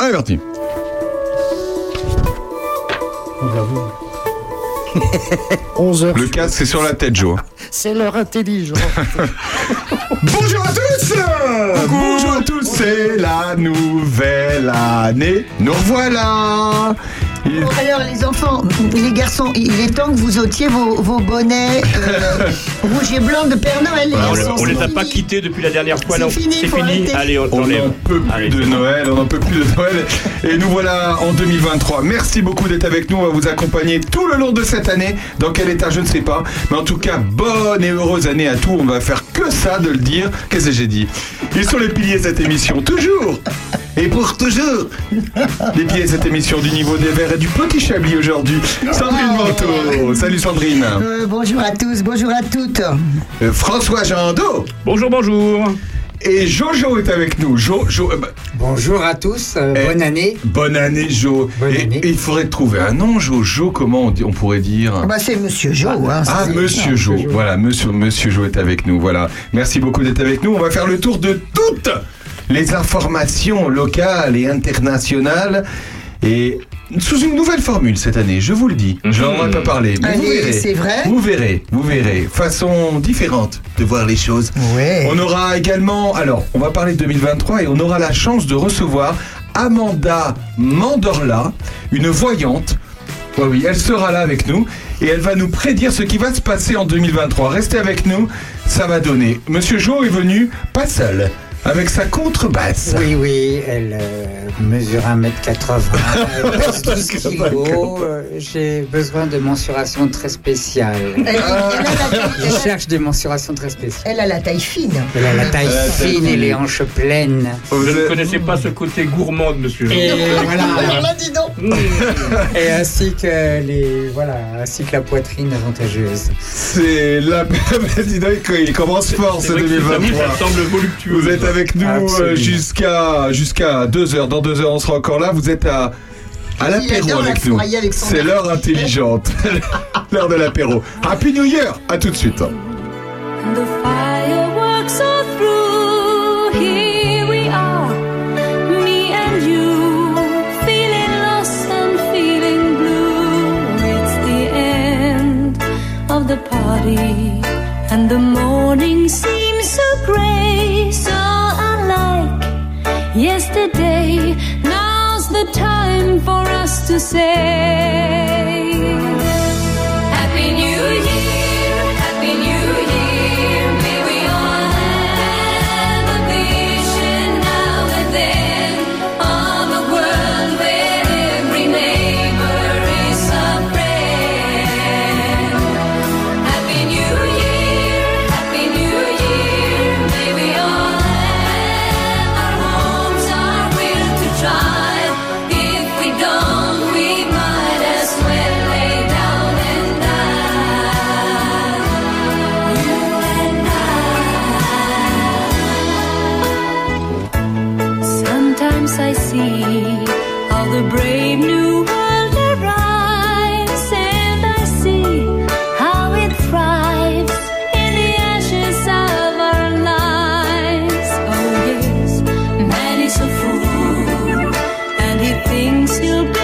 Allez, parti. 11h. Le casque, c'est sur la tête, Joe. C'est l'heure intelligente. Bonjour à tous Bonjour à tous, c'est la nouvelle année. Nous revoilà Il- Bon, alors les enfants, les garçons, il est temps que vous ôtiez vos, vos bonnets euh, rouge et blanc de Père Noël. les on, on les a pas quittés depuis la dernière fois. C'est fini. Allez, on On n'en peut plus Allez, de. Noël, on n'en peut plus de Noël. Et nous voilà en 2023. Merci beaucoup d'être avec nous. On va vous accompagner tout le long de cette année. Dans quel état, je ne sais pas. Mais en tout cas, bonne et heureuse année à tous. On va faire que ça de le dire. Qu'est-ce que j'ai dit? Ils sont les piliers de cette émission, toujours et pour toujours Les de cette émission du niveau des verts et du petit chablis aujourd'hui. Sandrine Manteau. Salut Sandrine. Euh, bonjour à tous, bonjour à toutes. Euh, François Jandot. Bonjour, bonjour. Et Jojo est avec nous. Jo, Jo, euh, bah, Bonjour à tous, euh, Eh, bonne année. Bonne année, Jo. Bonne et, année. et il faudrait trouver un nom, Jojo. Comment on, dit- on pourrait dire Ah bah, c'est Monsieur Jo. hein, ça, Ah, Monsieur Jo. Voilà, Monsieur, Monsieur Jo est avec nous. Voilà. Merci beaucoup d'être avec nous. On va faire le tour de toutes les informations locales et internationales. Et sous une nouvelle formule cette année, je vous le dis. Je n'en ai pas parlé, mais vous verrez. c'est vrai Vous verrez, vous verrez. Façon différente de voir les choses. Ouais. On aura également, alors, on va parler de 2023 et on aura la chance de recevoir Amanda Mandorla, une voyante. Oui, oui, elle sera là avec nous et elle va nous prédire ce qui va se passer en 2023. Restez avec nous, ça va donner. Monsieur Jo est venu pas seul, avec sa contrebasse. Oui, oui, elle euh, mesure 1m80, elle pèse 12 kilos. euh, J'ai besoin de mensurations très spéciales. Elle, elle a la taille, Je elle a- cherche des mensurations très spéciales. elle a la taille fine. Elle a la taille Elle a la taille fine et les hanches pleines. Vous Je ne êtes- connaissais pas ce côté gourmand de monsieur. Et voilà. là, dis donc. Et ainsi que les voilà, ainsi que la poitrine avantageuse. C'est la président, il commence fort C'est ce vrai que ces amis, 2023. ça semble voluptueux. Vous êtes avec nous euh, jusqu'à jusqu'à 2 heures. Dans 2 heures, on sera encore là. Vous êtes à, à l'apéro avec nous. C'est l'heure intelligente. l'heure de l'apéro. Happy New Year À tout de suite. The party, and the morning seems so yesterday. Now's the time for us to say. still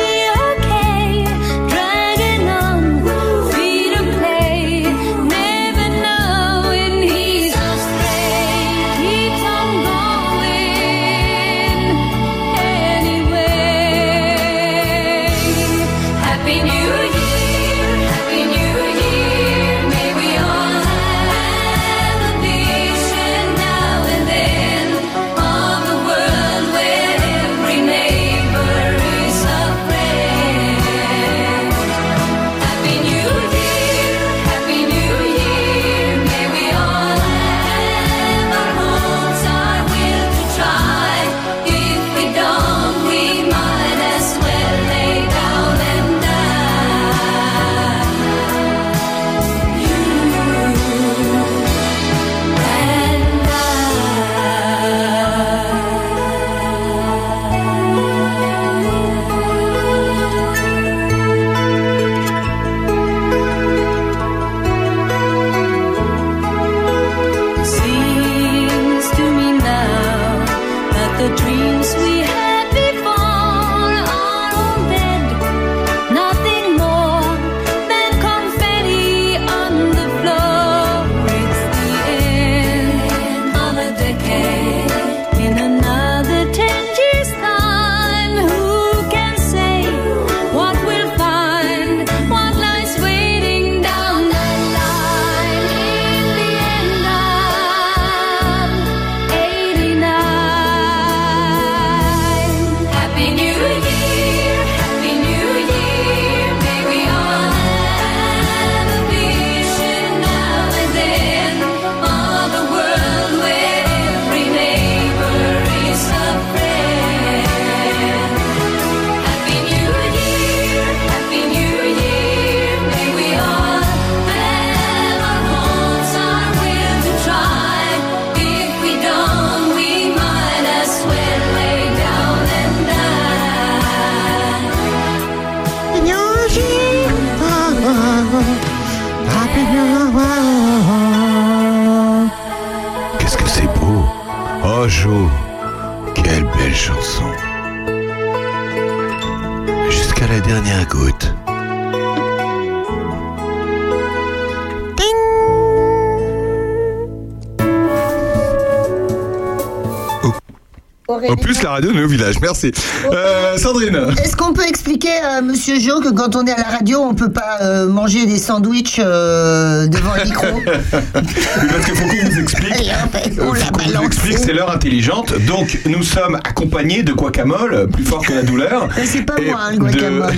En plus, la radio est au village. Merci. Euh, Sandrine. Est-ce qu'on peut expliquer à Monsieur Jo que quand on est à la radio, on peut pas euh, manger des sandwichs euh, devant un micro? Parce qu'il faut qu'on vous explique. Euh, on l'a qu'on vous explique, c'est l'heure intelligente. Donc, nous sommes accompagnés de guacamole, plus fort que la douleur. Mais c'est pas et moi, hein, le guacamole.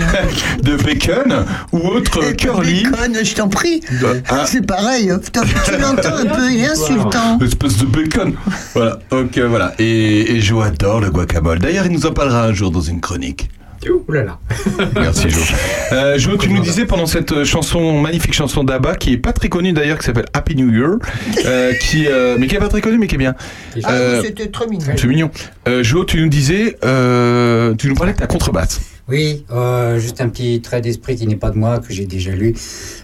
De, de bacon ou autre Eh, curly. Bacon, je t'en prie. Ah. C'est pareil. Putain, tu l'entends un peu, il est insultant. Espèce de bacon. Voilà. Donc, euh, voilà. Et, et Jo adore le guacamole. D'ailleurs, il nous en parlera un jour dans une chronique. Ouh là là. Merci Jo. Euh, jo, tu nous disais pendant cette euh, chanson, magnifique chanson d'Abba, qui est pas très connue d'ailleurs, qui s'appelle Happy New Year, euh, qui, euh, mais qui est pas très connue, mais qui est bien. Ah, c'était trop mignon. c'est mignon. Euh, jo, tu nous disais, euh, tu nous parlais de ta contrebasse. Oui, euh, juste un petit trait d'esprit qui n'est pas de moi, que j'ai déjà lu.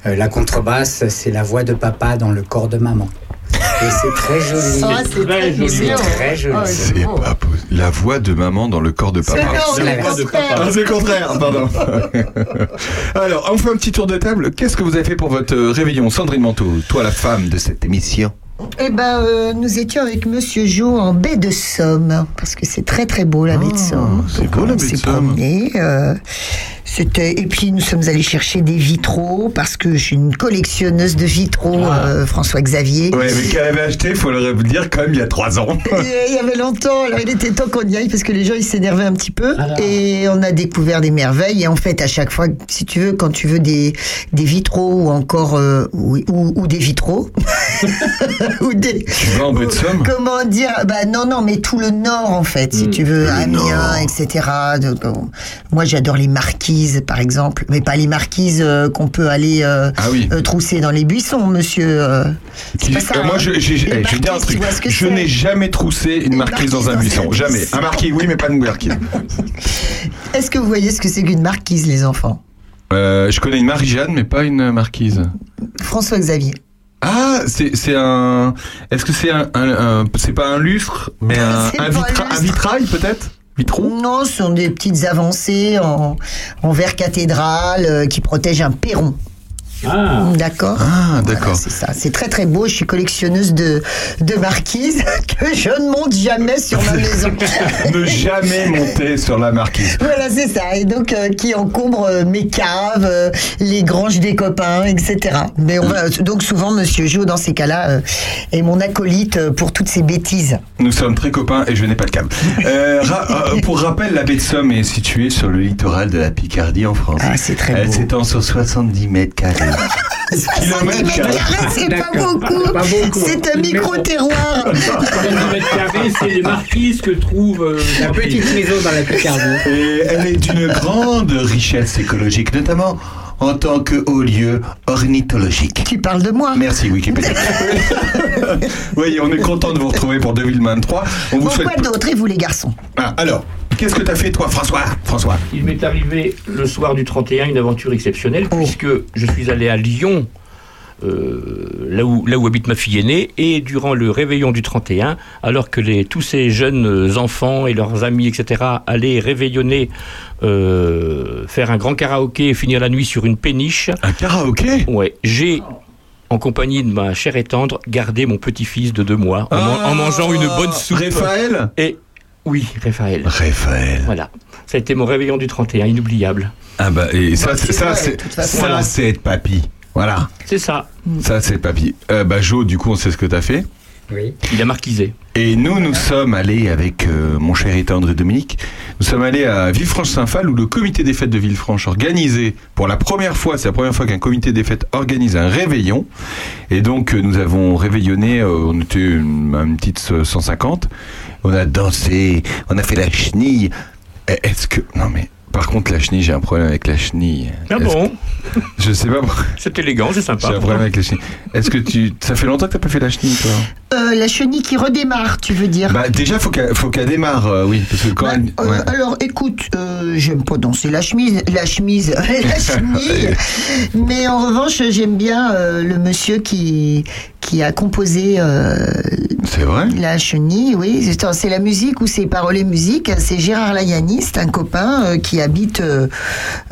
Euh, la contrebasse, c'est la voix de papa dans le corps de maman. Et c'est très joli. Ça, c'est très très joli. C'est mignon. très joli. Ah, C'est beau. pas possible. La voix de maman dans le corps de papa. C'est C'est c'est la le voix de contraire. papa. C'est le contraire, pardon. Alors, on fait un petit tour de table. Qu'est-ce que vous avez fait pour votre euh, réveillon Sandrine Manteau, toi la femme de cette émission? Eh ben, euh, nous étions avec Monsieur Jo en baie de Somme, parce que c'est très très beau la baie de Somme. Ah, c'est Donc, beau, la baie de Somme. promené, euh, c'était et puis nous sommes allés chercher des vitraux parce que je suis une collectionneuse de vitraux, euh, François Xavier. Ouais, mais qu'elle avait acheté, il faut le dire quand même, il y a trois ans. Il y avait longtemps, alors il était temps qu'on y aille parce que les gens ils s'énervaient un petit peu. Et on a découvert des merveilles. Et en fait à chaque fois si tu veux quand tu veux des des vitraux ou encore euh, ou, ou, ou des vitraux ou des Tu vas en Somme. comment dire bah non non mais tout le nord en fait si tu veux Amiens nord. etc Donc, moi j'adore les marquises par exemple mais pas les marquises euh, qu'on peut aller euh, Ah oui. euh, trousser dans les buissons monsieur c'est Qui- pas ça, moi, hein. je, eh, je vais dire un truc. Je n'ai jamais troussé une marquise dans un dans buisson. Jamais. Un marquis, oui, mais pas une marquise. Est-ce que vous voyez ce que c'est qu'une marquise, les enfants? Je connais une Marie-Jeanne, mais pas une marquise. François Xavier. Ah, c'est un. Est-ce que c'est un, un- un- c'est pas un lustre, mais un, vitra- vitrail peut-être? Vitraux Non, ce sont des petites avancées en, en verre cathédrale euh, qui protègent un perron. Ah, D'accord Ah, Voilà, d'accord. c'est ça. C'est très très beau. Je suis collectionneuse de, de marquises que je ne monte jamais sur ma maison. ne jamais monter sur la marquise. Voilà, c'est ça. Et donc, euh, qui encombre euh, mes caves, euh, les granges des copains, etc. Mais on va, donc, souvent, Monsieur Jo, dans ces cas-là, est mon acolyte pour toutes ces bêtises. Nous sommes très copains et je n'ai pas de câble. Ra- pour rappel, la baie de Somme est située sur le littoral de la Picardie en France. Ah, c'est très Elle beau. s'étend sur 70 mètres carrés. 70 mètres carrés, c'est pas beaucoup. C'est un micro-terroir. 70 mètres carrés, c'est les marquises que trouve euh, La petite maison dans la Picardie. Et elle est d'une grande richesse écologique, notamment en tant que haut lieu ornithologique. Tu parles de moi. Merci Wikipédia. oui, on est content de vous retrouver pour 2023. On vous Bon, souhaite. quoi d'autre Et vous, les garçons? Ah, alors, qu'est-ce que t'as fait toi, François? François. Il m'est arrivé le soir du 31 une aventure exceptionnelle Oh. puisque je suis allé à Lyon, euh, là, où, là où habite ma fille aînée, et durant le réveillon du 31, alors que les, tous ces jeunes enfants et leurs amis, etc., allaient réveillonner, euh, faire un grand karaoké et finir la nuit sur une péniche, Un karaoké? Ouais, j'ai, en compagnie de ma chère et tendre, gardé mon petit-fils de deux mois en, man- en mangeant une bonne soupe. Raphaël? Et oui, Raphaël. Raphaël. Voilà. Ça a été mon réveillon du 31, inoubliable. Ah bah, et ça, Bah, c'est, ça, c'est, ça, c'est être papy. Voilà. C'est ça. Ça, c'est papy. Euh, bah, Jo, du coup, on sait ce que t'as fait. Oui. Il a marquisé. Et nous, nous sommes allés avec euh, mon cher et tendre Dominique, nous sommes allés à Villefranche-Saint-Phal où le comité des fêtes de Villefranche organisait pour la première fois, c'est la première fois qu'un comité des fêtes organise un réveillon. Et donc, euh, nous avons réveillonné, euh, on était une, une petite euh, 150, on a dansé, on a fait la chenille. Eh, Est-ce que... Non mais... Par contre, la chenille, j'ai un problème avec la chenille. Ah bon que- Je sais pas. C'est élégant, c'est sympa. J'ai un problème avec la chenille. Est-ce que tu... Ça fait longtemps que t'as pas fait la chenille, toi? Euh, La chenille qui redémarre, tu veux dire? Bah déjà, faut qu'elle faut qu'elle démarre, euh, oui. Parce que quand Bah, elle- euh. Alors, écoute, euh, j'aime pas danser la chemise, la chemise, la chenille, mais en revanche, j'aime bien euh, le monsieur qui qui a composé euh, C'est vrai? la chenille, oui. C'est- la musique ou c'est paroles et musique. C'est Gérard Layani, c'est un copain euh, qui habite euh,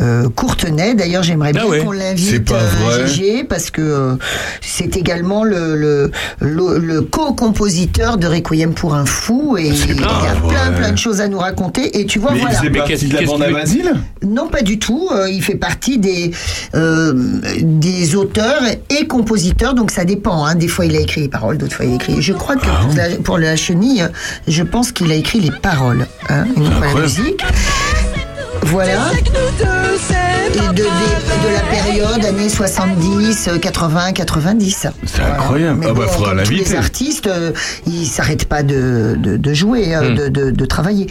euh, Courtenay. D'ailleurs, j'aimerais bien Ah ouais. qu'on l'invite euh, GG parce que euh, c'est également le, le, le, le co-compositeur de Requiem pour un fou et il pas a vrai. plein plein de choses à nous raconter. Et tu vois, Mais voilà. il partie qu'est-ce- de la bande à Basile Non, pas du tout. Euh, il fait partie des, euh, des auteurs et compositeurs, donc ça dépend. hein. Des fois, il a écrit les paroles, d'autres fois, il a écrit. Je crois que Ah pour, la, pour la chenille, je pense qu'il a écrit les paroles, hein, et non pas la musique. Voilà. Et de, la période années 70, euh, 80, 90. C'est incroyable. Mais Ah bah, bon, faudra comme tous. Les artistes, euh, ils s'arrêtent pas de, de, jouer, euh, Hmm. de, travailler.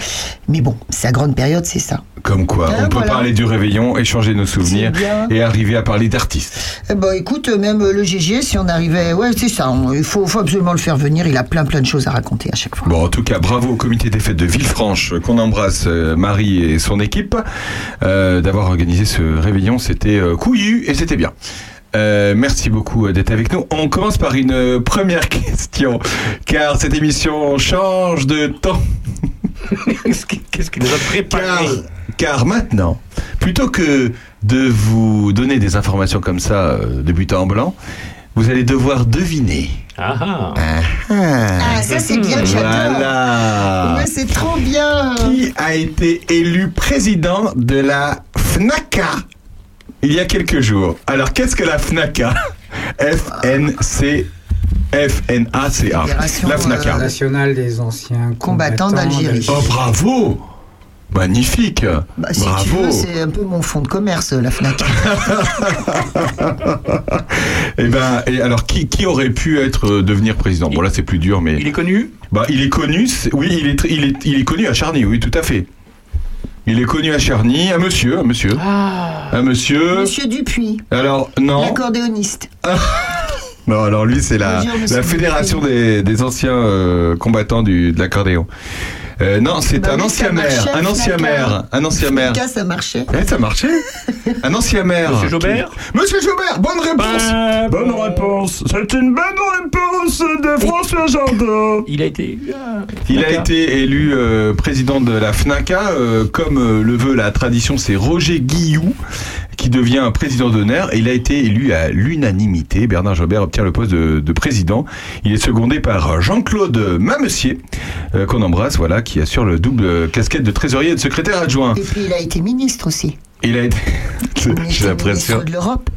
Mais bon, sa grande période, c'est ça. Comme quoi, Ah, on peut voilà. parler du réveillon, échanger nos souvenirs et arriver à parler d'artistes. Eh ben, écoute, même le GG, si on arrivait, ouais, c'est ça. on- il faut, faut absolument le faire venir. Il a plein, plein de choses à raconter à chaque fois. Bon, en tout cas, bravo au comité des fêtes de Villefranche, qu'on embrasse euh, Marie et son équipe, euh, d'avoir organisé ce réveillon. C'était euh, couillu et c'était bien. Euh, merci beaucoup euh, d'être avec nous. On commence par une euh, première question, car cette émission change de temps. Qu'est-ce qui qu'est-ce qui nous a Car, préparé car maintenant, plutôt que de vous donner des informations comme ça euh, de but en blanc, vous allez devoir deviner. Ah ah. Ah, ça, c'est bien, j'adore. Voilà. Ouais, c'est trop bien. Qui a été élu président de la FNACA il y a quelques jours Alors, qu'est-ce que la FNACA F-N-C. F-N-A-C-A. La FNACA. euh, National des anciens Combattants d'Algérie. Oh, bravo Magnifique Bah, si tu Bravo veux, c'est un peu mon fonds de commerce, la FNAC. Et ben, et alors, qui, qui aurait pu être euh, devenir président? Bon, là, c'est plus dur, mais. Il est connu? Bah, il est connu, oui, il est, il, est, il est connu à Charny, oui, tout à fait. Il est connu à Charny, un monsieur, un monsieur. Un monsieur. Monsieur Dupuis, Alors, non. l'accordéoniste. Non, alors lui, c'est la, la fédération des, des anciens euh, combattants du, de l'accordéon. Euh, non, c'est Bah un oui, ancien maire, un ancien maire, un ancien maire. Fnaca, ça marchait. Eh, ça marchait Un ancien maire. Monsieur Jobert Qui- Monsieur Jobert, bonne réponse Bah, Bonne bon. réponse C'est une bonne réponse de François Jardin Il a été. ah, Il a été élu euh, président de la FNACA, euh, comme euh, le veut la tradition, c'est Roger Guillou qui devient président d'honneur et il a été élu à l'unanimité. Bernard Jobert obtient le poste de, de président. Il est secondé par Jean-Claude Mamessier, euh, qu'on embrasse, voilà, qui assure le double casquette de trésorier et de secrétaire adjoint. Et puis, il a été ministre aussi. Il a été, j'ai l'impression, de l'Europe.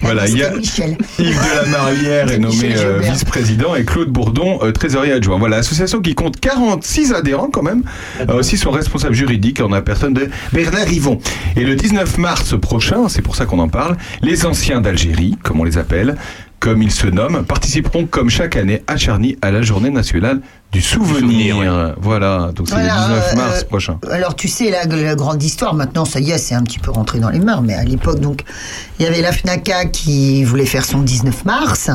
Voilà, il y a- Michel. Yves de la Marlière est nommé euh, vice-président et Claude Bourdon euh, trésorier adjoint. Voilà, association qui compte 46 adhérents quand même. A aussi son responsable juridique en la personne de Bernard Yvon. Et le 19 mars prochain, c'est pour ça qu'on en parle, les anciens d'Algérie, comme on les appelle, comme ils se nomment, participeront comme chaque année à Charny à la journée nationale du souvenir. souvenir, Voilà, donc c'est Voilà, le 19 mars euh, prochain. Alors tu sais, la, la grande histoire, maintenant, ça y est, c'est un petit peu rentré dans les mœurs, mais à l'époque, donc, il y avait la FNACA qui voulait faire son 19 mars.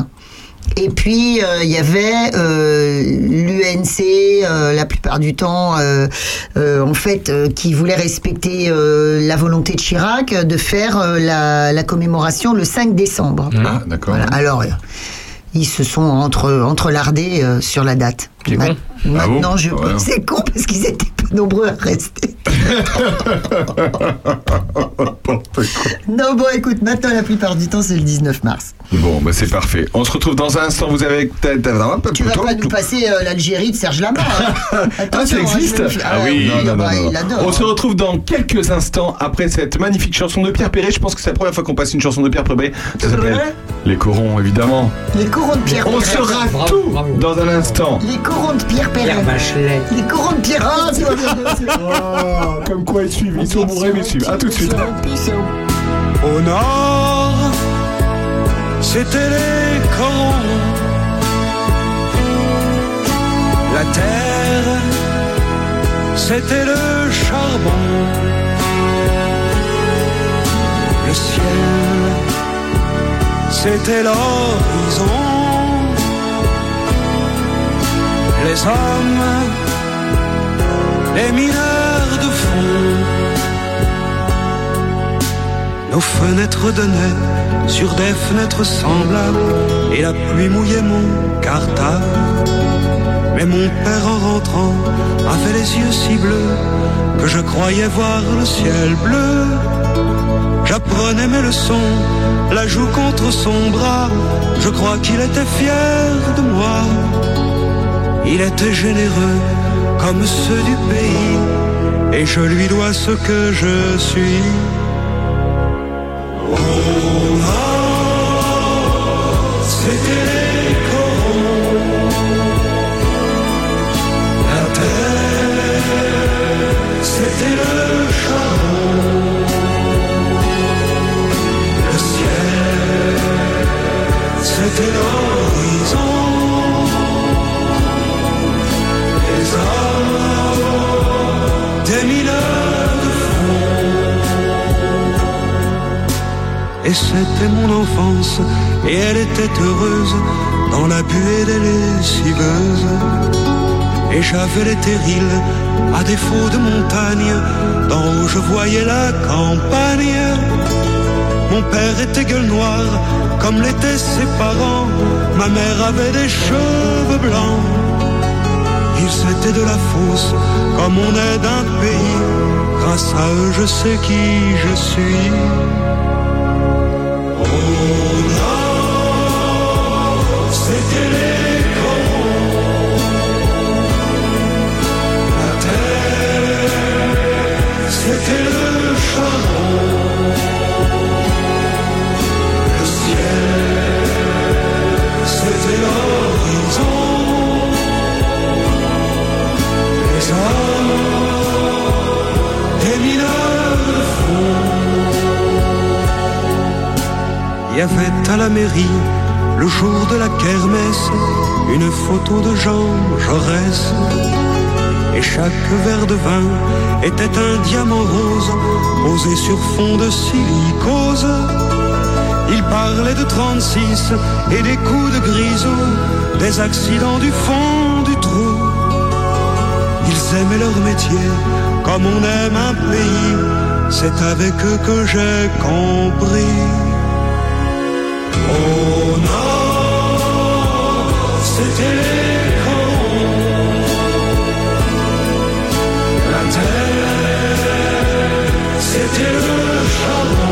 Et puis euh, il y avait euh, l'UNC euh, la plupart du temps euh, euh, en fait euh, qui voulait respecter euh, la volonté de Chirac euh, de faire euh, la, la commémoration le 5 décembre. Ah, d'accord. Voilà. Alors euh, ils se sont entre entrelardés euh, sur la date. C'est Ma- con. Ah bon Maintenant, je Ouais. c'est con parce qu'ils étaient peu nombreux à rester. Non, bon, écoute, maintenant, la plupart du temps, c'est le 19 mars. Bon, bah c'est parfait. On se retrouve dans un instant. Vous avez. Tu vas pas nous passer euh, l'Algérie de Serge Lama. hein. Ah, ça hein, existe méfie. Ah oui, non, non, bah, non, non. il adore. On se retrouve dans quelques instants après cette magnifique chanson de Pierre Perret. Je pense que c'est la première fois qu'on passe une chanson de Pierre Perret. Ça s'appelle Les Corons, évidemment. Les corons de Pierre On Perret. saura Bravo, tout bravo. dans un instant. Les corons de Pierre Perret. Les corons de Pierre Ah, bien danser. Oh, comme quoi ils suivent, ils sont bourrés, mais ils suivent. A tout de suite. Au nord, c'était les corons. La terre, c'était le charbon. Le ciel, c'était l'horizon. Les hommes, les mineurs de fond nos fenêtres donnaient sur des fenêtres semblables, et la pluie mouillait mon cartable. Mais mon père en rentrant avait les yeux si bleus que je croyais voir le ciel bleu. J'apprenais mes leçons, la joue contre son bras. Je crois qu'il était fier de moi. Il était généreux comme ceux du pays, et je lui dois ce que je suis. C'était l'horizon. Des mineurs de. Et c'était mon enfance, et elle était heureuse dans la buée des lessiveuses. Et j'avais les terrils, à défaut de montagne, haut je voyais la campagne. Mon père était gueule noire, comme l'étaient ses parents. Ma mère avait des cheveux blancs. Ils étaient de la fosse, comme on est d'un pays. Grâce à eux, je sais qui je suis. Oh non, c'était les y avait à la mairie, le jour de la kermesse, une photo de Jean Jaurès. Et chaque verre de vin était un diamant rose posé sur fond de silicose. Il parlait de 36 et des coups de grisou, des accidents du fond du trou. Ils aimaient leur métier comme on aime un pays. C'est avec eux que j'ai compris. C'était les corons. La terre, c'était le charbon.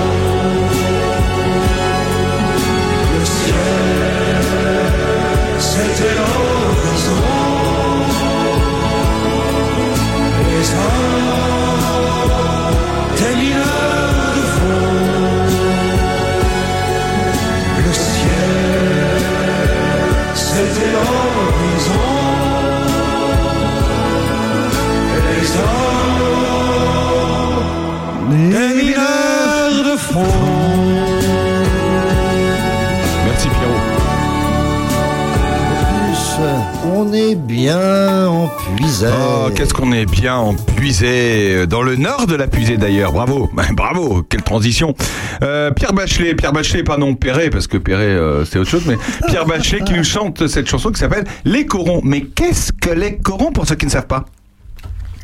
En puisée, dans le nord de la puisée d'ailleurs. Bravo, bravo, quelle transition. Euh, Pierre Bachelet, Pierre Bachelet, pas non Perret, parce que Perret euh, c'est autre chose, mais Pierre Bachelet qui nous chante cette chanson qui s'appelle Les Corons. Mais qu'est-ce que les Corons pour ceux qui ne savent pas?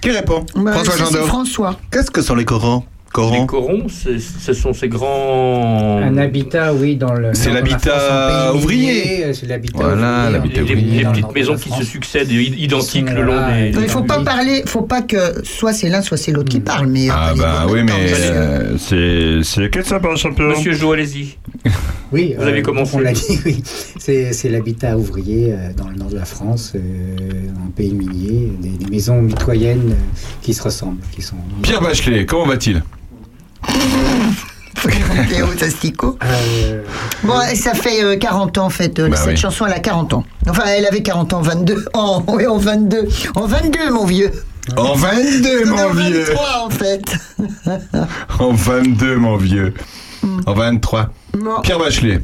Qui répond? Bah, François. François. Qu'est-ce que sont les Corons? Les Corons ce sont ces grands. Un habitat, oui, dans le. C'est l'habitat en ouvrier. euh, C'est l'habitat Voilà, ouvrier, en Les, petites maisons qui se succèdent, identiques le long des. Il faut pas parler, faut pas que soit c'est l'un, soit c'est l'autre qui parle. Mais Ah parlez bah en oui, mais monsieur. euh, c'est lequel ça par champion Monsieur Jo, allez-y. Oui, Vous avez commencé. On l'a dit, oui. C'est l'habitat ouvrier euh, dans le nord de la France, euh, un pays minier, des, des maisons mitoyennes euh, qui se ressemblent, qui sont. Pierre Bachelet, comment va-t-il? Euh, Bon, ça fait euh, 40 ans en fait. euh, Bah cette oui. chanson, elle a 40 ans. Enfin, elle avait 40 ans, 22. Oh, oui, en 22. En 22, mon vieux. En 22, mon En vieux 23, en fait. En 22, mon vieux. En 23. Bon. Pierre Bachelet.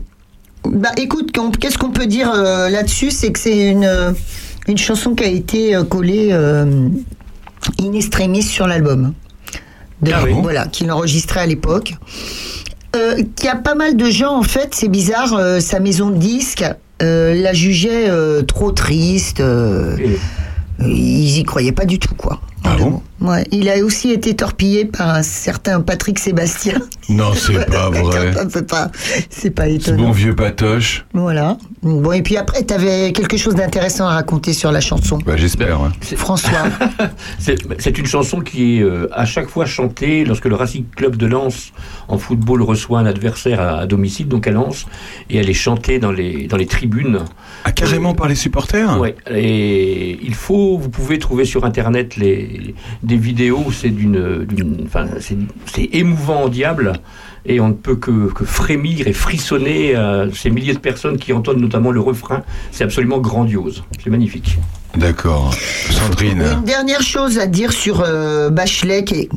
Bah écoute, qu'est-ce qu'on peut dire euh, là-dessus? C'est que c'est une, euh, une chanson qui a été euh, collée euh, in extremis sur l'album. De- Ah oui. Voilà, qu'il enregistrait à l'époque. Euh, qu'il y a pas mal de gens, en fait, c'est bizarre, euh, sa maison de disques euh, la jugeait euh, trop triste. ils y croyaient pas du tout, quoi. Ah exactement. Ouais, il a aussi été torpillé par un certain Patrick Sébastien. Non, c'est pas vrai. c'est pas, c'est pas Ce étonnant. bon vieux patoche. Voilà. Bon, et puis après, tu avais quelque chose d'intéressant à raconter sur la chanson. Bah, j'espère. ouais. François. C'est une chanson qui est euh, à chaque fois chantée lorsque le Racing Club de Lens en football reçoit un adversaire à, à domicile, donc à Lens, et elle est chantée dans les, dans les tribunes. Ah, carrément par les supporters? Ouais, et il faut, vous pouvez trouver sur internet les, des vidéos, c'est d'une, enfin, c'est, c'est émouvant en diable, et on ne peut que, que frémir et frissonner à ces milliers de personnes qui entendent notamment le refrain. C'est absolument grandiose, c'est magnifique. D'accord. Sandrine. Une dernière chose à dire sur euh, Bachelet, qui est,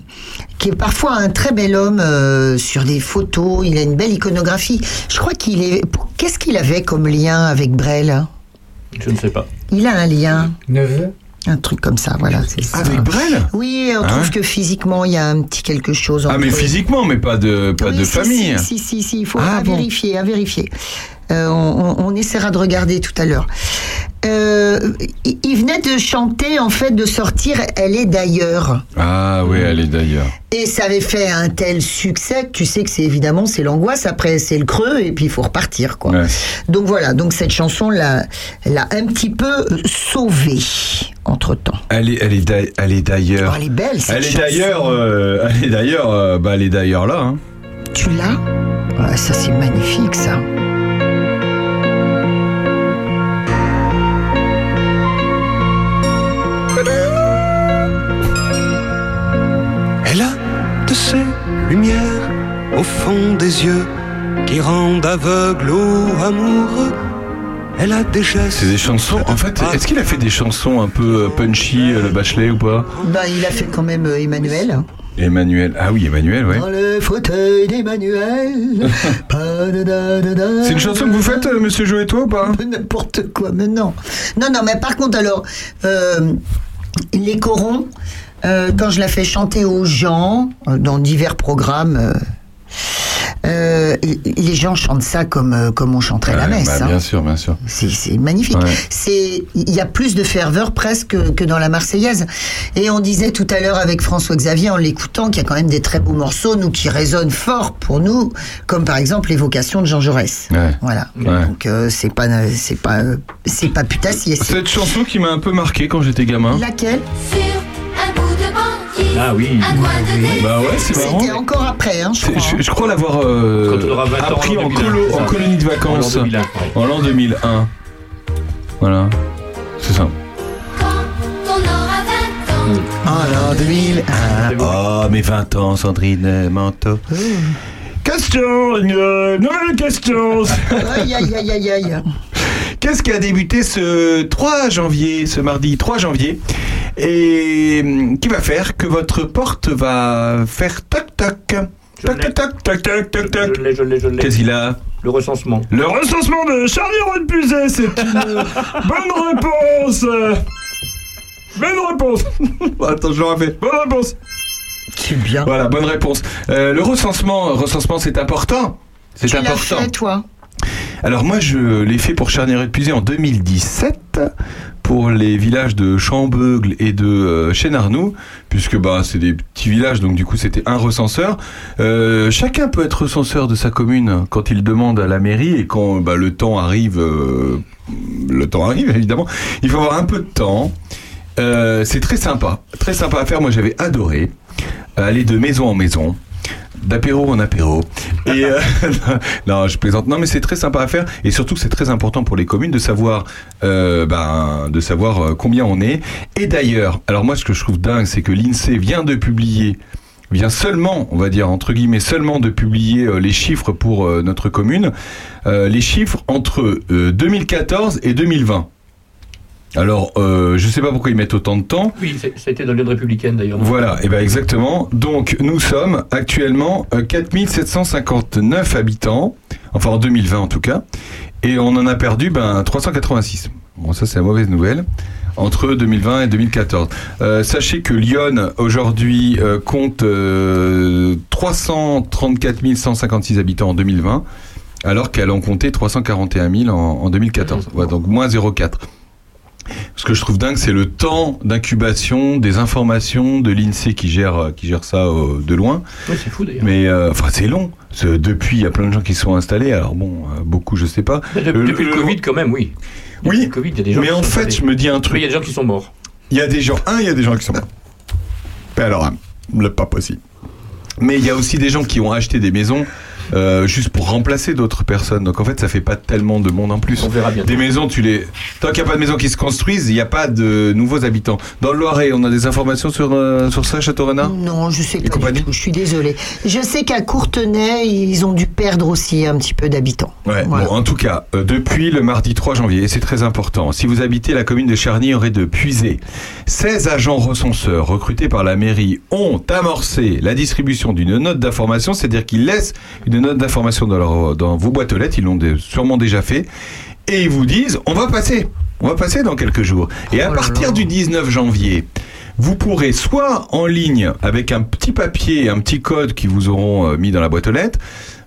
qui est parfois un très bel homme euh, sur des photos. Il a une belle iconographie. Je crois qu'il est. Qu'est-ce qu'il avait comme lien avec Brel Je ne sais pas. Il a un lien, Neveu? Un truc comme ça, voilà. ça. Avec Brel Oui, on Ah trouve que physiquement, il y a un petit quelque chose. Ah, mais physiquement, mais pas de, pas Oui, de si, famille. Si, si, si, si, il faut Ah, à bon. vérifier, à vérifier. Euh, on, essaiera de regarder tout à l'heure. Euh, il venait de chanter, en fait, de sortir Elle est d'ailleurs. Ah, oui, elle est d'ailleurs. Et ça avait fait un tel succès que tu sais que c'est évidemment c'est l'angoisse, après c'est le creux et puis il faut repartir quoi. Ouais. Donc voilà, donc cette chanson l'a un petit peu sauvé entre temps. Elle est, elle est, d'a- elle est d'ailleurs. elle est belle cette Elle est d'ailleurs, euh, elle est d'ailleurs, bah, elle est d'ailleurs là. hein. Tu l'as? Ouais, Ça c'est magnifique ça. Ces lumières au fond des yeux qui rendent aveugle ou amoureux. Elle a des gestes. C'est des chansons. En fait, est-ce qu'il a fait des chansons un peu euh, punchy, euh, le Bachelet ou pas? Ben, il a fait quand même euh, Emmanuel. Emmanuel. Ah oui, Emmanuel, ouais. Dans le fauteuil d'Emmanuel. C'est une chanson que vous faites, monsieur Joe et toi ou pas? N'importe quoi, mais non. Non, non, mais par contre, alors, euh, les corons, euh, quand je la fais chanter aux gens, euh, dans divers programmes, euh, euh, les gens chantent ça comme, comme on chanterait la Ouais, messe. bah, hein. Bien sûr, bien sûr. C'est magnifique. Ouais. C'est il y a plus de ferveur presque que, dans la Marseillaise. Et on disait tout à l'heure avec François Xavier en l'écoutant qu'il y a quand même des très beaux morceaux nous qui résonnent fort pour nous, comme par exemple l'évocation de Jean Jaurès. Ouais. Voilà. Ouais. Donc euh, c'est pas c'est pas c'est pas putassier. Cette chanson qui m'a un peu marqué quand j'étais gamin. Laquelle? Sur Ah oui. Bah ouais, c'est marrant. C'était encore après, hein, je crois. Je, je crois l'avoir euh, Quand on aura 20 ans, appris en en, 2001, colo- c'est en ça. colonie de vacances En l'an 2001, ouais. en l'an 2001. Voilà, c'est ça. Quand on aura 20 ans, En l'an 2001. Oh, mes 20 ans, Sandrine Manteau. Question, une euh, nouvelle question. Aïe aïe aïe aïe aïe. Qu'est-ce qui a débuté ce 3 janvier, ce mardi 3 janvier, et hum, qui va faire que votre porte va faire toc toc. Toc toc toc toc toc toc. Je l'ai, je l'ai, je l'ai. Qu'est-ce qu'il a? Le recensement. Le recensement de Charlie Redpuzet, c'est une bonne réponse. Bonne réponse. Attends, je le refais. Bonne réponse. C'est bien. Voilà, bonne réponse. Euh, le recensement, recensement, c'est important. C'est Tu l'as important. fait toi Alors moi, je l'ai fait pour Charnier et Pusey en 2017 pour les villages de Chambeugle et de euh, Chénarnoux, puisque bah c'est des petits villages, donc du coup c'était un recenseur. Euh, chacun peut être recenseur de sa commune quand il demande à la mairie et quand bah, le temps arrive, euh, le temps arrive évidemment. Il faut avoir un peu de temps. Euh, c'est très sympa, très sympa à faire. Moi j'avais adoré aller de maison en maison d'apéro en apéro. Et euh, non, je plaisante. Non, mais c'est très sympa à faire et surtout c'est très important pour les communes de savoir, euh, ben, de savoir euh, combien on est. Et d'ailleurs, alors moi ce que je trouve dingue, c'est que l'Insee vient de publier vient seulement, on va dire entre guillemets, seulement de publier euh, les chiffres pour notre commune, les chiffres entre euh, 2014 et 2020. Alors, euh, je sais pas pourquoi ils mettent autant de temps. Oui, c'est- ça a été dans l'Union républicaine d'ailleurs. Voilà, et ben exactement. Donc nous sommes actuellement euh, 4759 habitants, enfin en 2020 en tout cas, et on en a perdu ben 386. Bon ça c'est la mauvaise nouvelle. Entre 2020 et 2014. Euh, sachez que Lyon aujourd'hui euh, compte euh, 334 156 habitants en 2020, alors qu'elle en comptait 341 000 en, en 2014. Voilà, donc moins 0,4. Ce que je trouve dingue, c'est le temps d'incubation des informations de l'INSEE qui gère, euh, qui gère ça euh, de loin. C'est fou d'ailleurs. Mais euh, enfin, c'est long. Depuis, il y a plein de gens qui se sont installés. Alors bon, euh, beaucoup, je sais pas. De- Le- depuis le, le- Covid, quand même, oui. Depuis Oui, le Covid, il y a des gens mais qui en sont fait, je me dis un Oui, il truc. y a des gens qui sont morts. Il y a des gens, un, il y a des gens qui sont morts. Mais alors, le pas possible. Mais il y a aussi des gens qui ont acheté des maisons euh, juste pour remplacer d'autres personnes. Donc en fait, ça fait pas tellement de monde en plus. On verra bien. Des maisons, tu les. Tant qu'il n'y a pas de maisons qui se construisent, il n'y a pas de nouveaux habitants. Dans le Loiret, on a des informations sur, euh, sur ça, Château Renard? Non, je sais pas compagnie? du tout. Je suis désolée. Je sais qu'à Courtenay, ils ont dû perdre aussi un petit peu d'habitants. Ouais, Voilà. bon, en tout cas, euh, depuis le mardi 3 janvier, et c'est très important, si vous habitez la commune de Charny, aurait de puiser. 16 agents recenseurs recrutés par la mairie ont amorcé la distribution d'une note d'information, c'est-à-dire qu'ils laissent une note d'information dans, leur, dans vos boîtes aux lettres, ils l'ont sûrement déjà fait, et ils vous disent, on va passer, on va passer dans quelques jours. Et à Oh partir là. du 19 janvier, vous pourrez soit en ligne avec un petit papier, un petit code qui vous auront euh, mis dans la boîte aux lettres,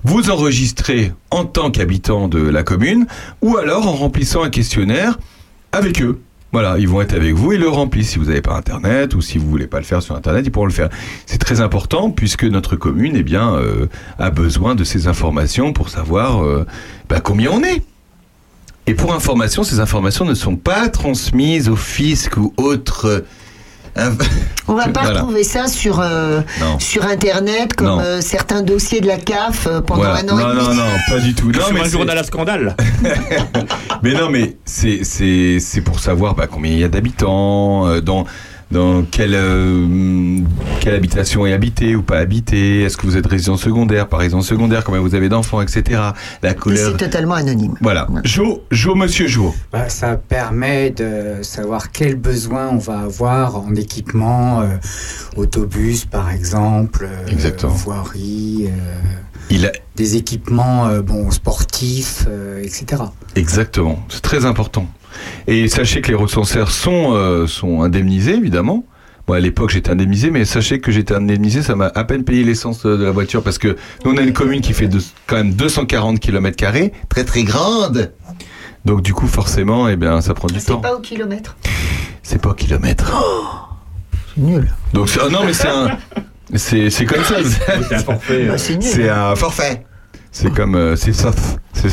vous enregistrer en tant qu'habitant de la commune, ou alors en remplissant un questionnaire avec eux. Voilà, ils vont être avec vous et le remplissent. Si vous n'avez pas Internet ou si vous voulez pas le faire sur Internet, ils pourront le faire. C'est très important puisque notre commune, eh bien, euh, a besoin de ces informations pour savoir euh, bah, combien on est. Et pour information, ces informations ne sont pas transmises au fisc ou autres. Euh, On va pas Voilà. retrouver ça sur, euh, sur Internet comme euh, certains dossiers de la CAF euh, pendant Voilà. un an Non, et demi. non, non, pas du tout. Non, Sur mais un journal à scandale. Mais non, mais c'est c'est c'est pour savoir bah, combien il y a d'habitants, euh, dans dans quelle euh, quelle habitation est habitée ou pas habitée. Est-ce que vous êtes résident secondaire, pas résident secondaire, combien vous avez d'enfants, etc. La couleur. c'est totalement anonyme. Voilà. Ouais. Jo, Jo, Monsieur Jo. Bah, ça permet de savoir quels besoins on va avoir en équipement, euh, autobus par exemple, euh, voirie, euh, Il a des équipements euh, bon, sportifs, euh, etc. exactement. C'est très important. Et sachez que les recenseurs sont euh, sont indemnisés évidemment. Moi, à l'époque, j'étais indemnisé, mais sachez que j'étais indemnisé, ça m'a à peine payé l'essence de la voiture parce que nous, on a une commune qui fait de- quand même 240 km carrés, très très grande. Donc du coup, forcément, eh bien, ça prend du C'est temps. pas au kilomètre. C'est pas au kilomètre. C'est nul. Donc c'est- ah non, mais c'est un, c'est c'est comme ça. C'est un forfait. Bah, euh, c'est nul. C'est un forfait. C'est comme euh, c'est sauf, c'est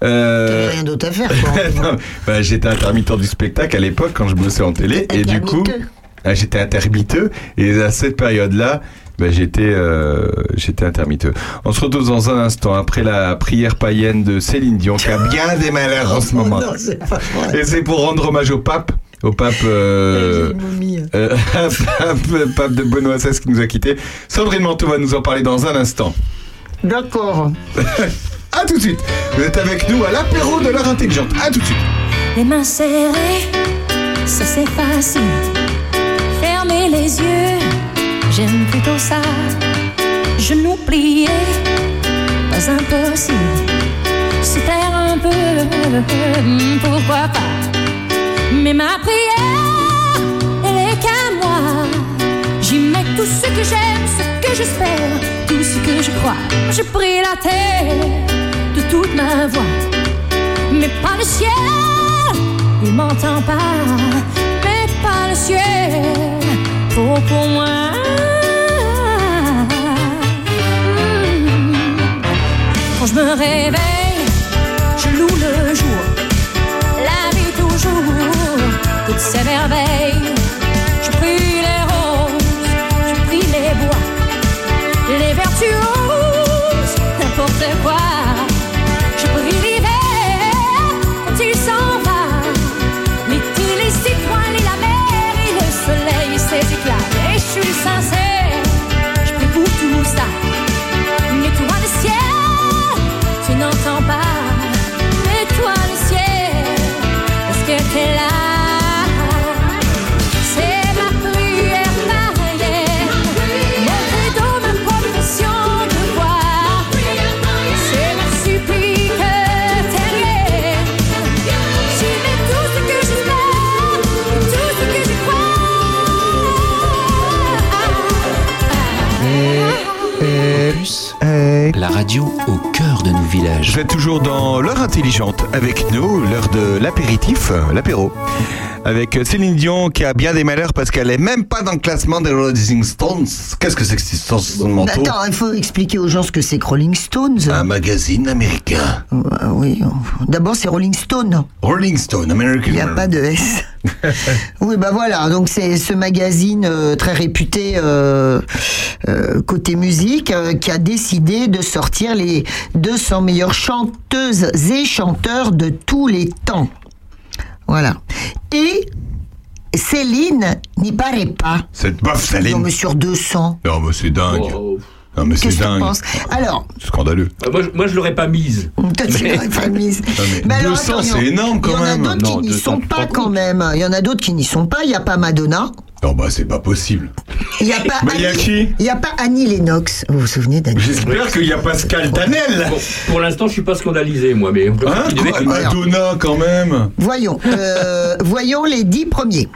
T'avais Euh, rien d'autre à faire, quoi. non, bah, j'étais intermittent du spectacle à l'époque quand je bossais en télé et du coup Intermittent. ah, j'étais intermittent et à cette période-là bah, j'étais euh, j'étais intermittent. On se retrouve dans un instant après la prière païenne de Céline Dion qui a bien des malheurs en ce moment. Oh non, c'est pas vrai. Et c'est pour rendre hommage au pape, au pape, euh, euh, pape, pape de Benoît XVI qui nous a quittés. Sandrine Manteau va nous en parler dans un instant. D'accord. À tout de suite. Vous êtes avec nous à l'apéro de l'heure intelligente. À tout de suite. Les mains serrées, ça c'est facile. Fermer les yeux, j'aime plutôt ça. Genoux pliés, pas impossible. Se taire un peu, pourquoi pas? Mais ma prière, elle est qu'à moi. J'y mets tout ce que j'aime, ce que j'espère, tout ce que je crois. Je prie la terre de toute ma voix mais pas le ciel. Il m'entend pas, mais pas le ciel. Faut pour moi. Mm. Quand je me réveille, je loue le jour. La vie toujours, toutes ces merveilles. Je prie les roses, je prie les bois, les vertueuses, n'importe quoi. Au cœur de nos villages. Vous êtes toujours dans l'heure intelligente avec nous, l'heure de l'apéritif, euh, l'apéro. Avec Céline Dion qui a bien des malheurs parce qu'elle est même pas dans le classement des Rolling Stones. Qu'est-ce que c'est que cette histoire manteau Attends, il faut expliquer aux gens ce que c'est que Rolling Stones. Un magazine américain. Euh, oui, d'abord c'est Rolling Stone. Rolling Stone, American. Il n'y a pas de S. oui, bah voilà. Donc c'est ce magazine euh, très réputé euh, côté musique qui a décidé de sortir les 200 meilleures chanteuses et chanteurs de tous les temps. Voilà. Et Céline n'y paraît pas. Cette bof, Non, Céline. mais sur 200. Non, mais c'est dingue. Oh, Non, mais c'est Qu'est-ce que tu dingue. penses Alors, Scandaleux. euh, moi, je- moi, je l'aurais pas mise. toi, tu Mais- l'aurais pas mise. Non, mais Mais alors, 200, attends, c'est énorme quand Il y en a même. d'autres qui n'y 200, sont pas quand même. Il y en a d'autres qui n'y sont pas. Il n'y a pas Madonna. Non, bah c'est pas possible. Il n'y a pas. Mais il y a Annie- qui Il n'y a pas Annie Lennox. Vous vous souvenez d'Annie J'espère qu'il y a Pascal Danel. Bon, pour l'instant, je suis pas scandalisé, moi, mais Hein. Quoi, Madonna quand même. Voyons. euh, voyons les dix premiers.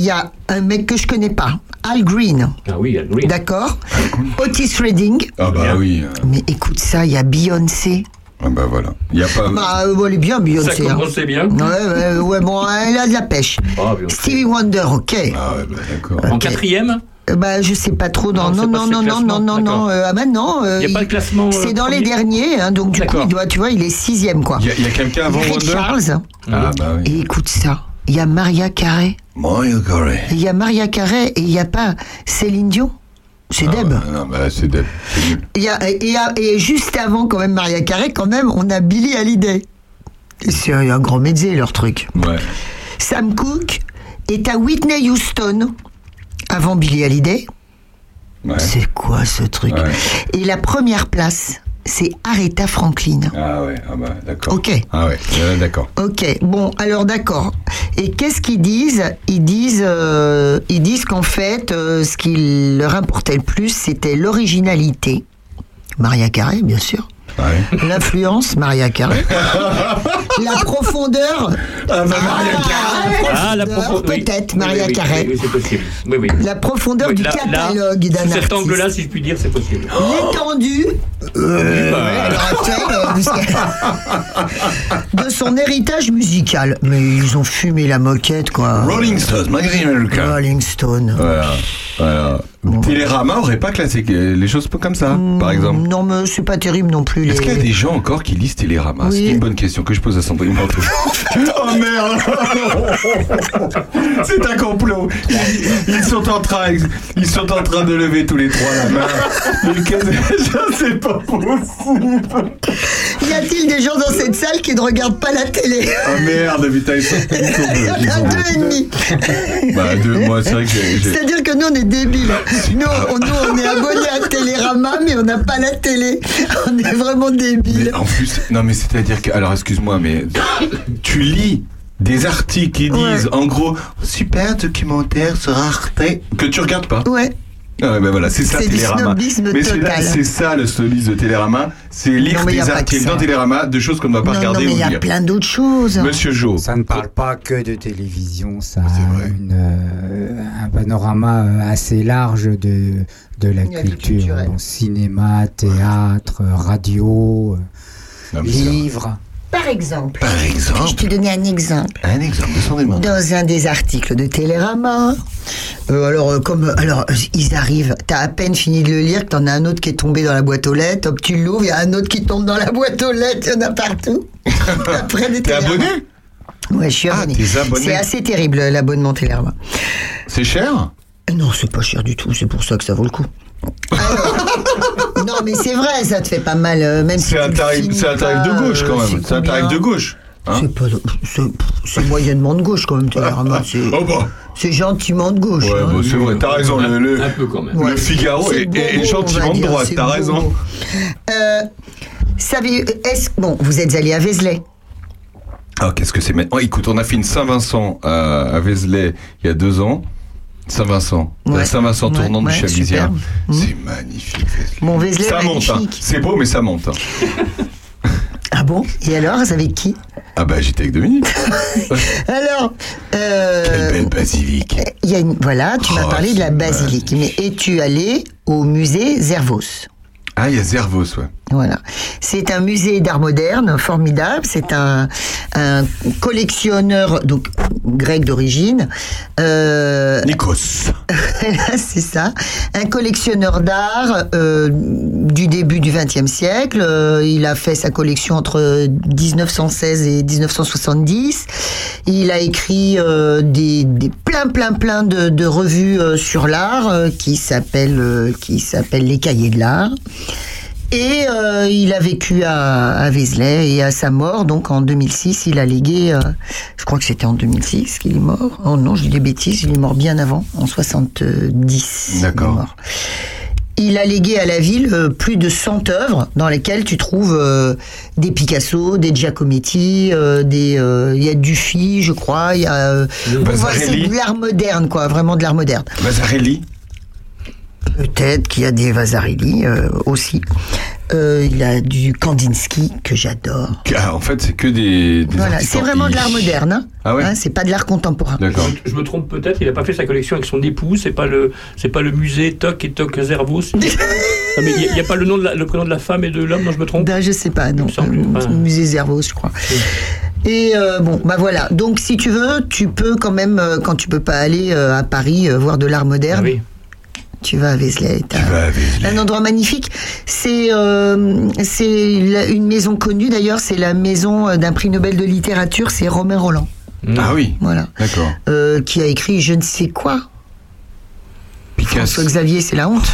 Il y a un mec que je connais pas. Al Green. Ah oui, Al Green. D'accord Otis Redding. Ah bah Bien. oui. Mais écoute ça, il y a Beyoncé. Ah bah voilà. Il y a pas. Bah, euh, elle est bien, Ça Beyoncé. hein. commençait bien. Ouais, ouais, ouais, bon, elle a de la pêche. Ah, Beyoncé. Stevie Wonder, ok. Ah ouais, bah d'accord. En quatrième Euh, Bah, je sais pas trop dans. Non, Non, non, non, non, non, euh, ah bah non. euh, Il y a pas le classement, euh, C'est dans les derniers, hein, donc du coup, il doit, tu vois, il est sixième, quoi. Il y a, il y a quelqu'un avant Ray Wonder? Charles. Ah bah oui. Et écoute ça, il y a Maria. Et Il y a Maria Carey et il n'y a pas Céline Dion. C'est Ah Deb. non, bah c'est Deb. C'est nul. Il y a- et, juste avant, quand même, Maria Carey, quand même, on a Billie Hallyday. C'est un grand métier, leur truc. Ouais. Sam Cooke est à Whitney Houston avant Billie Hallyday. Ouais. C'est quoi ce truc? Ouais. Et la première place, c'est Aretha Franklin. Ah ouais, ah bah d'accord. Ok. Ah ouais, euh, d'accord. Ok, bon, alors d'accord. Et qu'est-ce qu'ils disent? Ils disent, euh, ils disent qu'en fait, euh, ce qui leur importait le plus, c'était l'originalité. Maria Carey, bien sûr. Ouais. L'influence, Maria Carey. la profondeur. Ah bah Maria Carey. Ah, la profondeur, peut-être, Oui, Maria oui, Carey. Oui, c'est possible. Oui, oui. La profondeur Oui, du là- catalogue d'un Sous cet artiste. angle-là, si je puis dire, c'est possible. L'étendue euh, actuelle, euh, de son héritage musical. Mais ils ont fumé la moquette, quoi. Rolling Stones, Magazine America. Rolling Stone. Voilà. voilà. Télérama aurait pas classé les choses comme ça, par exemple. Non, mais c'est pas terrible non plus. Les... Est-ce qu'il y a des gens encore qui lisent Télérama? Oui. C'est une bonne question que je pose à Sandrine Manteau. oh merde C'est un complot ils, ils sont en train ils sont en train de lever tous les trois la main. Mais qu'est-ce- Je sais pas possible a-t-il des gens dans cette salle qui ne regardent pas la télé Oh merde putain ils sont. Il y en a deux. et demi. Bah deux, moi c'est vrai que j'ai... j'ai- C'est-à-dire que nous, on est débiles. Nous, on, nous, on est abonnés à Télérama, mais on n'a pas la télé. On est vraiment débiles. Mais en plus, non mais c'est-à-dire que, alors excuse-moi, mais tu lis des articles qui disent, en gros, super documentaire sur Arte, que tu regardes pas. Ouais. Ah ouais, ben voilà, c'est ça Télérama. mais c'est ça le snobisme de Télérama, c'est lire des articles dans Télérama de choses qu'on ne va pas Non, non, regarder mais il y a plein d'autres choses. Monsieur Jo. Ça ne parle pas que de télévision, ça a une, euh, un panorama euh, assez large de, de la culture. Bon, cinéma, théâtre, radio, euh, livres. Par exemple, Par je exemple, te donner un exemple. un exemple de Sandrine Manteau. Dans un des articles de Télérama, euh, alors euh, comme alors euh, ils arrivent, t'as à peine fini de le lire, que t'en as un autre qui est tombé dans la boîte aux lettres, hop tu l'ouvres, il y a un autre qui tombe dans la boîte aux lettres, il y en a partout. Après des T'es abonné? Ouais, je suis Ah, abonné. C'est assez terrible l'abonnement Télérama. C'est cher? Non, c'est pas cher du tout, c'est pour ça que ça vaut le coup. Alors, non, mais c'est vrai, ça te fait pas mal, euh, même si C'est un tarif, finis c'est un tarif de gauche euh, quand même. C'est un tarif de gauche. Hein C'est pas, c'est, c'est moyennement de gauche quand même, Télérama. C'est, oh bah, c'est gentiment de gauche. ouais, hein. bah, c'est vrai, t'as raison. Le, le- Un peu quand même. le Figaro est, beau, est on gentiment de droite, t'as beau. raison. Euh, savez, est-ce, bon, vous êtes allé à Vézelay. Ah, qu'est-ce que c'est maintenant? Oh, Écoute, on a fait une Saint-Vincent à, à Vézelay il y a deux ans. Saint-Vincent, la Ouais. Saint-Vincent Ouais, tournante ouais, du. C'est magnifique, Vézelay. Bon, Vézelay, ça monte, hein. magnifique. c'est beau, mais ça monte. hein. Ah bon? Et alors, avec qui? Ah bah j'étais avec Dominique. Alors, euh, Quelle belle basilique. il y a une, voilà, tu m'as Oh, parlé de la basilique. Mais es-tu allé au musée Zervos? Ah, il y a Zervos, ouais. Voilà. C'est un musée d'art moderne formidable. C'est un, un collectionneur donc grec d'origine. Euh, Nikos. c'est ça. Un collectionneur d'art euh, du début du XXe siècle. Euh, il a fait sa collection entre 1916 et 1970. Il a écrit euh, des, des plein plein plein de, de revues euh, sur l'art euh, qui s'appellent euh, qui s'appellent les Cahiers de l'art. Et euh, il a vécu à, à Vézelay et à sa mort, donc en 2006, il a légué, euh, je crois que c'était en 2006 qu'il est mort. Oh non, je dis des bêtises, il est mort bien avant, en 70. il est D'accord. Il a légué à la ville euh, plus de 100 œuvres dans lesquelles tu trouves euh, des Picasso, des Giacometti, euh, des il y a Dufy, je crois, il y a c'est de l'art moderne quoi, vraiment de l'art moderne. Vasarely. Peut-être qu'il y a des Vasarely euh, aussi. Euh, il a du Kandinsky que j'adore. Ah, en fait, c'est que des. des Voilà, c'est vraiment de l'art moderne. Hein Ah ouais Hein, c'est pas de l'art contemporain. D'accord. Je me trompe peut-être, il n'a pas fait sa collection avec son épouse, c'est pas le, c'est pas le musée Toc et Toc Zervos. Non, mais il n'y a, pas le nom de la- le prénom de la femme et de l'homme, non, je me trompe. Ben, je sais pas, non. Euh. Musée Zervos, je crois. Et euh, bon, bah voilà. Donc, si tu veux, tu peux quand même, euh, quand tu peux pas aller euh, à Paris voir de l'art Ah moderne, oui. Tu vas à Vézelay. Tu vas à Vézelay. Un endroit magnifique. C'est euh, c'est une maison connue d'ailleurs. C'est la maison euh, d'un prix Nobel de littérature. C'est Romain Roland. Ah oui. Voilà. D'accord. Euh, qui a écrit je ne sais quoi. Picasso. François Xavier, c'est la honte.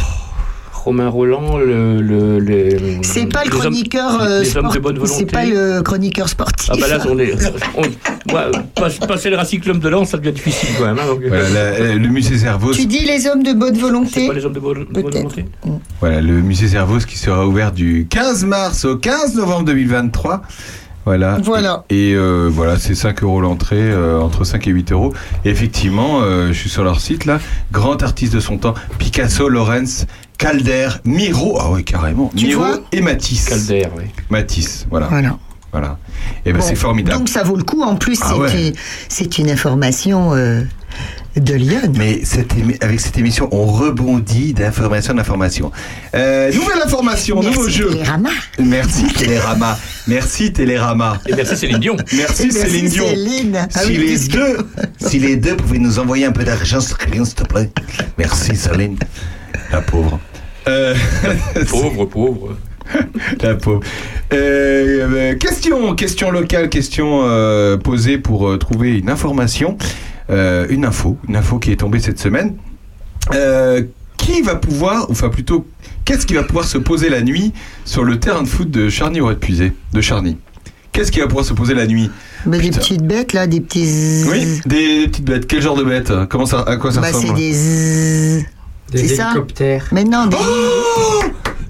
Romain Roland, le. le, le- C'est pas le hommes- chroniqueur euh, les hommes de sport- bonne volonté. C'est pas le chroniqueur sportif. Ah bah là, on est. on- moi, pas- passer le Racyclum de l'an, ça devient difficile quand même. hein, donc, Voilà, la- la- le musée Zervos. Tu dis les hommes de bonne c'est volonté pas les hommes de bonne, volonté Voilà, le musée Zervos qui sera ouvert du 15 mars au 15 novembre 2023. Voilà. Voilà. Et, et, euh, voilà, c'est 5 euros l'entrée, euh, entre 5 et 8 euros. Et effectivement, euh, je suis sur leur site là, grand artiste de son temps, Picasso, Lorenz, Calder, Miro, ah ouais, carrément, Tu Miro et Matisse. Calder, oui. Matisse, voilà. Voilà. voilà. Et ben Bon, c'est formidable. Donc ça vaut le coup. En plus, Ah c'est ouais. une, c'est une information euh, de Lyon. Mais cette émi- avec cette émission, on rebondit d'information en information. Euh, nouvelle information, nouveau Merci jeu. Télérama. Merci Télérama. Merci Télérama. Et merci Céline Dion. Merci, Merci, Céline Dion. Céline. Ah si, oui, les deux, si les deux pouvaient nous envoyer un peu d'argent, Céline, s'il te plaît. Merci Céline. La pauvre. Euh, Pauvre, pauvre. la pauvre. Euh, euh, question, question locale, question euh, posée pour euh, trouver une information, euh, une info, une info qui est tombée cette semaine. Euh, qui va pouvoir, enfin plutôt, qu'est-ce qui va pouvoir se poser la nuit sur le terrain de foot de Charny au puisé de Charny? Qu'est-ce qui va pouvoir se poser la nuit? Mais des petites bêtes là, des petits. Oui, des, des petites bêtes. Quel genre de bêtes? Comment ça, à quoi ça Bah c'est ressemble des. Des C'est ça hélicoptères. Mais non, des. Oh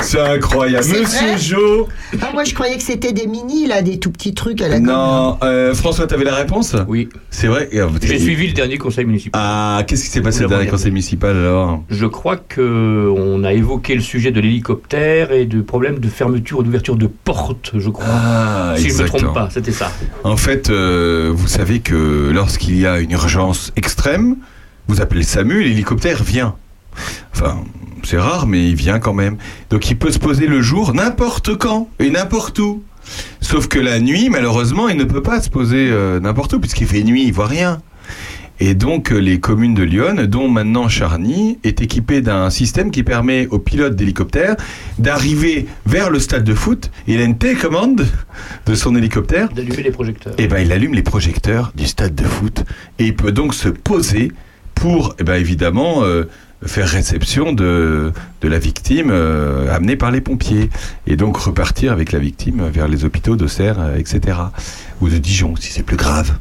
C'est incroyable, Monsieur Jo. Ah, moi je croyais que c'était des mini là, des tout petits trucs à la. Non, euh, François, t'avais la réponse? Oui. C'est vrai. euh, J'ai suivi le dernier conseil municipal. Ah, qu'est-ce qui s'est passé le dernier conseil municipal alors? Je crois que on a évoqué le sujet de l'hélicoptère et de problèmes de fermeture ou d'ouverture de portes, je crois. Ah, si je ne me trompe pas, c'était ça. En fait, euh, vous savez que lorsqu'il y a une urgence extrême, vous appelez le SAMU, l'hélicoptère vient. Enfin, c'est rare, mais il vient quand même. Donc il peut se poser le jour n'importe quand et n'importe où. Sauf que la nuit, malheureusement, il ne peut pas se poser euh, n'importe où, puisqu'il fait nuit, il voit rien. Et donc, euh, les communes de Lyon, dont maintenant Charny, est équipée d'un système qui permet aux pilotes d'hélicoptère d'arriver vers le stade de foot. Il a une télécommande de son hélicoptère D'allumer les projecteurs. eh ben, il allume les projecteurs du stade de foot et il peut donc se poser pour, eh ben, évidemment, euh, faire réception de, de la victime euh, amenée par les pompiers et donc repartir avec la victime vers les hôpitaux d'Auxerre, euh, etc. Ou de Dijon, si c'est plus grave.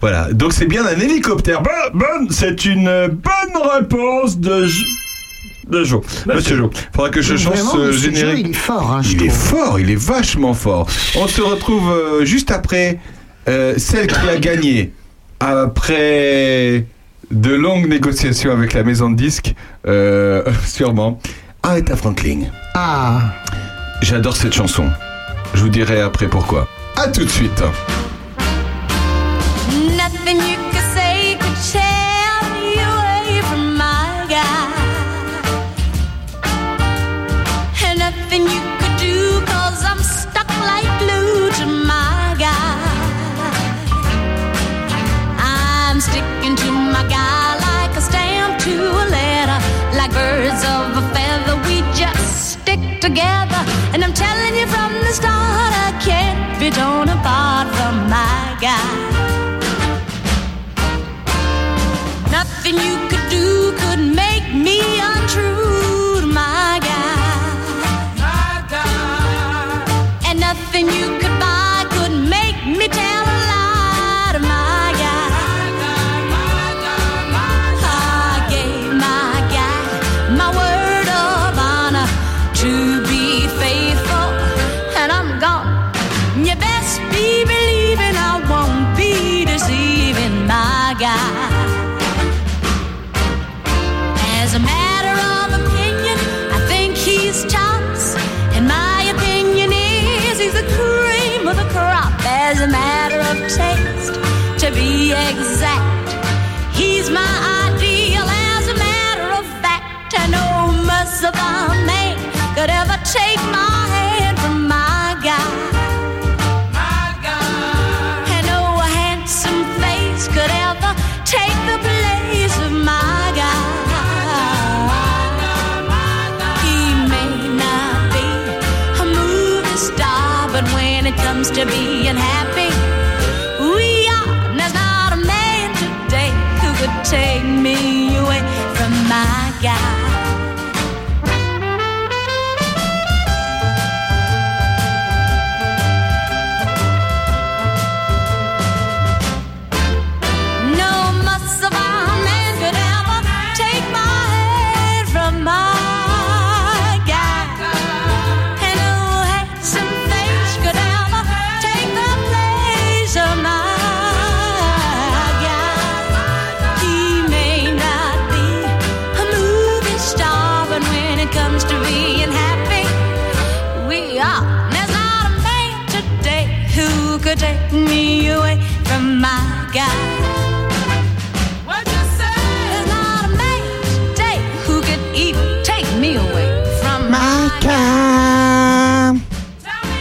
Voilà, donc c'est bien un hélicoptère. Bonne, bonne, c'est une bonne réponse de... De Jo. Monsieur Jo. Faudra que je change ce générique. il est fort, hein, je est fort, il est vachement fort. On se retrouve euh, juste après euh, celle qui a gagné. Après de longues négociations avec la maison de disques, euh, sûrement. Aretha Franklin. Ah. J'adore cette chanson. Je vous dirai après pourquoi. A tout de suite. Nothing you could say could tear me away from my guy. And nothing nothing you telling you from the start, I can't be torn apart from my guy. Nothing you could do could make me untrue to my guy. My guy. And nothing you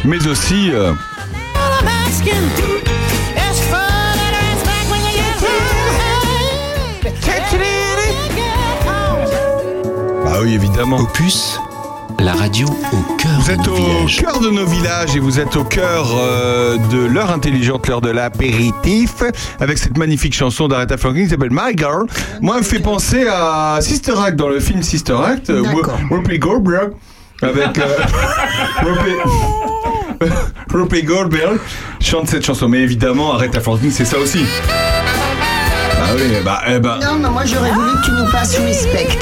Mais aussi. euh, Bah oui, évidemment. Opus, la radio au cœur Vous de êtes nos au villages. cœur de nos villages et vous êtes au cœur euh, de l'heure intelligente, l'heure de l'apéritif, avec cette magnifique chanson d'Aretha Franklin qui s'appelle My Girl. Moi, elle me fait penser à Sister Act dans le film Sister Act, euh, Whoopi Goldberg, avec euh, Whoopi Goldberg chante cette chanson. Mais évidemment, Aretha Franklin, c'est ça aussi. Bah oui, bah, eh bah, Non, mais moi j'aurais voulu que tu nous passes Respect.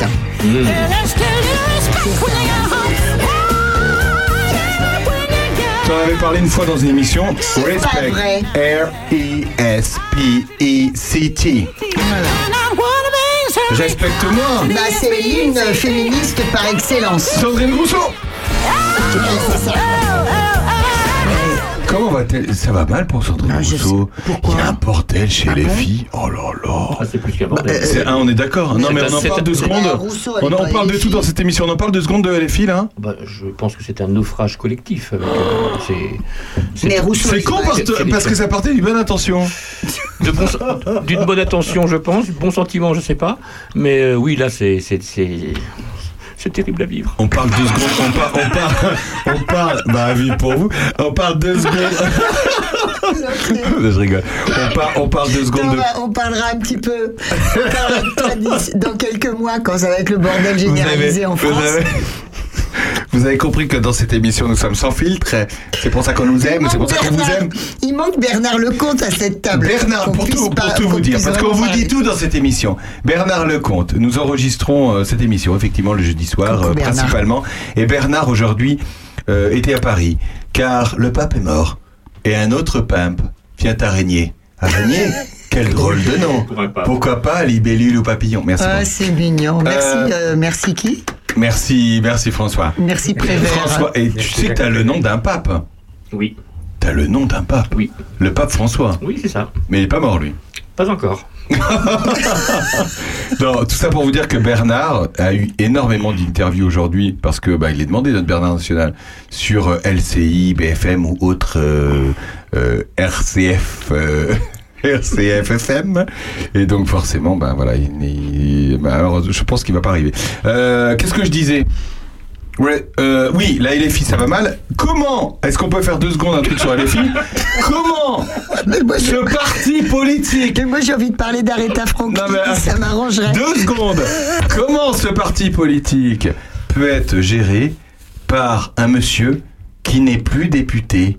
T'en avais parlé une fois dans une émission. Respect. R-E-S-P-E-C-T. Respecte-moi. Bah, c'est l'hymne féministe par excellence. Sandrine Rousseau. Ça va mal pour Sandrine Ah, Rousseau. Pourquoi Il y a un bordel chez Ah les bon filles. Oh là là. Ah, c'est plus qu'un bordel. C'est un, on est d'accord. Non, mais on en parle deux secondes. Rousseau, On, en parle de tout dans cette émission. On en parle deux secondes de les filles, là. Bah, je pense que c'est un naufrage collectif. euh, c'est- con parce, que ça partait d'une bonne intention. d'une bonne attention, je pense, bon sentiment, je sais pas. Mais euh, oui, là, c'est c'est- terrible à vivre. On parle deux secondes. On, par- on parle. On parle. Bah, vie pour vous. On parle deux secondes. Je rigole. On, par- on parle deux secondes on, de. va- on parlera un petit peu on parlera de toi d'ici- dans quelques mois quand ça va être le bordel généralisé en vous France. Vous avez compris que dans cette émission, nous sommes sans filtre. C'est pour ça qu'on nous aime, c'est pour ça qu'on vous aime. Il manque Bernard Lecomte à cette table. Bernard, pour tout, pas- pour tout qu'on vous dire, parce qu'on vous dit tout dans cette émission. Bernard Lecomte, nous enregistrons euh, cette émission, effectivement, le jeudi soir, Coucou euh, principalement. Et Bernard, aujourd'hui, euh, était à Paris, car le pape est mort, et un autre pape vient à régner. À régner Quel drôle de nom. Pourquoi pas? Libellule ou papillon? Merci. Ah, c'est mignon. Merci, Euh, euh, merci qui? Merci, merci François. Merci Prévert. François, et tu sais que t'as le nom d'un pape. Oui, T'as le nom d'un pape. oui, Le pape François. oui, c'est ça. Mais il est pas mort, lui. Pas encore. Non, tout ça pour vous dire que Bernard a eu énormément d'interviews aujourd'hui parce que bah, il est demandé notre Bernard national sur euh, LCI, BFM ou autre euh, euh, RCF. euh, RCF FM et donc forcément ben voilà il, il- bah, alors je pense qu'il va pas arriver Euh, qu'est-ce que je disais? Ouais, euh, oui, la LFI, ça va mal. Comment Est-ce qu'on peut faire deux secondes un truc sur LFI Comment moi, ce parti politique mais moi, j'ai envie de parler d'Aretha Franklin, mais- ça m'arrangerait. Deux secondes. Comment ce parti politique peut être géré par un monsieur qui n'est plus député?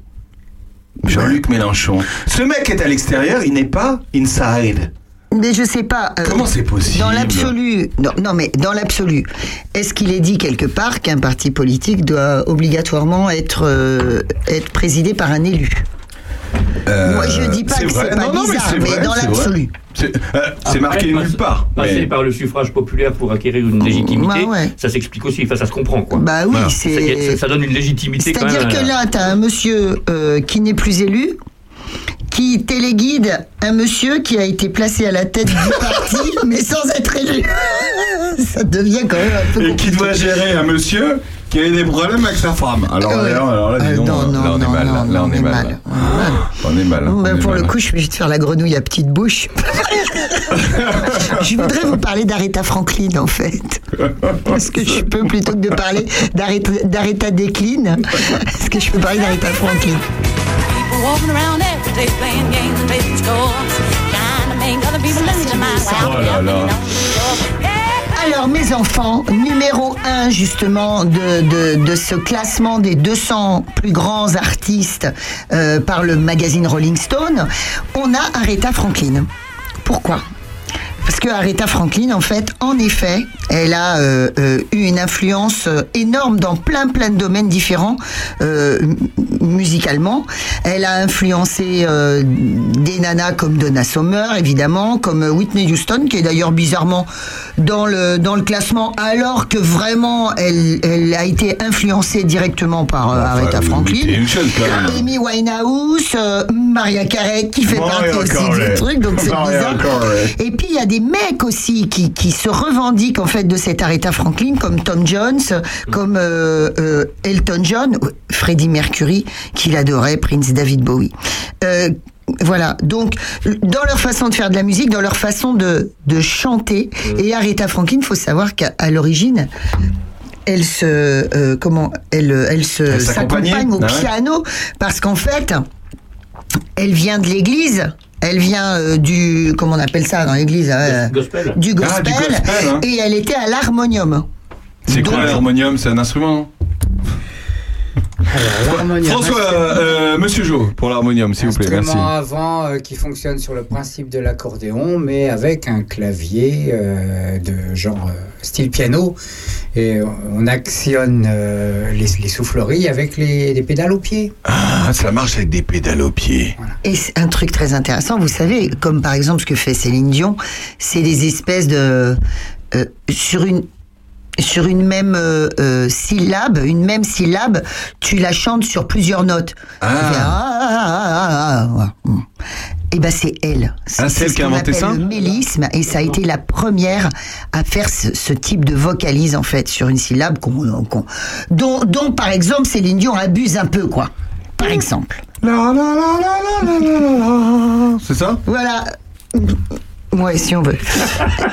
Jean-Luc Mélenchon. Ce mec est à l'extérieur, il n'est pas inside. Mais je sais pas. euh, Comment c'est possible Dans l'absolu, non, non, mais dans l'absolu, est-ce qu'il est dit quelque part qu'un parti politique doit obligatoirement être euh, être présidé par un élu? Euh, Moi, je dis pas que c'est pas Non, bizarre, c'est mais vrai, dans l'absolu. C'est euh, marqué nulle part. Passer mais- par le suffrage populaire pour acquérir une légitimité, Bah ouais. ça s'explique aussi. Enfin, ça se comprend, quoi. Bah oui, Voilà. C'est. ça- ça donne une légitimité quand même. C'est-à-dire que là, tu as un monsieur euh, qui n'est plus élu, qui téléguide un monsieur qui a été placé à la tête du parti, mais sans être élu. Ça devient quand même un peu Et qui doit gérer un monsieur qui a eu des problèmes avec sa femme. Alors, Ouais. là, alors là, dis Euh, non, non, là, on est mal. là, on est mal. On est mal. Bon, on ben, est pour mal. le coup, je vais juste faire la grenouille à petite bouche. je voudrais vous parler d'Aretha Franklin, en fait. Est-ce que je peux, plutôt que de parler d'Aretha d'Aretha Décline, est-ce que je peux parler d'Aretha Franklin? Oh là là. Alors, mes enfants, numéro 1 justement de, de, de ce classement des 200 plus grands artistes euh, par le magazine Rolling Stone, on a Aretha Franklin. Pourquoi? Parce que Aretha Franklin, en fait, en effet, elle a euh, euh, eu une influence euh, énorme dans plein plein de domaines différents euh, musicalement. Elle a influencé des nanas comme Donna Summer, évidemment, comme Whitney Houston, qui est d'ailleurs bizarrement dans le dans le classement, alors que vraiment elle elle a été influencée directement par Aretha Franklin. Amy Winehouse, Maria Carey qui fait partie aussi du truc, donc c'est bizarre. Et puis il y a des mecs aussi qui, qui se revendiquent en fait de cette Aretha Franklin, comme Tom Jones, comme euh, euh, Elton John, Freddie Mercury, qu'il adorait, Prince David Bowie. Euh, voilà, donc dans leur façon de faire de la musique, dans leur façon de, de chanter, et Aretha Franklin, faut savoir qu'à l'origine, elle se comment elle elle se s'accompagne au Ah ouais. piano parce qu'en fait elle vient de l'église elle vient euh, du comment on appelle ça dans l'église euh, Gospel. du Ah, du gospel, hein. et elle était à l'harmonium C'est quoi l'harmonium? C'est un instrument Alors, l'harmonium, François, euh, Monsieur Jo, pour l'harmonium, s'il vous plaît, merci. instrument avant euh, qui fonctionne sur le principe de l'accordéon, mais avec un clavier euh, de genre euh, style piano. Et on actionne euh, les, les souffleries avec les, les pédales au pied. Ah, ça marche avec des pédales au pied. et c'est un truc très intéressant vous savez comme par exemple ce que fait Céline Dion c'est des espèces de euh, sur une sur une même euh, euh, syllabe, une même syllabe, tu la chantes sur plusieurs notes. Ah. Fais. Et ben c'est elle. Ah, c'est elle ce qui a inventé ça Le mélisme et ça a été la première à faire ce, ce type de vocalise en fait sur une syllabe qu'on- dont, dont par exemple Céline Dion abuse un peu quoi. Par exemple. C'est ça? Voilà. Ouais, si on veut.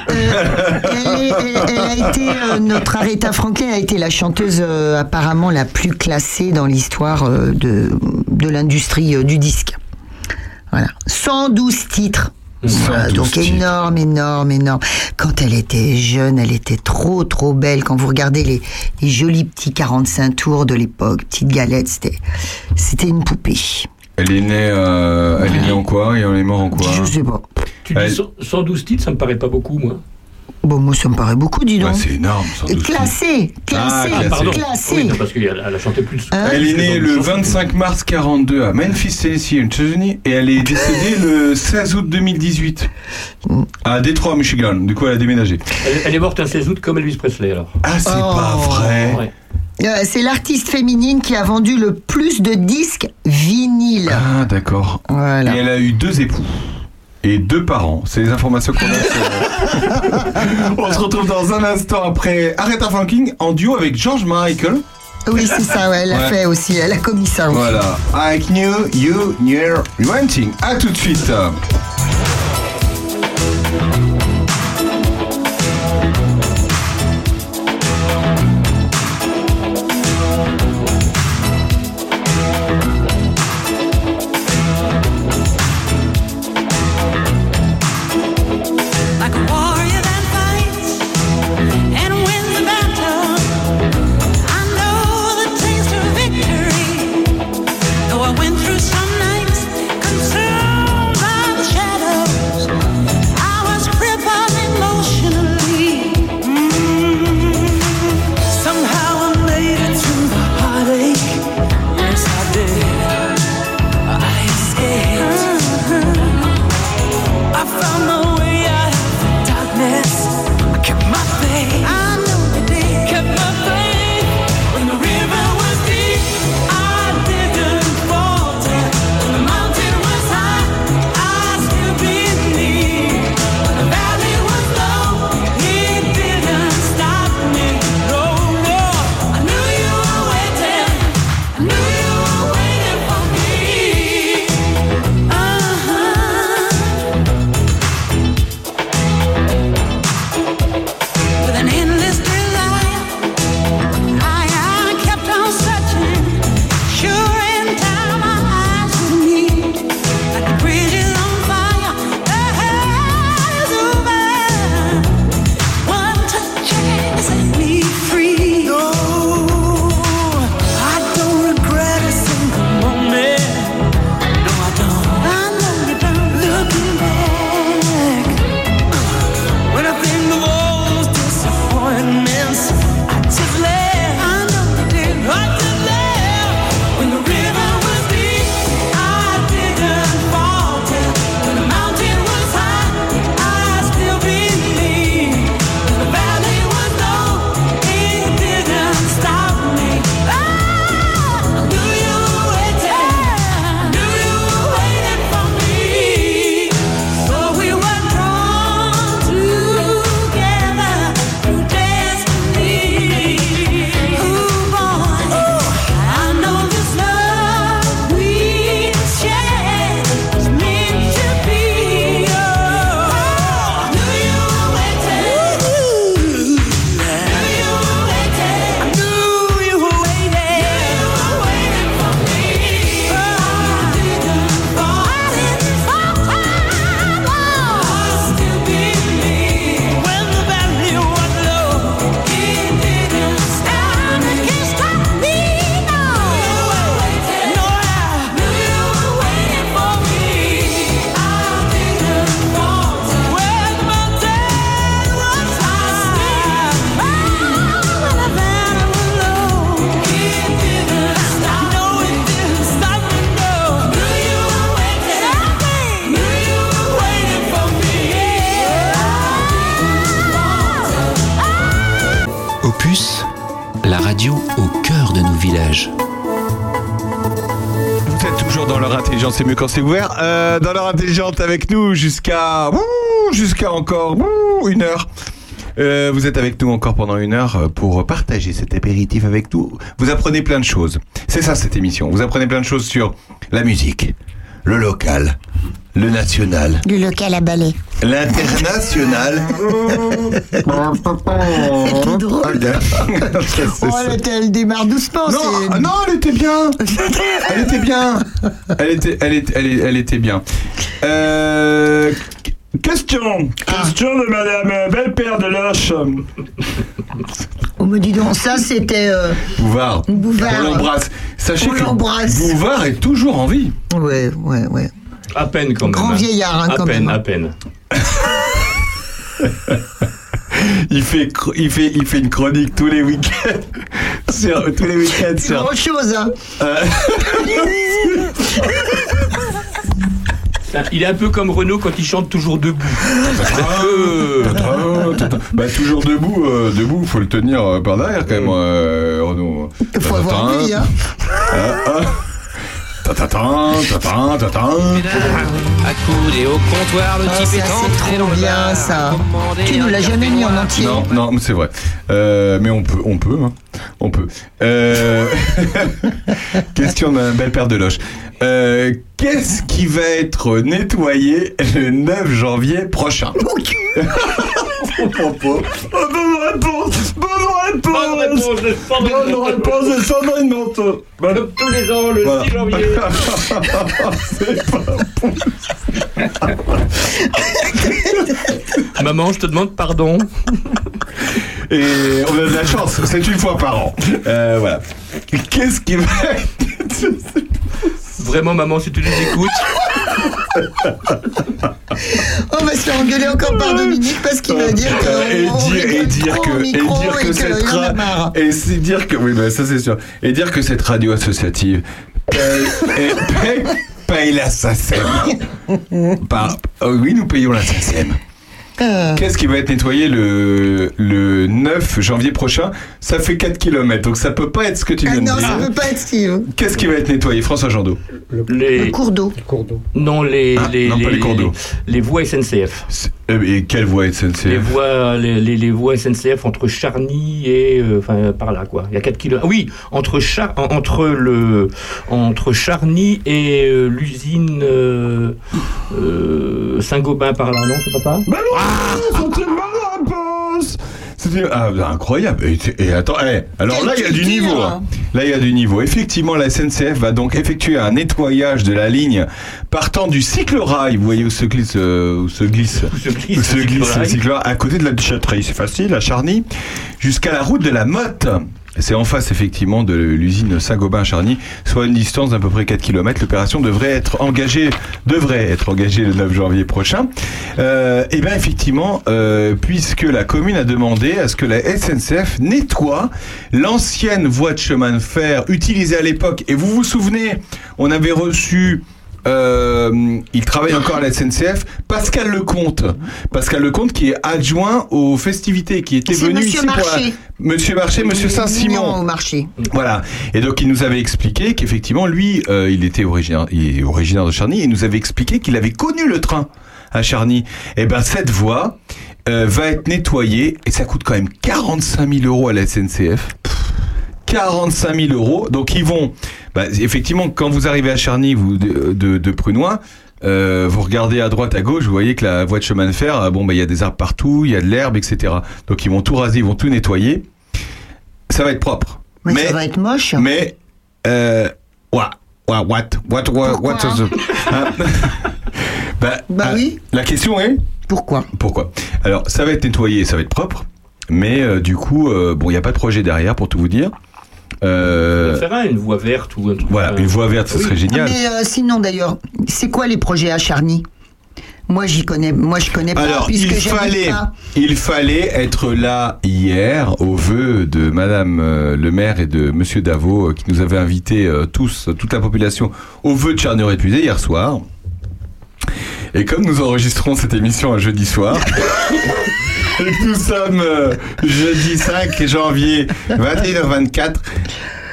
Euh, elle, est- elle- elle a été, euh, notre Aretha Franklin a été la chanteuse euh, apparemment la plus classée dans l'histoire euh, de, de l'industrie euh, du disque. Voilà. 112 titres. Voilà, 112 donc énorme, énorme, énorme. Quand elle était jeune, elle était trop, trop belle. Quand vous regardez les, les jolis petits 45 tours de l'époque, petite galette, c'était, c'était une poupée. Elle est née, euh, elle est née en quoi? Et elle est morte en quoi? Je sais pas. Tu dis 100 112 titres, ça me paraît pas beaucoup, moi. Bon, moi, ça me paraît beaucoup, dis Ouais, donc. C'est énorme, 112 Classé, classé, Ah, classé. Pardon. classé. Oui, non, parce qu'elle elle a chanté plus de Hein Elle est née le 25 mars 42 à Memphis, Tennessee, aux États-Unis, et elle est décédée le 16 août 2018 à Détroit, Michigan. Du coup, elle a déménagé. Elle, elle est morte un 16 août comme Elvis Presley, alors. Ah, c'est Oh. pas vrai. Ouais. Euh, c'est l'artiste féminine qui a vendu le plus de disques vinyles. Ah, d'accord. Voilà. Et elle a eu deux époux. Et deux parents. C'est les informations qu'on a. sur- On se retrouve dans un instant après Aretha Franklin en duo avec George Michael. Oui, c'est ça, ouais, elle a Ouais. fait aussi, elle a commis ça aussi. Voilà. I knew you near renting. À tout de suite. C'est ouvert. Euh, dans leur intelligente avec nous jusqu'à jusqu'à encore une heure. Euh, vous êtes avec nous encore pendant une heure euh, pour partager cet apéritif avec nous. Vous apprenez plein de choses. C'est ça cette émission. Vous apprenez plein de choses sur la musique, le local, le national, Le local à balai. L'international. C'est drôle. Oh, elle, elle démarre doucement. Non, ah non, elle était bien. Elle était bien. Elle était, elle était, elle, était bien. Euh, question. Question de Madame Belle-Père de Loche. On me dit donc, ça c'était. euh, Bouvard. Bouvard. On l'embrasse. Sachez On que l'embrasse. Bouvard est toujours en vie. Ouais, ouais, ouais. À peine quand même. Grand hein. vieillard, hein, à quand peine, même. à peine. Il fait, il fait, il fait une chronique tous les week-ends. sur, tous les week-ends C'est autre chose, hein. Euh, Il est un peu comme Renaud quand il chante toujours debout. Euh. Bah, toujours debout, euh, debout, faut le tenir euh, par derrière quand même, euh, Renaud. Il faut avoir envie, hein. ah, ah. Accoudé au comptoir, le Ah, type est entré dans bien, ça. Tu un l'as jamais mis en entier. Non, non, c'est vrai. Euh, mais on peut, on peut, hein. on peut. Euh, Question d'un belle paire de loches. Euh, Qu'est-ce qui va être nettoyé le 9 janvier prochain Oh, bonne réponse Bonne réponse Bonne réponse de Sandrine Bonne réponse de Sandrine Manteau Comme tous les ans, le Voilà. 6 janvier. C'est pas Maman, je te demande pardon. Et on a de la chance, c'est une fois par an. Euh, voilà. Qu'est-ce qui va être... Vraiment, maman, si tu nous écoutes, On va se faire engueuler encore par Dominique parce qu'il va dire que. Euh, et on dire, et dire que, et dire que et cette en a ra- et c'est dire que oui bah ça c'est sûr. Et dire que cette radio associative paye, paye, paye la SACEM. Par- oh oui nous payons la SACEM Euh, Qu'est-ce qui va être nettoyé le, le 9 janvier prochain? Ça fait 4 km, donc ça peut pas être ce que tu ah viens non, de ça dire. peut pas être Steve. Qu'est-ce qui va être nettoyé François Jandot? Le les, cours d'eau. non, les, Ah, les, non, pas les cours d'eau. les voies SNCF. Euh, Et quelle voie SNCF Les voies, les, les, les voies SNCF entre Charny et euh, enfin par là quoi. Il y a 4 kilomètres. Oui, entre Char, en- entre le entre Charny et euh, l'usine euh, euh, Saint-Gobain par là, non, c'est pas ça? Bah non, réponse C'était ah, bah, incroyable. Et, et attends, eh, alors là il y a du niveau. hein. hein. Là il y a du niveau. Effectivement, la SNCF va donc effectuer un nettoyage de la ligne partant du cycle-rail. Vous voyez où se glisse, euh, où se glisse, Où se glisse où se le glisse le à côté de la déchetterie. C'est facile, à Charny, jusqu'à la route de la Motte. C'est en face effectivement de l'usine Saint-Gobain à Charny, soit une distance d'à peu près 4 km. L'opération devrait être engagée, devrait être engagée le 9 janvier prochain. Euh, et bien effectivement, euh, puisque la commune a demandé à ce que la SNCF nettoie l'ancienne voie de chemin de fer utilisée à l'époque. Et vous vous souvenez, on avait reçu euh, il travaille encore à la SNCF. Pascal Lecomte, Pascal Lecomte qui est adjoint aux festivités, qui était venu Monsieur ici pour la- Marché. Monsieur Marché, Monsieur Saint-Simon. au marché. Voilà. Et donc il nous avait expliqué qu'effectivement lui, euh, il était originaire, il est originaire de Charny. Et il nous avait expliqué qu'il avait connu le train à Charny. Et ben cette voie euh, va être nettoyée et ça coûte quand même 45 000 euros à la SNCF. 45 000 euros. Donc ils vont, bah, effectivement, quand vous arrivez à Charny, vous de, de, de Prunois, euh, vous regardez à droite, à gauche, vous voyez que la voie de chemin de fer, euh, bon, bah, il y a des arbres partout, il y a de l'herbe, etc. Donc ils vont tout raser, ils vont tout nettoyer. Ça va être propre. Mais, Mais- ça va être moche. Mais, euh, what, what, what, what, what, the- Hein? Bah, Bah ah, oui. La question est Pourquoi? Pourquoi? Alors, ça va être nettoyé, ça va être propre, mais euh, du coup, euh, bon, il n'y a pas de projet derrière pour tout vous dire. Euh, faire un, une voie verte ou un truc. voilà, euh, une voie verte, oui. serait génial. Mais euh, sinon d'ailleurs, c'est quoi les projets à Charny? Moi j'y connais, moi je connais pas Alors, puisque il fallait, pas. il fallait être là hier au vœu de Madame euh, le maire et de Monsieur Davo euh, qui nous avaient invités euh, tous, toute la population, au vœu de Charneur épuisé hier soir. Et comme nous enregistrons cette émission un jeudi soir, et nous sommes euh, jeudi 5 janvier 21h24,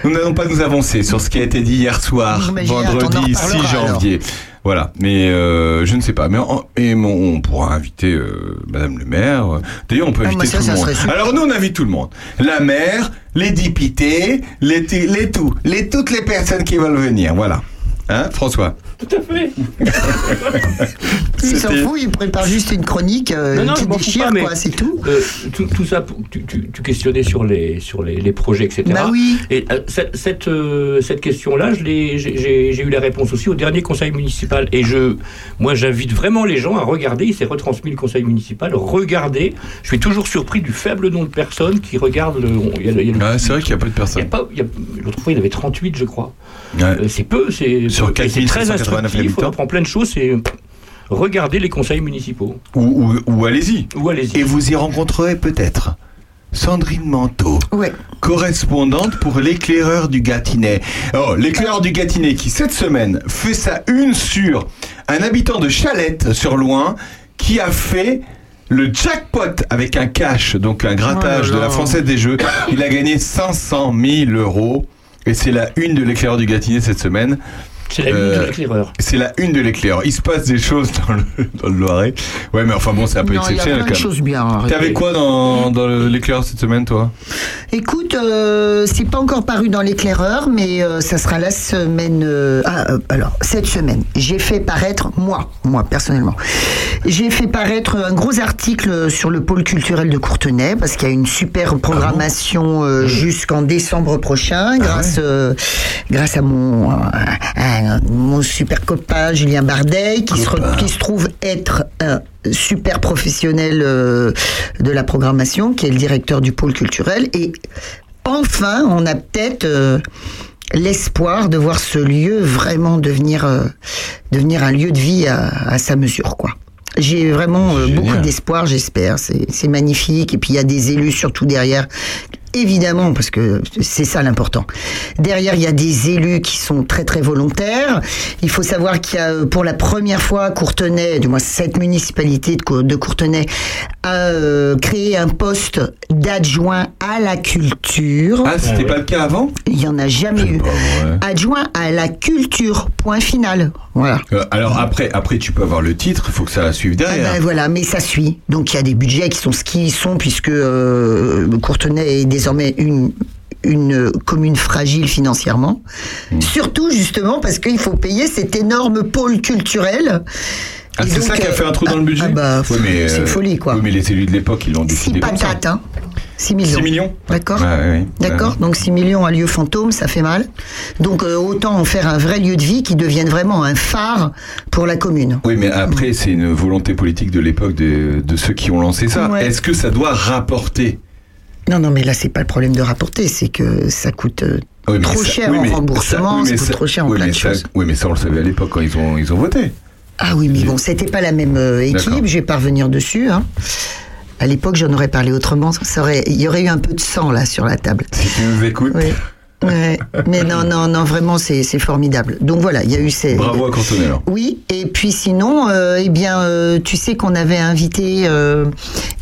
nous n'allons pas nous avancer sur ce qui a été dit hier soir, vendredi 6 reparlera, janvier. Voilà, mais euh, je ne sais pas. Mais en- et mon- on pourra inviter euh, Madame le maire. D'ailleurs, on peut Ah, inviter ça, tout ça le monde. Alors nous, on invite tout le monde. La maire, les députés, les, les tout, les toutes les personnes qui veulent venir. Voilà. Hein, François? Tout à fait. Il s'en fout, il prépare juste une chronique euh, Non, non, qui déchire pas, mais- quoi, c'est tout. Euh, tout, tout ça, pour- tu, tu, tu questionnais sur les, sur les, les projets, etc. Bah oui. Et euh, cette, cette, euh, cette question-là, je l'ai- j'ai eu la réponse aussi au dernier conseil municipal. Et je, moi, j'invite vraiment les gens à regarder. Il s'est retransmis le conseil municipal. Regardez. Je suis toujours surpris du faible nombre de personnes qui regardent le. il y a le- il y a le- Ah, C'est vrai qu'il y a peu de personnes. pas, L'autre fois, il y en avait 38, je crois. Ouais. Euh, c'est peu, c'est Sur et c'est très 4789 On apprend plein de choses. C'est regarder les conseils municipaux. Ou, ou- ou allez-y. Ou allez-y. Et vous y rencontrerez peut-être Sandrine Manteau, Ouais. correspondante pour l'éclaireur du Gâtinais. Oh, l'éclaireur du Gâtinais qui, cette semaine, fait sa une sur un habitant de Chalette sur Loing qui a fait le jackpot avec un cash, donc un grattage Oh de la. Française des Jeux. Il a gagné 500 000 euros. Et c'est la une de l'éclaireur du Gâtinais cette semaine. C'est la une de Euh, l'éclaireur. C'est la une de l'éclaireur. Il se passe des choses dans le, dans le Loiret. Ouais, mais enfin bon, c'est un peu Non, il y a exceptionnel plein de choses bien. arrêtez. T'avais quoi dans, dans l'éclaireur cette semaine, toi? Écoute, euh, c'est pas encore paru dans l'éclaireur, mais euh, ça sera la semaine. euh, ah, euh, alors, cette semaine, j'ai fait paraître, moi, moi personnellement, j'ai fait paraître un gros article sur le pôle culturel de Courtenay, parce qu'il y a une super programmation euh, jusqu'en décembre prochain, grâce, euh, grâce à mon, à- à mon super copain Julien Bardet, qui se, re- qui se trouve être un super professionnel euh, de la programmation, qui est le directeur du pôle culturel. Et enfin, on a peut-être euh, l'espoir de voir ce lieu vraiment devenir, euh, devenir un lieu de vie à, à sa mesure, quoi. J'ai vraiment euh, beaucoup d'espoir, j'espère. C'est magnifique. Et puis il y a des élus surtout derrière. Évidemment, parce que c'est ça l'important. Derrière, il y a des élus qui sont très très volontaires. Il faut savoir qu'il y a euh, pour la première fois Courtenay, du moins cette municipalité de Cour- de Courtenay, a euh, créé un poste d'adjoint à la culture. Ah, c'était pas le cas avant? Il y en a jamais eu. vrai. Adjoint à la culture. Point final. Voilà. Euh, Alors après, après, tu peux avoir le titre, il faut que ça suive Ah derrière. ben voilà, mais ça suit. Donc il y a des budgets qui sont ce qu'ils sont, puisque euh, Courtenay est désormais une une commune fragile financièrement. Hmm. Surtout justement parce qu'il faut payer cet énorme pôle culturel. Ah, c'est ça qui a euh, fait un trou dans le budget ah bah, mais, c'est euh, une folie quoi. Oui, mais les élus de l'époque, ils l'ont 6 décidé comme ça. patates, hein. 6 millions. 6 millions D'accord Ah, oui. D'accord Donc 6 millions à lieu fantôme, ça fait mal. Donc euh, autant en faire un vrai lieu de vie qui devienne vraiment un phare pour la commune. Oui, mais après, c'est une volonté politique de l'époque de, de ceux qui ont lancé ça. Ouais. Est-ce que ça doit rapporter Non, non, mais là, c'est pas le problème de rapporter, c'est que ça coûte Oui, trop ça- cher oui, en remboursement, oui, ça, coûte trop cher en plein de choses. Oui, mais ça, on le savait à l'époque quand ils ont, ils ont voté. Ah oui, mais bon, c'était pas la même euh, équipe, je vais pas revenir dessus. Hein. À l'époque, j'en aurais parlé autrement, ça aurait, il y aurait eu un peu de sang là sur la table. Si tu nous écoutes. Ouais. Mais non, non, non, vraiment, c'est c'est formidable. Donc voilà, il y a eu ces. bravo à alors. Oui, et puis sinon, euh, eh bien, euh, tu sais qu'on avait invité euh,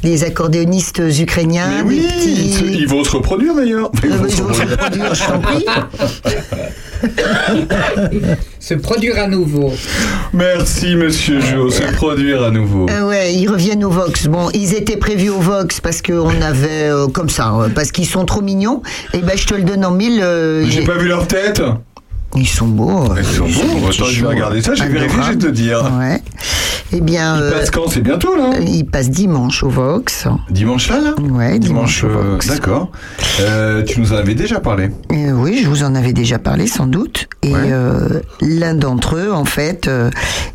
les accordéonistes ukrainiens. Mais oui, petits- ils, vont se reproduire d'ailleurs. Ils vont bah, se ils vont se reproduire, je t'en prie. Se produire à nouveau. Merci Monsieur Jo, se produire à nouveau. Euh, ouais, ils reviennent au Vox. Bon, ils étaient prévus au Vox parce qu'on avait euh, comme ça, euh, parce qu'ils sont trop mignons. Et ben, je te le donne en mille. euh, j'ai- pas vu leur tête. Ils sont beaux. Ils sont beaux. Attends, je vais regarder ça. J'ai vérifié, je vais te dire. Ouais. Eh bien, Ils euh, passent quand? C'est bientôt là. ils passent dimanche au Vox. Dimanche là, là? Ouais, dimanche, au euh, Vox. D'accord. Euh, tu nous en avais déjà parlé. Euh, oui, je vous en avais déjà parlé sans doute. Et Ouais. euh, l'un d'entre eux, en fait, euh,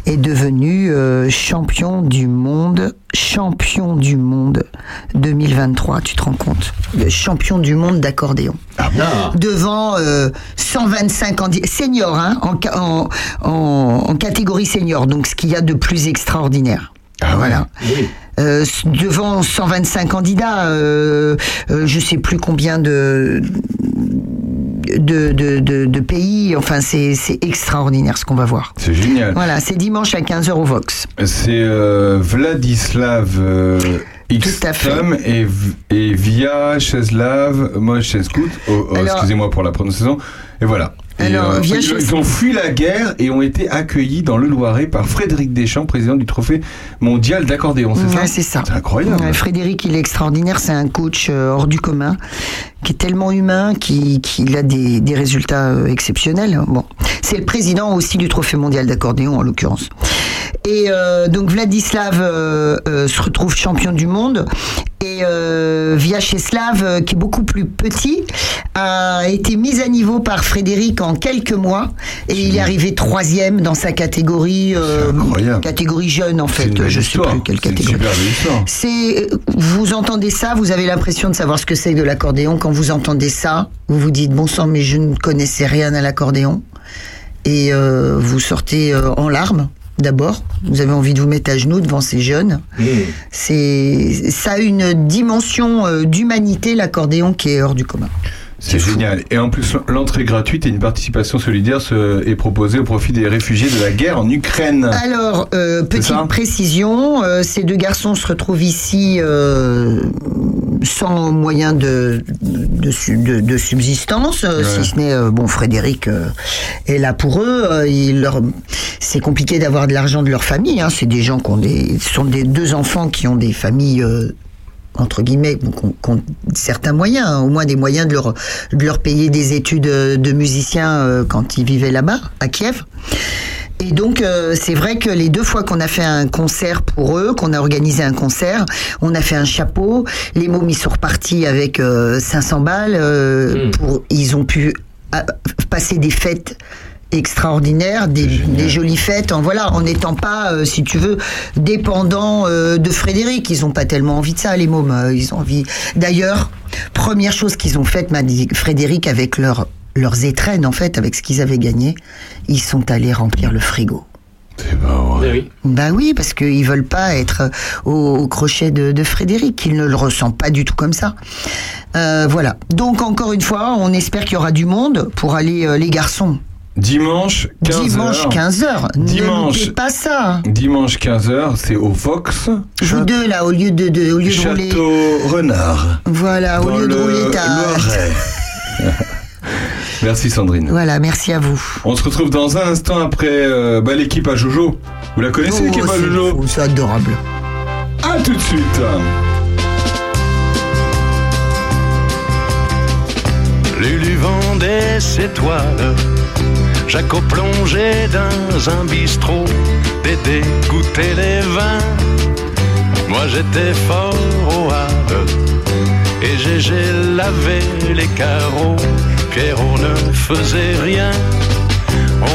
est devenu euh, champion du monde, champion du monde 2023. Tu te rends compte? Le champion du monde d'accordéon. Ah Devant euh, 125 candidats, seniors, hein, en, ca- en, en- en catégorie senior, donc ce qu'il y a de plus extraordinaire. Ah. Voilà. Euh, devant 125 candidats, euh, euh, je sais plus combien de de, de, de- de pays. Enfin, c'est extraordinaire ce qu'on va voir. C'est génial. Voilà, c'est dimanche à 15h au Vox. C'est euh, Vladislav euh, Tout à fait. Xtam et, et Via Cheslav Mosheskut. Oh, oh, Excusez-moi pour la prononciation. Et voilà. Alors, euh, ils, ont fui la guerre et ont été accueillis dans le Loiret par Frédéric Deschamps, président du trophée mondial d'accordéon. C'est Ouais, ça c'est ça. C'est incroyable. Ouais, Frédéric, il est extraordinaire. C'est un coach euh, hors du commun, qui est tellement humain, qui, qui a des, des résultats euh, exceptionnels. Bon, c'est le président aussi du Trophée mondial d'accordéon en l'occurrence. Et euh, donc Vladislav euh, euh, se retrouve champion du monde. Et Vyacheslav, qui est beaucoup plus petit, a été mis à niveau par Frédéric en quelques mois. Et il est arrivé troisième dans sa catégorie, euh, catégorie jeune en fait. Je sais histoire. plus quelle catégorie. C'est, vous entendez ça, vous avez l'impression de savoir ce que c'est de l'accordéon. Quand vous entendez ça, vous vous dites bon sang, mais je ne connaissais rien à l'accordéon. Et euh, vous sortez euh, en larmes. D'abord, vous avez envie de vous mettre à genoux devant ces jeunes. C'est, ça a une dimension euh, d'humanité l'accordéon qui est hors du commun. C'est génial. Et en plus, l'entrée gratuite et une participation solidaire se- est proposée au profit des réfugiés de la guerre en Ukraine. Alors, euh, petite précision, euh, ces deux garçons se retrouvent ici euh, sans moyen de, de, su- de- de subsistance, Ouais. si ce n'est, bon, Frédéric est là pour eux. il leur, c'est compliqué d'avoir de l'argent de leur famille. Hein, c'est des gens qui ont des, ce sont des deux enfants qui ont des familles. Entre guillemets, certains moyens, hein, au moins des moyens de leur, de leur payer des études euh, de musiciens euh, quand ils vivaient là-bas, à Kiev. Et donc, euh, c'est vrai que les deux fois qu'on a fait un concert pour eux, qu'on a organisé un concert, on a fait un chapeau. Les mômes, ils sont repartis avec euh, 500 balles. euh, pour, ils ont pu passer des fêtes extraordinaires, des, des jolies fêtes, en voilà, en n'étant pas, euh, si tu veux, dépendants euh, de Frédéric. Ils ont pas tellement envie de ça, les mômes. euh, Ils ont envie. D'ailleurs, première chose qu'ils ont faite, m'a dit Frédéric, avec leur, leurs étrennes, en fait, avec ce qu'ils avaient gagné, ils sont allés remplir le frigo. Bah oui, parce qu'ils veulent pas être au, au crochet de, de Frédéric. Il ne le ressent pas du tout comme ça. Euh, voilà. Donc encore une fois, on espère qu'il y aura du monde pour aller euh, les garçons. Dimanche 15h. Dimanche 15h. Ne Dimanche. pas ça. Dimanche 15h, c'est au Fox. Vous deux là, au lieu de, de- au lieu de rouler. Château Renard. Voilà, au lieu de le rouler ta. Merci Sandrine. Voilà, merci à vous. On se retrouve dans un instant après euh, bah, l'équipe à Jojo. Vous la connaissez Oh, l'équipe à Jojo C'est adorable. À tout de suite. Lulu vendait ses toiles, Jaco plongeait dans un bistrot, Dédé goûtait les vins. Moi j'étais fort au Havre, et Gégé lavait les carreaux, Pierrot ne faisait rien.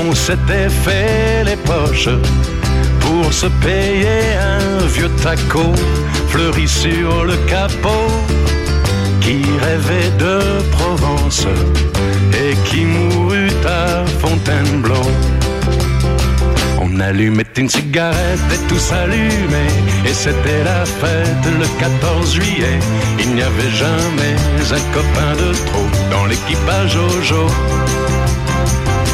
On s'était fait les poches pour se payer un vieux taco fleuri sur le capot qui rêvait de Provence et qui mourut à allumait une cigarette et tout s'allumait et c'était la fête le 14 juillet. Il n'y avait jamais un copain de trop dans l'équipage Jojo.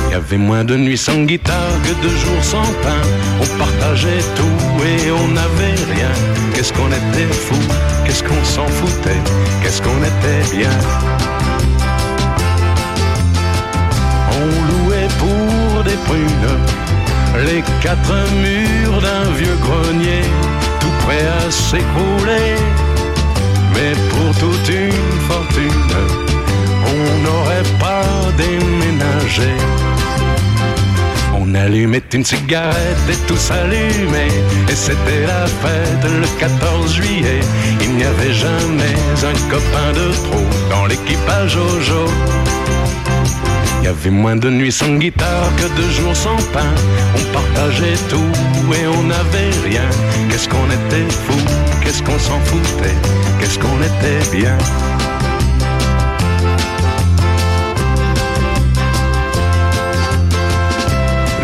Il y avait moins de nuits sans guitare que de jours sans pain. On partageait tout et on n'avait rien. Qu'est-ce qu'on était fou, qu'est-ce qu'on s'en foutait, qu'est-ce qu'on était bien? On louait pour des prunes les quatre murs d'un vieux grenier, tout prêt à s'écrouler. Mais pour toute une fortune, on n'aurait pas déménagé. On allumait une cigarette et tout s'allumait. Et c'était la fête le 14 juillet. Il n'y avait jamais un copain de trop dans l'équipage Jojo. Il y avait moins de nuits sans guitare que de jours sans pain. On partageait tout et on n'avait rien. Qu'est-ce qu'on était fou, qu'est-ce qu'on s'en foutait, qu'est-ce qu'on était bien?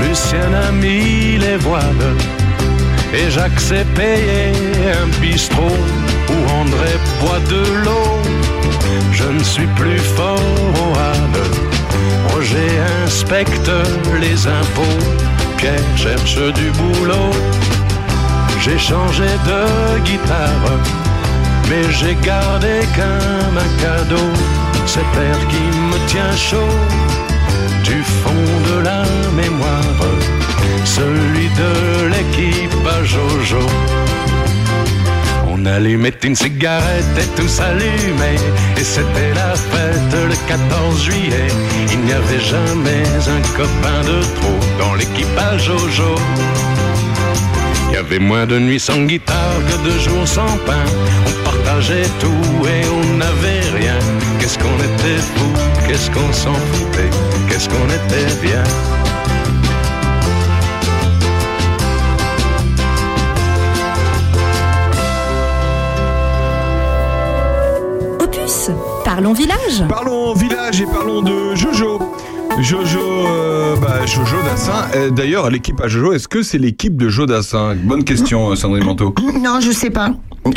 Lucien a mis les voiles et Jacques s'est payé un bistrot où André boit de l'eau. Je ne suis plus fort au Havre. Roger inspecte les impôts. Pierre cherche du boulot. J'ai changé de guitare, mais j'ai gardé comme un cadeau cet air qui me tient chaud du fond de la mémoire, celui de l'équipage Jojo. On allumait une cigarette et tout s'allumait, et c'était la fête le 14 juillet. Il n'y avait jamais un copain de trop dans l'équipage Jojo. Il y avait moins de nuits sans guitare que de jours sans pain. On partageait tout et on n'avait rien. Qu'est-ce qu'on était fou, qu'est-ce qu'on s'en foutait, qu'est-ce qu'on était bien. Parlons village. Parlons village et parlons de Jojo. Jojo, euh, bah, Jojo Dassin. Euh, D'ailleurs, l'équipe à Jojo, est-ce que c'est l'équipe de Joe Dassin? Bonne question, euh, Sandrine Manteau. Non, je sais pas.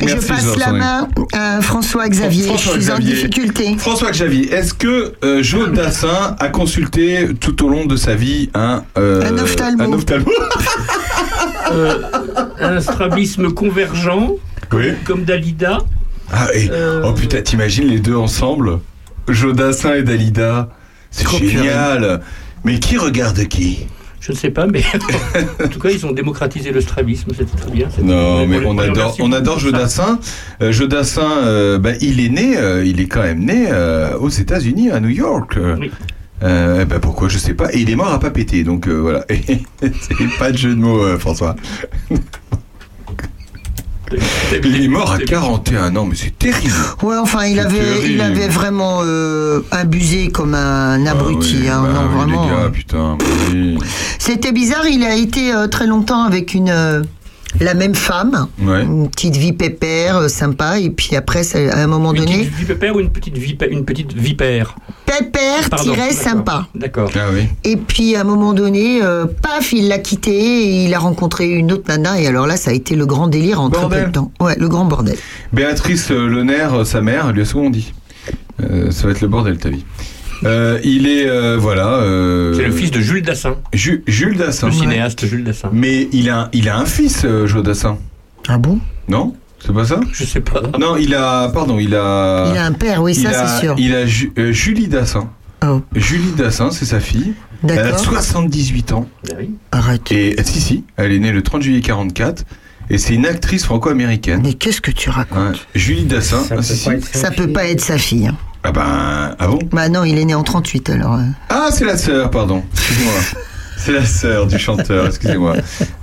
Merci, je passe la main à François Xavier. François je suis en Xavier. difficulté. François Xavier, est-ce que euh, Joe Dassin a consulté tout au long de sa vie un, euh, Un ophtalmo. un ophtalmo? Euh, un strabisme convergent, Oui. comme Dalida. Ah, et, Euh, oh putain, t'imagines les deux ensemble Jodassin et Dalida. C'est génial. Mais qui regarde qui? Je ne sais pas, mais en tout cas, ils ont démocratisé le stravisme, c'était très bien. Non, mais on adore, on adore ça. Jodassin. Euh, Jodassin, euh, bah, il est né, euh, il est quand même né euh, aux États-Unis, à New York. Oui. euh, bah, pourquoi Je sais pas. Et il est mort à pas péter, donc euh, voilà. C'est pas de jeu de mots, euh, François. Il est mort à 41 ans, mais c'est terrible. Ouais, enfin, il avait, il avait vraiment euh, abusé comme un abruti. Ah oui, hein, bah non, oui, vraiment. Les gars, putain. bah oui. C'était bizarre, il a été euh, très longtemps avec une euh, la même femme, Ouais. une petite vie pépère, euh, sympa, et puis après, ça- à un moment Une donné, petite vipère ou une petite vipère, une petite vipère pépère tirait d'accord. sympa. D'accord. Ah oui. Et puis à un moment donné, euh, paf, il l'a quitté et il a rencontré une autre nana. Et alors là, ça a été le grand délire en très peu Bordel. de temps. Ouais, le grand bordel. Béatrice euh, Lener, sa mère, lui a souvent dit. Euh, ça va être le bordel ta vie. Euh, il est euh, voilà. euh, C'est le fils de Jules Dassin, Ju- Jules Dassin. le cinéaste Jules Dassin. Mais il a, il a un fils, euh, Joe Dassin. Ah bon? Non? C'est pas ça? Je sais pas. Non, il a. Pardon, il a. Il a un père, oui, ça c'est sûr. Il a Ju- euh, Julie Dassin. Oh, Julie Dassin, c'est sa fille. Elle a d'accord. 78 ans. Oui. Arrête. Et si, si, elle est née le 30 juillet 44. Et c'est une actrice franco-américaine. Mais qu'est-ce que tu racontes? Ouais. Julie Dassin. Ça ah, peut si, si. pas être Ça sa peut fille. pas être sa fille. Ah ben. Ah bon? Bah non, il est né en 38 alors. euh. Ah, c'est la sœur, pardon. Excusez-moi. C'est la sœur du chanteur, excusez-moi.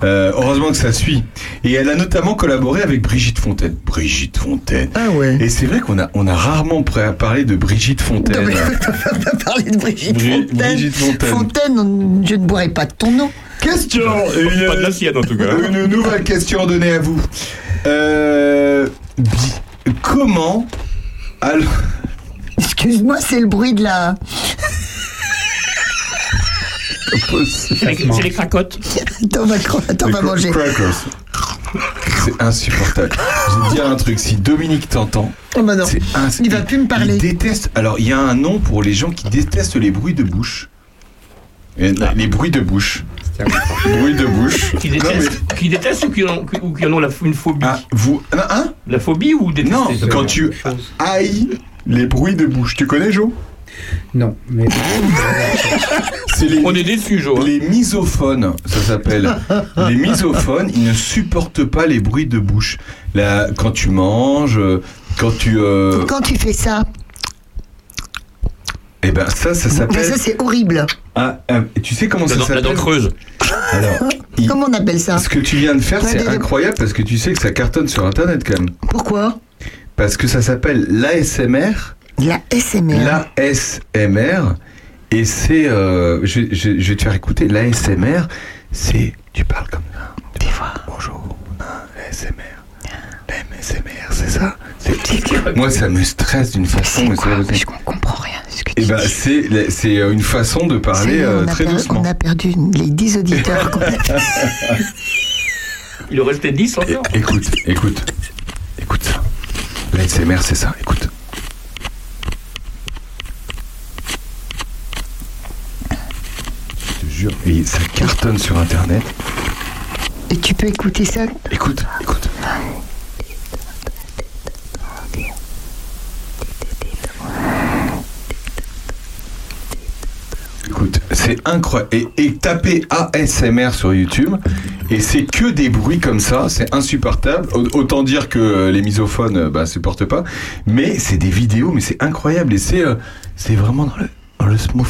Euh, heureusement que ça suit. Et elle a notamment collaboré avec Brigitte Fontaine. Brigitte Fontaine. Ah ouais. Et c'est vrai qu'on a, on a rarement parlé de Brigitte Non, Fontaine. mais on va parler de Brigitte Bri- Fontaine. Brigitte Fontaine. Fontaine, on- je ne boirai pas de ton nom. Question une, Pas de la sienne en tout cas. une nouvelle question donnée à vous. Euh, comment alors, Excuse-moi, c'est le bruit de la. C'est les- les cracottes. Attends, on va, manger. C'est insupportable. Je vais te dire un truc, si Dominique t'entend, Oh bah Il va plus me parler. Il déteste. Alors, il y a un nom pour les gens qui détestent les bruits de bouche. Et- Les bruits de bouche. bruits de bouche. Qui Non, détestent, qui détestent ou qui en, ou qui en ont la, une phobie? Ah, vous. Non, hein? La phobie ou détester Non, quand tu haïs les bruits de bouche. Tu connais, Jo Non, mais C'est les, On est déçus, Jo. hein. les misophones, ça s'appelle. les misophones, ils ne supportent pas les bruits de bouche. Là, quand tu manges, quand tu. euh, Quand tu fais ça, Eh ben, ça, ça s'appelle. ça c'est horrible. Ah, ah, tu sais comment La, ça dent- la s'appelle? dent creuse. Alors, il- Comment on appelle ça? ce que tu viens de faire, c'est incroyable parce que tu sais que ça cartonne sur Internet quand même. Pourquoi? Parce que ça s'appelle l'ASMR. La SMR. L'ASMR. Et c'est. euh, je, je- je vais te faire écouter. L'ASMR, c'est. Tu parles comme ça. Tu vois. Bonjour. L'ASMR. L'ASMR, c'est ça? C'est- Moi, ça me stresse d'une façon. mais c'est pas possible. Je comprends rien ce que tu Eh ben, dis. c'est c'est euh, une façon de parler euh, très per- doucement. on a perdu les 10 auditeurs qu'on a Il en restait 10 É- encore. écoute, écoute. L'ASMR, c'est ça. Écoute. Je te jure. Et ça cartonne sur Internet. Et tu peux écouter ça? Écoute, écoute. Écoute, c'est incroyable. Et, et tapez ASMR sur YouTube, et c'est que des bruits comme ça, c'est insupportable. Au- Autant dire que euh, les misophones, euh, bah, supportent pas. Mais c'est des vidéos, mais c'est incroyable, et c'est euh, c'est vraiment dans le, dans le smooth.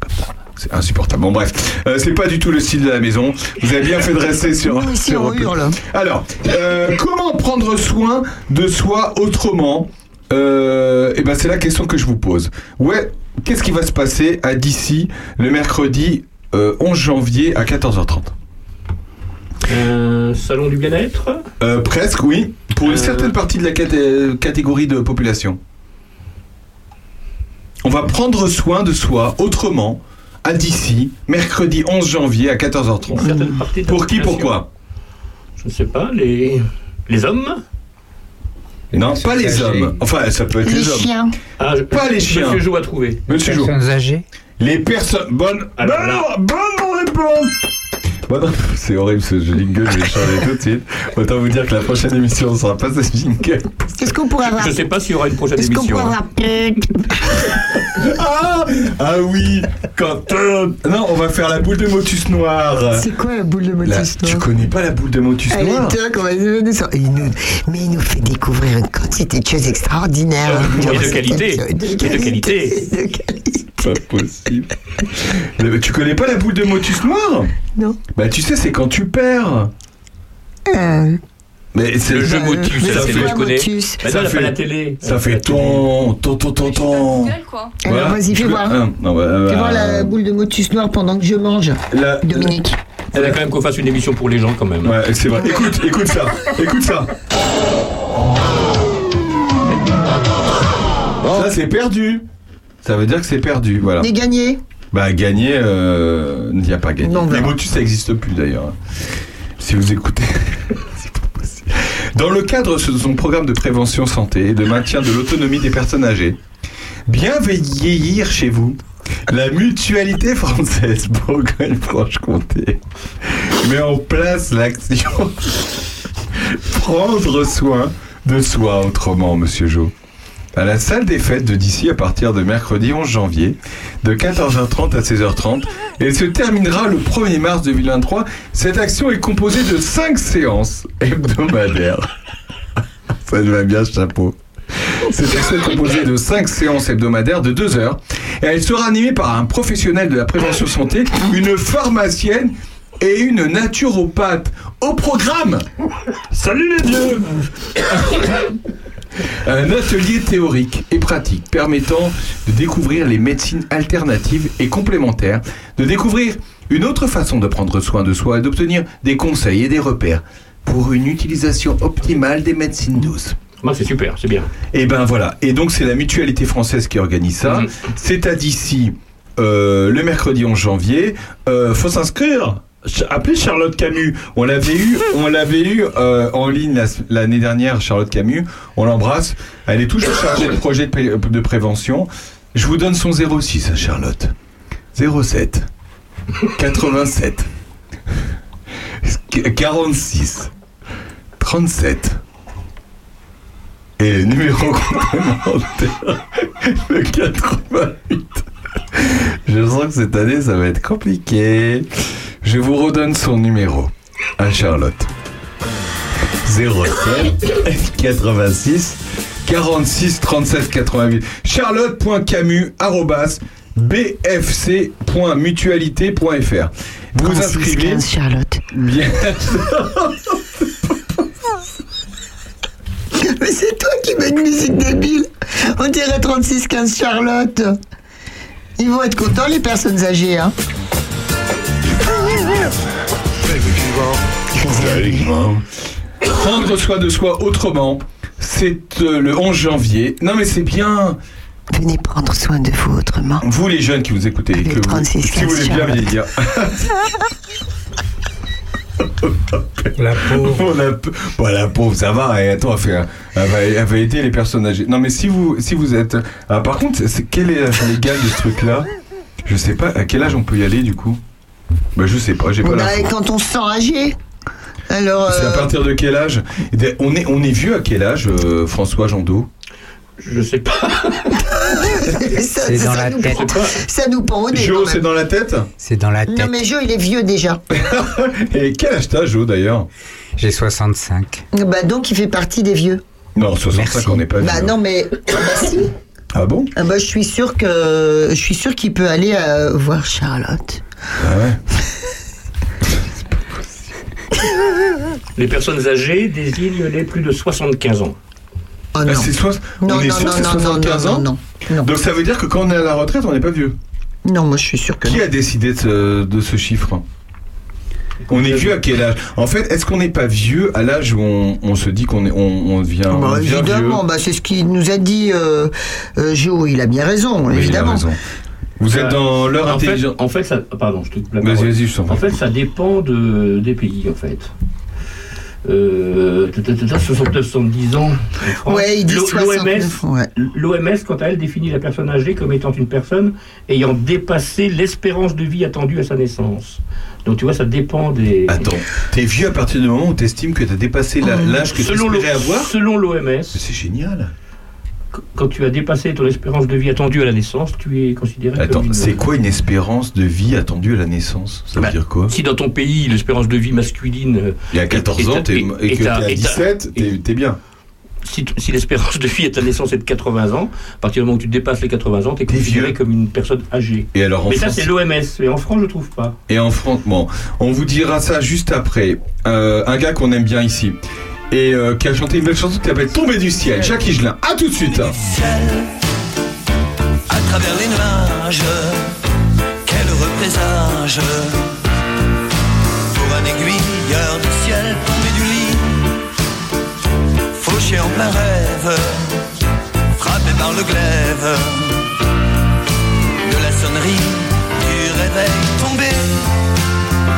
Comme ça. C'est insupportable. Bon bref, Euh, c'est pas du tout le style de la maison. Vous avez bien fait de rester sur. Nous, ici, sur on Europe. hurle. Alors, euh, comment prendre soin de soi autrement? Euh, Eh ben, c'est la question que je vous pose. Ouais, qu'est-ce qui va se passer à d'ici le mercredi euh, 11 janvier à 14h30 Un salon du bien-être. Euh, Presque, oui, pour une Euh. certaine partie de la caté- catégorie de population. On va prendre soin de soi autrement à d'ici mercredi 11 janvier à 14h30. Une certaine partie de la Pour qui, population. pourquoi? Je ne sais pas, les, les hommes Non, pas les âgées. hommes. Enfin, ça peut être Les les, hommes. chiens. ah, je- Pas les chiens. Monsieur Jo a trouvé. Monsieur Jo. personnes âgées. Les personnes. Bonne. Alors bonne, là- bonne réponse. Bon, c'est horrible ce jingle, je vais changer tout de suite. Autant vous dire que la prochaine émission ne sera pas ce jingle. Est-ce qu'on pourrait avoir. Je sais pas s'il y aura une prochaine Est-ce qu'on émission. pourrait hein. avoir. Ah, ah oui, quand euh, non, on va faire la boule de motus noir. C'est quoi la boule de La- motus tu noir connais pas la boule de motus Elle on va donner ça. Il nous- Mais il nous fait découvrir une quantité de choses extraordinaires. Et de qualité. Et de qualité. De qualité. Pas possible. Le- tu connais pas la boule de motus noir? Non. Bah tu sais, c'est quand tu perds. Euh, Mais c'est Le jeu Euh, motus, la c'est je connais. Mais Ça fait- la télé. Ça fait ton, ton, ton, ton, ton. Alors vas-y, fais voir. Bah, Fais bah, voir la boule de motus noir pendant que je mange, Dominique. Elle a quand même qu'on fasse une émission pour les gens quand même. Ouais, c'est vrai. Écoute, écoute ça. Écoute ça. Ça, c'est perdu. Ça veut dire que c'est perdu, voilà. Des gagnés Bah, gagner, euh, il n'y a pas gagné. Non, on Les motus, ça n'existe plus d'ailleurs. Si vous écoutez. c'est pas possible. Dans le cadre de son programme de prévention santé et de maintien de l'autonomie des personnes âgées, bien vieillir chez vous, la mutualité française Bourgogne-Franche-Comté met en place l'action prendre soin de soi autrement, monsieur Jo. À la salle des fêtes de d'ici à partir de mercredi 11 janvier, de 14h30 à 16h30, et se terminera le 1er mars 2023. Cette action est composée de 5 séances hebdomadaires. Ça me va bien, chapeau. Cette action est composée de 5 séances hebdomadaires de 2 heures, et elle sera animée par un professionnel de la prévention santé, une pharmacienne et une naturopathe. Au programme Salut les dieux un atelier théorique et pratique permettant de découvrir les médecines alternatives et complémentaires, de découvrir une autre façon de prendre soin de soi et d'obtenir des conseils et des repères pour une utilisation optimale des médecines douces. Moi, c'est super, c'est bien. Et ben voilà. Et donc c'est la mutualité française qui organise ça. Mhm. C'est à d'ici euh, le mercredi 11 janvier. Euh, faut s'inscrire. Appelez Charlotte Camus. On l'avait eu, euh, en ligne la- l'année dernière. Charlotte Camus. On l'embrasse. Elle est toujours chargée de projets de, pré- de prévention. Je vous donne son 06 à Charlotte. 07 87 46 37 et le numéro complémentaire, le 88. Je sens que cette année, ça va être compliqué. Je vous redonne son numéro à Charlotte. 07 86 46 37 88. Charlotte.camus arrobas bfc.mutualité.fr. Vous vous 36, inscrivez 15, Charlotte. bien. Mais c'est toi qui mets une musique débile. On dirait 36-15 Charlotte. Ils vont être contents, les personnes âgées. Hein. Prendre soin de soi autrement, c'est euh, le 11 janvier. Non mais c'est bien. Venez prendre soin de vous autrement. Vous les jeunes qui vous écoutez, que vous, 36, si vous voulez 15 bien vieillir. La pauvre. La, bon, la pauvre, ça va. Et attends, elle, fait, elle, va, elle va aider les personnes âgées. Non, mais si vous, si vous êtes. Ah, par contre, c'est, quel est l'âge légal de ce truc-là? Je sais pas. À quel âge on peut y aller du coup? Bah, je sais pas. J'ai pas Bah, quand on se sent âgé. Alors, C'est à euh, partir de quel âge? On est, on est vieux à quel âge, euh, François Jandot? Je sais pas. ça, C'est ça dans la nous tête. prend- ça nous prend au nez. Jo, c'est dans la tête C'est dans la tête. Non, mais Jo, il est vieux déjà. Et quel âge t'as, Jo, d'ailleurs? J'ai 65. bah, donc, il fait partie des vieux. Non, 65, Merci. on n'est pas Bah, vieux. non, mais. Ah, bah, si. Ah bon? Ah, bah, je suis sûr que. Je suis sûr qu'il peut aller euh, voir Charlotte. Ah ouais? Les personnes âgées désignent les plus de 75 ans. Ah, non. soix- Non, On est non, sûr non, que c'est non, non, 75 non, ans non, non. Donc ça veut dire que quand on est à la retraite, on n'est pas vieux. Non, moi, je suis sûr que. Qui non. a décidé de ce, de ce chiffre? On est vieux à quel âge? En fait, est-ce qu'on n'est pas vieux à l'âge où on, on se dit qu'on est, on, on devient, on Bah, devient évidemment, vieux bah, c'est ce qu'il nous a dit euh, euh, Jo. Il a bien raison, Oui, il a évidemment. raison. Vous êtes Ouais. dans l'heure en fait, intelligente. en fait, ça, pardon, je te coupe la Vas-y, parole. vas-y, je prie. En fait, ça dépend de, des pays, en fait. Euh, 69-70 ans. en France. Ouais, ils disent L'O- 69, ouais. L'OMS, quant à elle, définit la personne âgée comme étant une personne ayant dépassé l'espérance de vie attendue à sa naissance. Donc tu vois, ça dépend des. Attends, t'es vieux à partir du moment où t'estimes que t'as dépassé la- l'âge que tu selon espérais le- avoir Selon l'OMS. C'est génial. Quand tu as dépassé ton espérance de vie attendue à la naissance, tu es considéré Attends, comme une- c'est quoi une espérance de vie attendue à la naissance? Ça veut dire quoi? Si dans ton pays, l'espérance de vie masculine. euh, Il y a 14 ans, t'es- et que t'es à 17, t'es bien. Si, l'espérance de vie à ta naissance est de 80 ans, à partir du moment où tu dépasses les 80 ans, tu es considéré comme une personne âgée. Et alors en Mais ça, c'est l'OMS. Et en France, je trouve pas. Et en France, bon, on vous dira ça juste après. Euh, un gars qu'on aime bien ici. Et euh, qui a chanté une belle chanson qui s'appelle Tomber du ciel. Jacques Higelin. À tout de suite. à travers les nuages. Quel heureux présage pour un aiguilleur du ciel tombé du lit, fauché en plein rêve, frappé par le glaive de la sonnerie du réveil tombé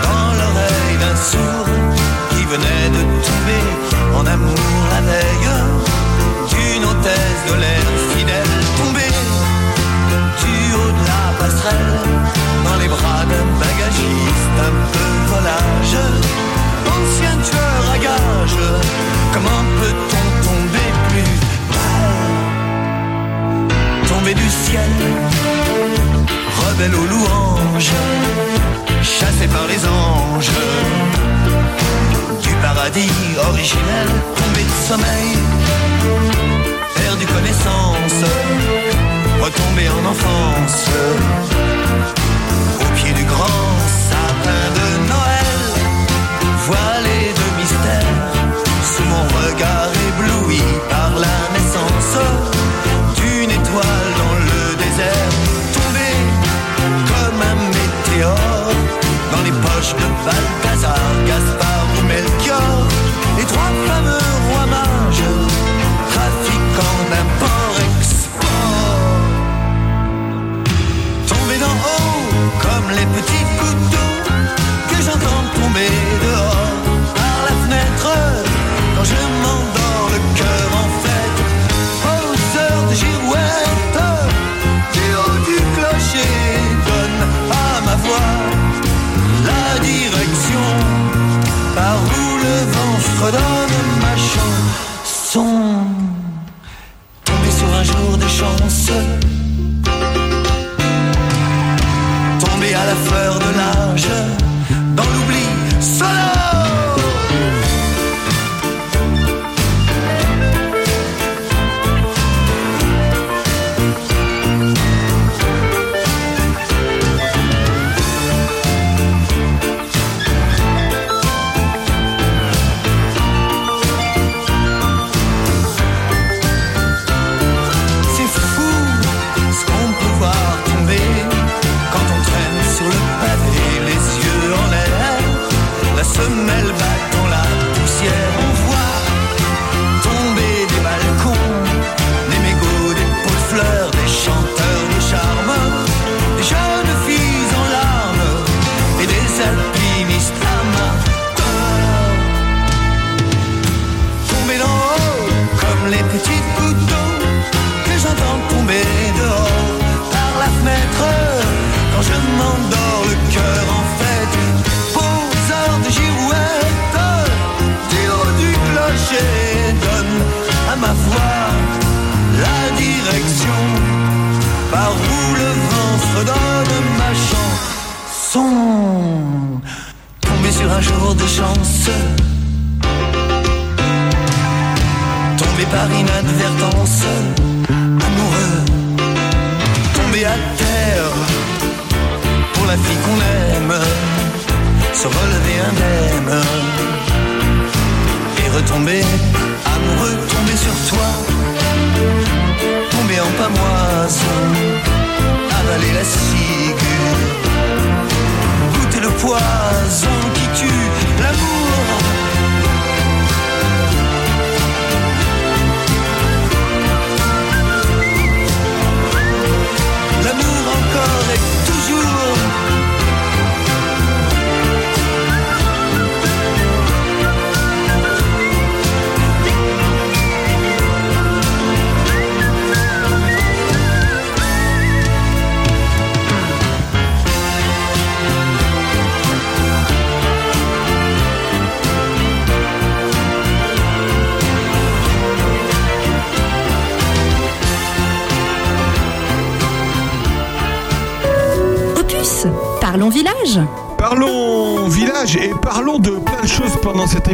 dans l'oreille d'un sourd qui venait de tomber en amour la veille d'une hôtesse de l'air fidèle tombée du haut de la passerelle dans les bras d'un bagagiste un peu volage. Ancien tueur à gage comment peut-on tomber plus bas? Tomber du ciel rebelle aux louanges chassé par les anges paradis originel tombé de sommeil perdu connaissance retomber en enfance au pied du grand sapin de Noël voilé de mystère sous mon regard ébloui par la naissance d'une étoile dans le désert tombé comme un météore dans les poches de Balthazar, Gaspard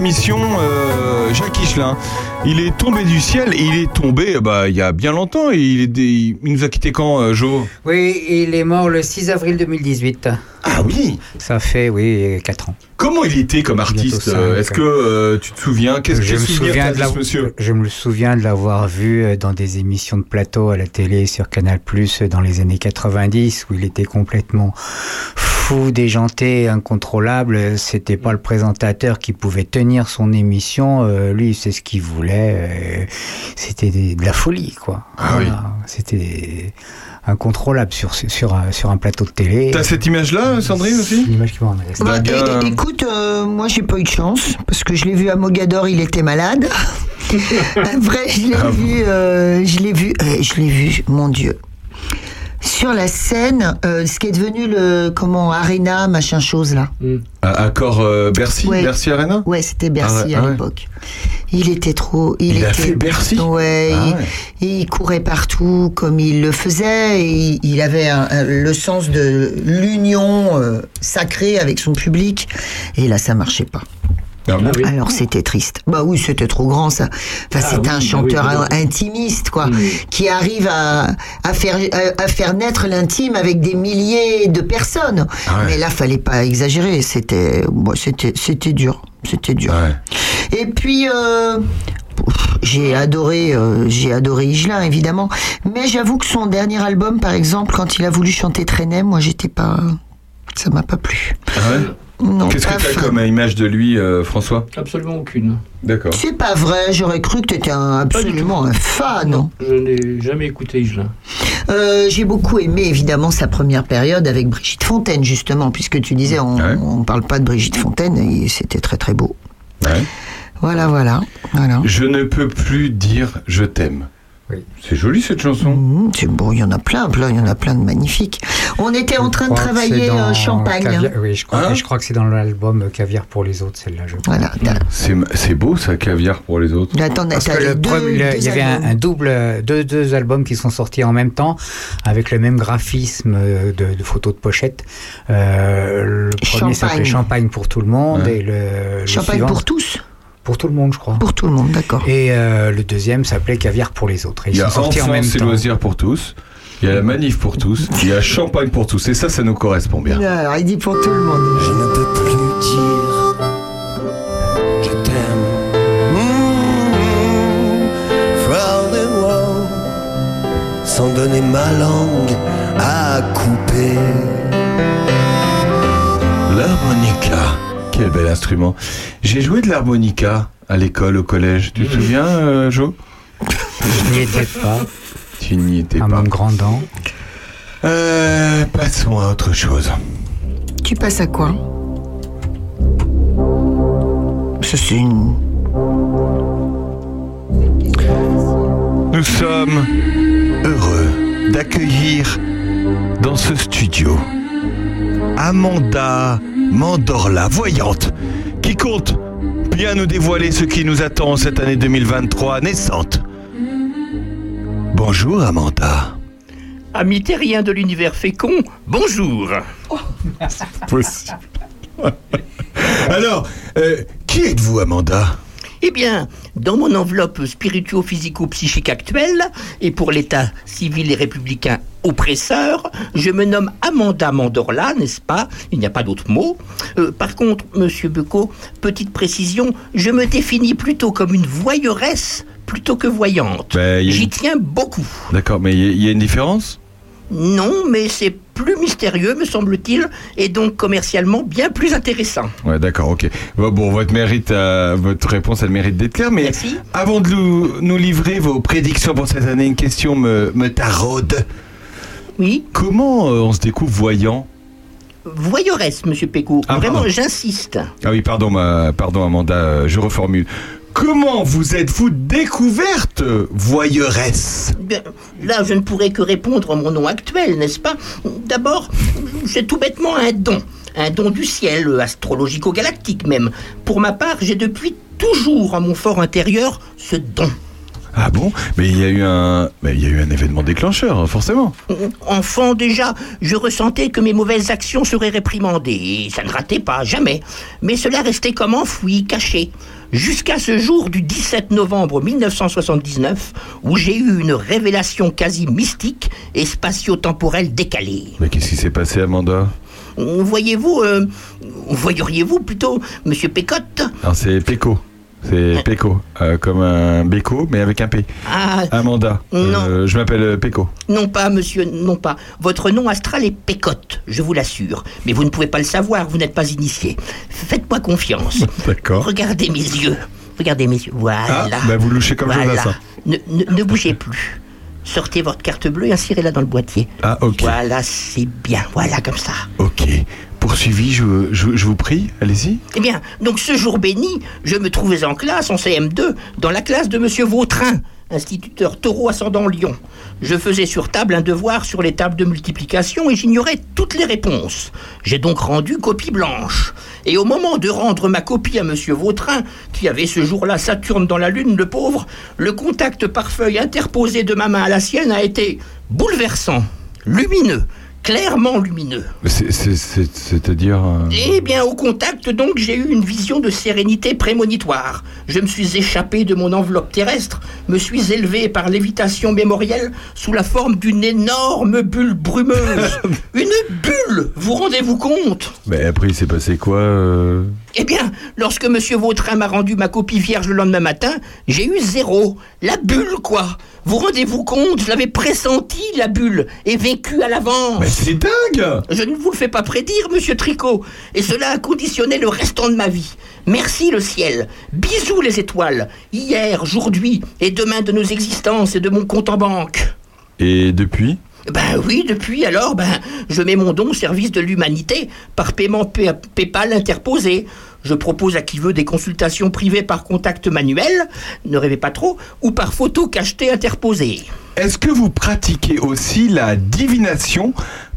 pendant cette émission. Euh, Jacques Higelin, il est tombé du ciel et il est tombé bah, il y a bien longtemps. Et il, est des- il nous a quitté quand, euh, Jo? Oui, il est mort le 6 avril 2018. Ah oui? Ça fait, oui, 4 ans. Comment il était comme artiste euh, Est-ce ouais. que euh, tu te souviens? Qu'est-ce je que me, souviens de la- monsieur? je me souviens de l'avoir vu euh, dans des émissions de plateau à la télé sur Canal Plus dans les années 90 où il était complètement fou, déjanté, incontrôlable. C'était pas le présentateur qui pouvait tenir son émission. euh, lui, c'est ce qu'il voulait. euh, C'était de la folie, quoi. Ah oui. C'était incontrôlable sur, sur, un, sur un plateau de télé. T'as cette image-là, Sandrine aussi Une image qui m'en reste. Bah, gars- écoute, euh, moi j'ai pas eu de chance parce que je l'ai vu à Mogador, il était malade. Vrai, je l'ai Ah vu, euh, je l'ai vu, euh, je l'ai vu, mon Dieu. Sur la scène, euh, ce qui est devenu le comment Arena, machin chose là. À- Accord euh, Bercy Ouais. Bercy Arena Ouais, c'était Bercy Ah à ah ouais. l'époque. Il était trop. Il, Il a était, fait Bercy Ouais, Ah il, ouais. il courait partout comme il le faisait. Et il, il avait un- un- le sens de l'union euh, sacrée avec son public. Et là, ça marchait pas. Ah Alors c'était triste. Bah oui, c'était trop grand ça. Enfin, Ah oui, un bah chanteur bah oui. intimiste quoi, Mm. qui arrive à, à faire à, faire naître l'intime avec des milliers de personnes. Ah ouais. Mais là, fallait pas exagérer. C'était, bon, c'était, c'était dur. C'était dur. Ouais. Et puis. euh, j'ai adoré, euh, j'ai adoré Higelin évidemment, mais j'avoue que son dernier album, par exemple, quand il a voulu chanter Trenet, moi j'étais pas, ça m'a pas plu. Ah ouais? Qu'est-ce que t'as fan. comme image de lui, euh, François? Absolument aucune. D'accord. C'est pas vrai, j'aurais cru que t'étais un, absolument un fan. Je n'ai jamais écouté Higelin. Euh, J'ai beaucoup aimé évidemment sa première période avec Brigitte Fontaine justement, puisque tu disais on, Ouais. on parle pas de Brigitte Fontaine, et c'était très très beau. Ouais. Voilà, voilà, voilà. Je ne peux plus dire je t'aime. Oui. C'est joli cette chanson. Mmh, c'est bon, il y en a plein, plein, il y en a plein de magnifiques. On était en train de travailler dans euh, Champagne. Caviar- oui, je crois, Hein je crois que c'est dans l'album Caviar pour les autres, celle-là. Je crois. Voilà. t'as- C'est c'est beau ça, caviar pour les autres. Attends, Parce t'as que les le deux- premier- le- deux il y avait un, double, deux, deux albums qui sont sortis en même temps, avec le même graphisme euh, de, de photos de pochette. Euh, le premier s'appelait Champagne pour tout le monde Ouais. et le, le Champagne suivant- pour tous pour tout le monde, je crois. Pour tout le monde, d'accord. Et euh, le deuxième s'appelait Caviar pour les autres. Et Il y a sont sortis en même temps. loisirs pour tous. Il y a la manif pour tous. Il y a champagne pour tous. Et ça, ça nous correspond bien. Alors, il dit pour tout le monde. Je ne peux plus dire je t'aime. Mmh, Parlez-moi sans donner ma langue à couper. L'harmonica. Quel bel instrument. J'ai joué de l'harmonica à l'école, au collège. Tu te souviens, euh, Jo? Je n'y étais pas, Tu n'y étais à pas. mon grand dent. Euh, passons à autre chose. Tu passes à quoi? C'est une. Nous sommes heureux d'accueillir dans ce studio Amanda Mandorla, voyante, qui compte bien nous dévoiler ce qui nous attend cette année 2023 naissante. Bonjour Amanda. Amis terriens de l'univers fécond, bonjour. Possible. Alors, euh, qui êtes-vous Amanda? Eh bien, dans mon enveloppe spirituo-physico-psychique actuelle, et pour l'état civil et républicain oppresseur, je me nomme Amanda Mandorla, n'est-ce pas? Il n'y a pas d'autre mot. Euh, par contre, monsieur Becot, petite précision, je me définis plutôt comme une voyeuresse plutôt que voyante. Ben, J'y une- tiens beaucoup. D'accord, mais il y a- il y, a une différence? Non, mais c'est plus mystérieux, me semble-t-il, et donc commercialement bien plus intéressant. Ouais, d'accord, ok. Bon, votre mérite, euh, votre réponse, elle mérite d'être claire. Mais Merci. avant de nous, livrer vos prédictions pour cette année, une question me, me taraude. Oui Comment euh, on se découvre voyant? Voyeuresse, monsieur Pécou. Ah, Vraiment, j'insiste. Ah oui, pardon, ma, pardon Amanda, euh, je reformule. Comment vous êtes-vous découverte voyeuresse? Bien, là, je ne pourrais que répondre en mon nom actuel, n'est-ce pas? D'abord, j'ai tout bêtement un don. Un don du ciel, euh, astrologico-galactique même. Pour ma part, j'ai depuis toujours en mon fort intérieur ce don. Ah bon? Mais il y a eu un, mais il y a eu un événement déclencheur, hein, forcément. Enfant déjà, je ressentais que mes mauvaises actions seraient réprimandées, et ça ne ratait pas, jamais. Mais cela restait comme enfoui, caché. Jusqu'à ce jour du 17 novembre 1979, où j'ai eu une révélation quasi mystique et spatio-temporelle décalée. Mais qu'est-ce qui s'est passé, Amanda? Voyez-vous, euh, voyeriez-vous plutôt, monsieur Pécotte? Alors c'est Péco. C'est Péco, euh, comme un béco, mais avec un P. Ah, Amanda. Non. Euh, je m'appelle euh, Péco. Non pas, monsieur, non pas. Votre nom astral est Pécotte, je vous l'assure. Mais vous ne pouvez pas le savoir, vous n'êtes pas initié. Faites-moi confiance. D'accord. Regardez mes yeux. Regardez mes yeux. Voilà. Ah, bah vous louchez comme voilà. Ne, ne, ne bougez plus. Sortez votre carte bleue et insérez-la dans le boîtier. Ah, ok. Voilà, c'est bien. Voilà, comme ça. Ok. Poursuivi, je, vous prie, allez-y. Eh bien, donc ce jour béni, je me trouvais en classe, en CM2, dans la classe de Monsieur Vautrin, instituteur taureau ascendant Lion. Je faisais sur table un devoir sur les tables de multiplication et j'ignorais toutes les réponses. J'ai donc rendu copie blanche. Et au moment de rendre ma copie à Monsieur Vautrin, qui avait ce jour-là Saturne dans la lune, le pauvre, le contact par feuille interposé de ma main à la sienne a été bouleversant, lumineux, clairement lumineux. C'est-à-dire. euh, Eh bien, au contact, donc, j'ai eu une vision de sérénité prémonitoire. Je me suis échappé de mon enveloppe terrestre, me suis élevé par lévitation mémorielle sous la forme d'une énorme bulle brumeuse. une bulle Vous rendez-vous compte? Mais après, il s'est passé quoi euh? Eh bien, lorsque Monsieur Vautrin m'a rendu ma copie vierge le lendemain matin, j'ai eu zéro. La bulle, quoi Vous rendez-vous compte Je l'avais pressenti, la bulle, et vécu à l'avance. Mais c'est dingue Je ne vous le fais pas prédire, monsieur Tricot. Et cela a conditionné le restant de ma vie. Merci le ciel. Bisous les étoiles. Hier, aujourd'hui et demain de nos existences et de mon compte en banque. Et depuis Ben oui, depuis alors, ben, je mets mon don au service de l'humanité par paiement Pay- PayPal interposé. Je propose à qui veut des consultations privées par contact manuel, ne rêvez pas trop, ou par photo cachetée interposée. Est-ce que vous pratiquez aussi la divination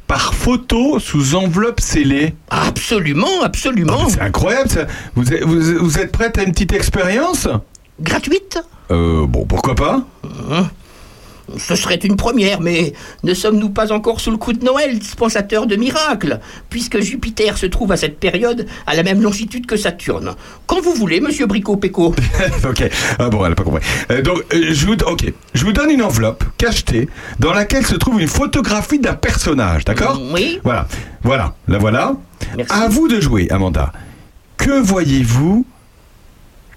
par photo sous enveloppe scellée? Absolument, absolument. C'est incroyable ça. Vous êtes, vous, vous êtes prête à une petite expérience? Gratuite Euh, bon, pourquoi pas? Hein Ce serait une première, mais ne sommes-nous pas encore sous le coup de Noël, dispensateur de miracles, puisque Jupiter se trouve à cette période à la même longitude que Saturne. Quand vous voulez, monsieur Bricot-Péco. ok. Ah bon, elle n'a pas compris. Euh, donc, euh, je vous. Je vous donne une enveloppe cachetée dans laquelle se trouve une photographie d'un personnage, d'accord Oui. Voilà. Voilà. La voilà. Merci. À vous de jouer, Amanda. Que voyez-vous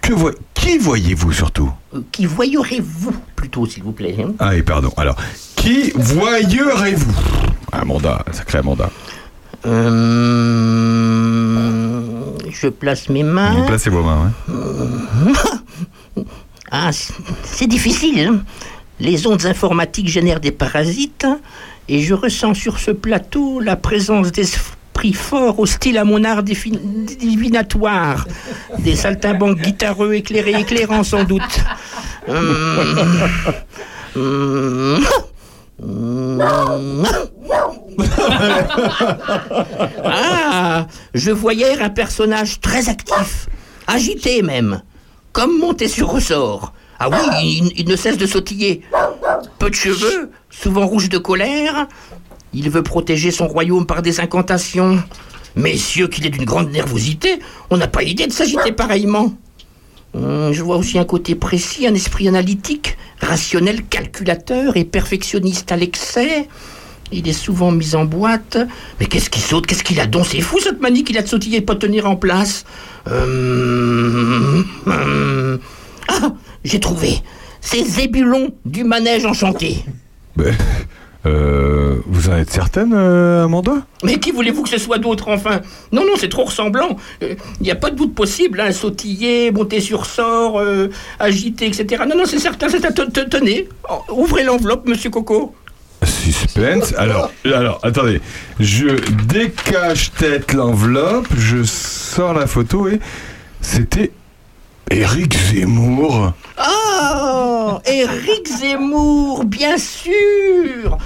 Que. Qui voyez-vous surtout? Euh, Qui voyerez-vous plutôt, s'il vous plaît? Hein Ah, et pardon. Alors, qui voyerez-vous? Amanda, sacré Amanda. Euh, Je place mes mains. Placez vos mains. hein. Ah, c'est difficile. hein. Les ondes informatiques génèrent des parasites hein, et je ressens sur ce plateau la présence d'esprits forts hostiles à mon art divinatoire. Des saltimbanques guitareux éclairés, éclairants sans doute. Hum. Ah, je voyais un personnage très actif, agité même, comme monté sur ressort. Ah oui, il, il ne cesse de sautiller. Peu de cheveux, souvent rouges de colère. Il veut protéger son royaume par des incantations. Messieurs, qu'il est d'une grande nervosité, on n'a pas idée de s'agiter pareillement. Hum, Je vois aussi un côté précis, un esprit analytique, rationnel, calculateur et perfectionniste à l'excès. Il est souvent mis en boîte. Mais qu'est-ce qu'il saute Qu'est-ce qu'il a donc? C'est fou cette manie qu'il a de sautiller et pas tenir en place. Hum, hum. Ah, j'ai trouvé. C'est Zébulon du manège enchanté. Euh, vous en êtes certaine, euh, Amanda? Mais qui voulez-vous que ce soit d'autre, enfin? Non, non, c'est trop ressemblant. Il n'y a pas de doute possible, hein, sautiller, monter sur sort, euh, agiter, etc. Non, non, c'est certain, c'est Tenez, ouvrez l'enveloppe, monsieur Coco. Suspense. Alors, alors, attendez. Je décache tête l'enveloppe, je sors la photo et c'était Éric Zemmour. Oh, Éric Zemmour, bien sûr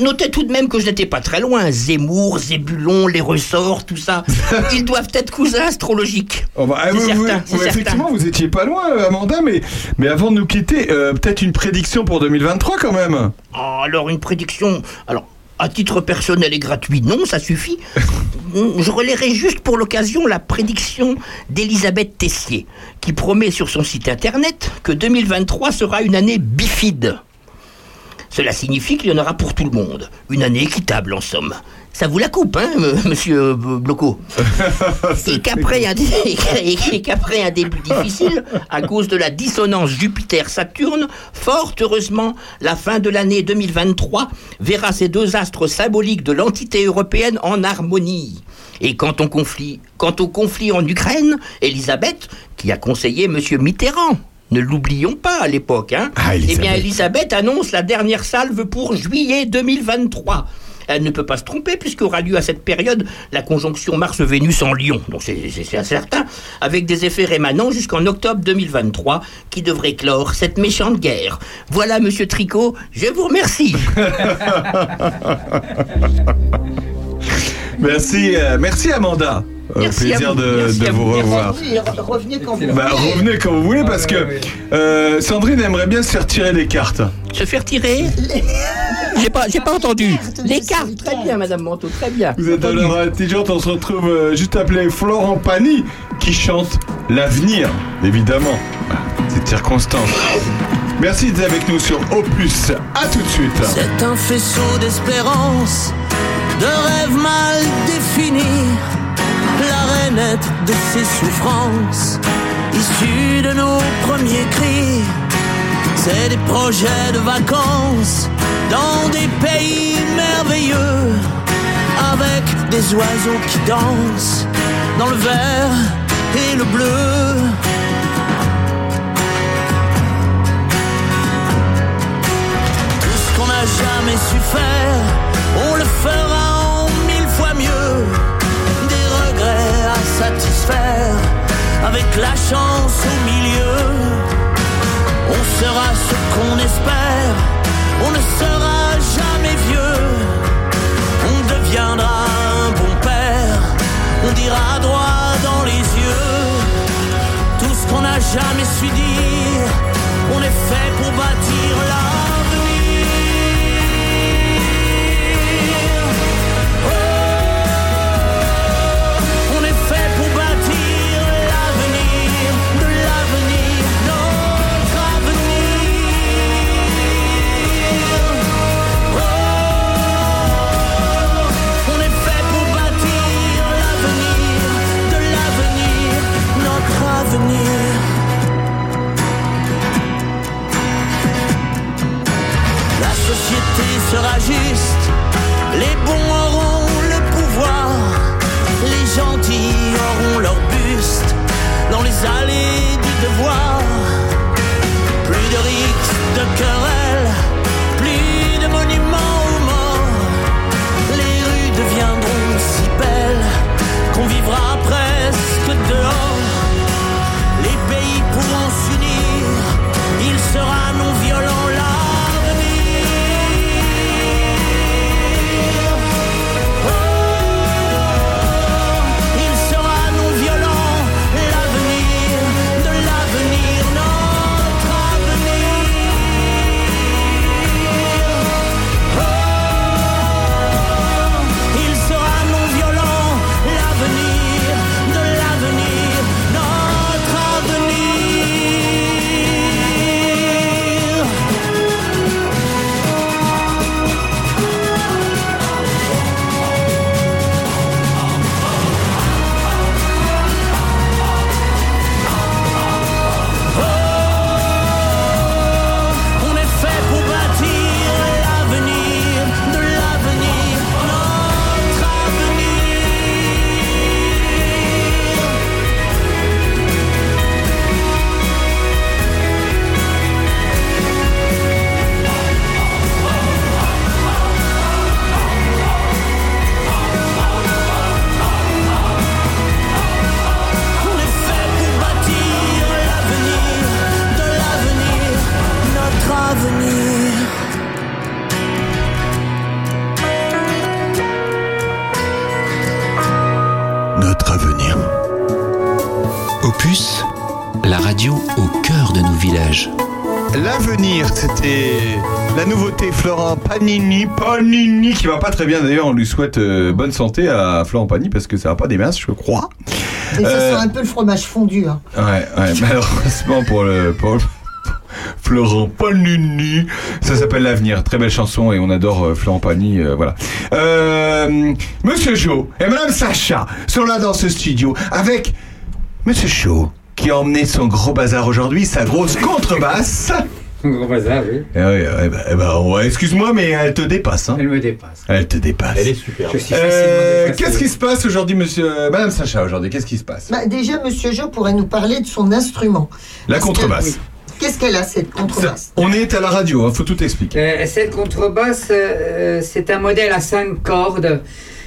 notez tout de même que je n'étais pas très loin. Zemmour, Zébulon, les ressorts, tout ça. Ils doivent être cousins astrologiques. Oh bah, ah, certain, effectivement, vous étiez pas loin, euh, Amanda, mais, mais avant de nous quitter, euh, peut-être une prédiction pour 2023 quand même. Oh, alors une prédiction. Alors, à titre personnel et gratuit, non, ça suffit. Je relayerai juste pour l'occasion la prédiction d'Elisabeth Tessier, qui promet sur son site internet que 2023 sera une année bifide. Cela signifie qu'il y en aura pour tout le monde. Une année équitable, en somme. Ça vous la coupe, hein, m- monsieur euh, Bloco Et qu'après un, début difficile, à cause de la dissonance Jupiter-Saturne, fort heureusement, la fin de l'année 2023 verra ces deux astres symboliques de l'entité européenne en harmonie. Et quant au conflit, quant au conflit en Ukraine, Elisabeth, qui a conseillé monsieur Mitterrand, ne l'oublions pas à l'époque, hein, eh bien. Elisabeth annonce la dernière salve pour juillet 2023. Elle ne peut pas se tromper puisqu'aura lieu à cette période la conjonction Mars-Vénus en Lion, donc c'est c'est- c'est certain, avec des effets rémanents jusqu'en octobre 2023 qui devraient clore cette méchante guerre. Voilà, monsieur Tricot, je vous remercie. Merci, euh, merci Amanda. Au Merci plaisir vous, de, merci de à vous revoir. Revenez quand vous Bah, voulez. revenez quand vous voulez parce que euh, Sandrine aimerait bien se faire tirer des cartes. Se faire tirer J'ai pas, j'ai pas entendu. Les cartes, très bien, madame Manteau, très bien. Vous êtes alors intelligente, on se retrouve euh, juste après Florent Pagny qui chante l'avenir, évidemment. Cette circonstance. Merci d'être avec nous sur Opus. À tout de suite. C'est un faisceau d'espérance, de rêves mal définis, la rainette de ses souffrances, issue de nos premiers cris. C'est des projets de vacances dans des pays merveilleux, avec des oiseaux qui dansent dans le vert et le bleu. Jamais su faire, on le fera qu'on nouveauté Florent Panini. Panini qui va pas très bien d'ailleurs. On lui souhaite euh, bonne santé à Florent Panini parce que ça va pas des masses, je crois. Et ça Euh, sent un peu le fromage fondu. hein. Ouais, ouais, malheureusement pour le, pour le- Florent Panini. Ça s'appelle L'avenir. Très belle chanson et on adore euh, Florent Panini. euh, voilà. Euh, Monsieur Joe et Madame Sacha sont là dans ce studio avec Monsieur Chaud qui a emmené son gros bazar aujourd'hui, sa grosse contrebasse. Gros bazar, oui. Eh oui, eh ben, eh ben, ouais, excuse-moi, mais elle te dépasse. Hein. Elle me dépasse. Elle te dépasse. Elle est super. Euh. Qu'est-ce qui se passe aujourd'hui, monsieur, euh, Madame Sacha, aujourd'hui Qu'est-ce qui se passe? Bah, déjà, Monsieur Jo pourrait nous parler de son instrument. La Parce que- contrebasse. oui. Qu'est-ce qu'elle a, cette contrebasse? On est à la radio, hein, faut tout expliquer. Euh, cette contrebasse, euh, c'est un modèle à 5 cordes.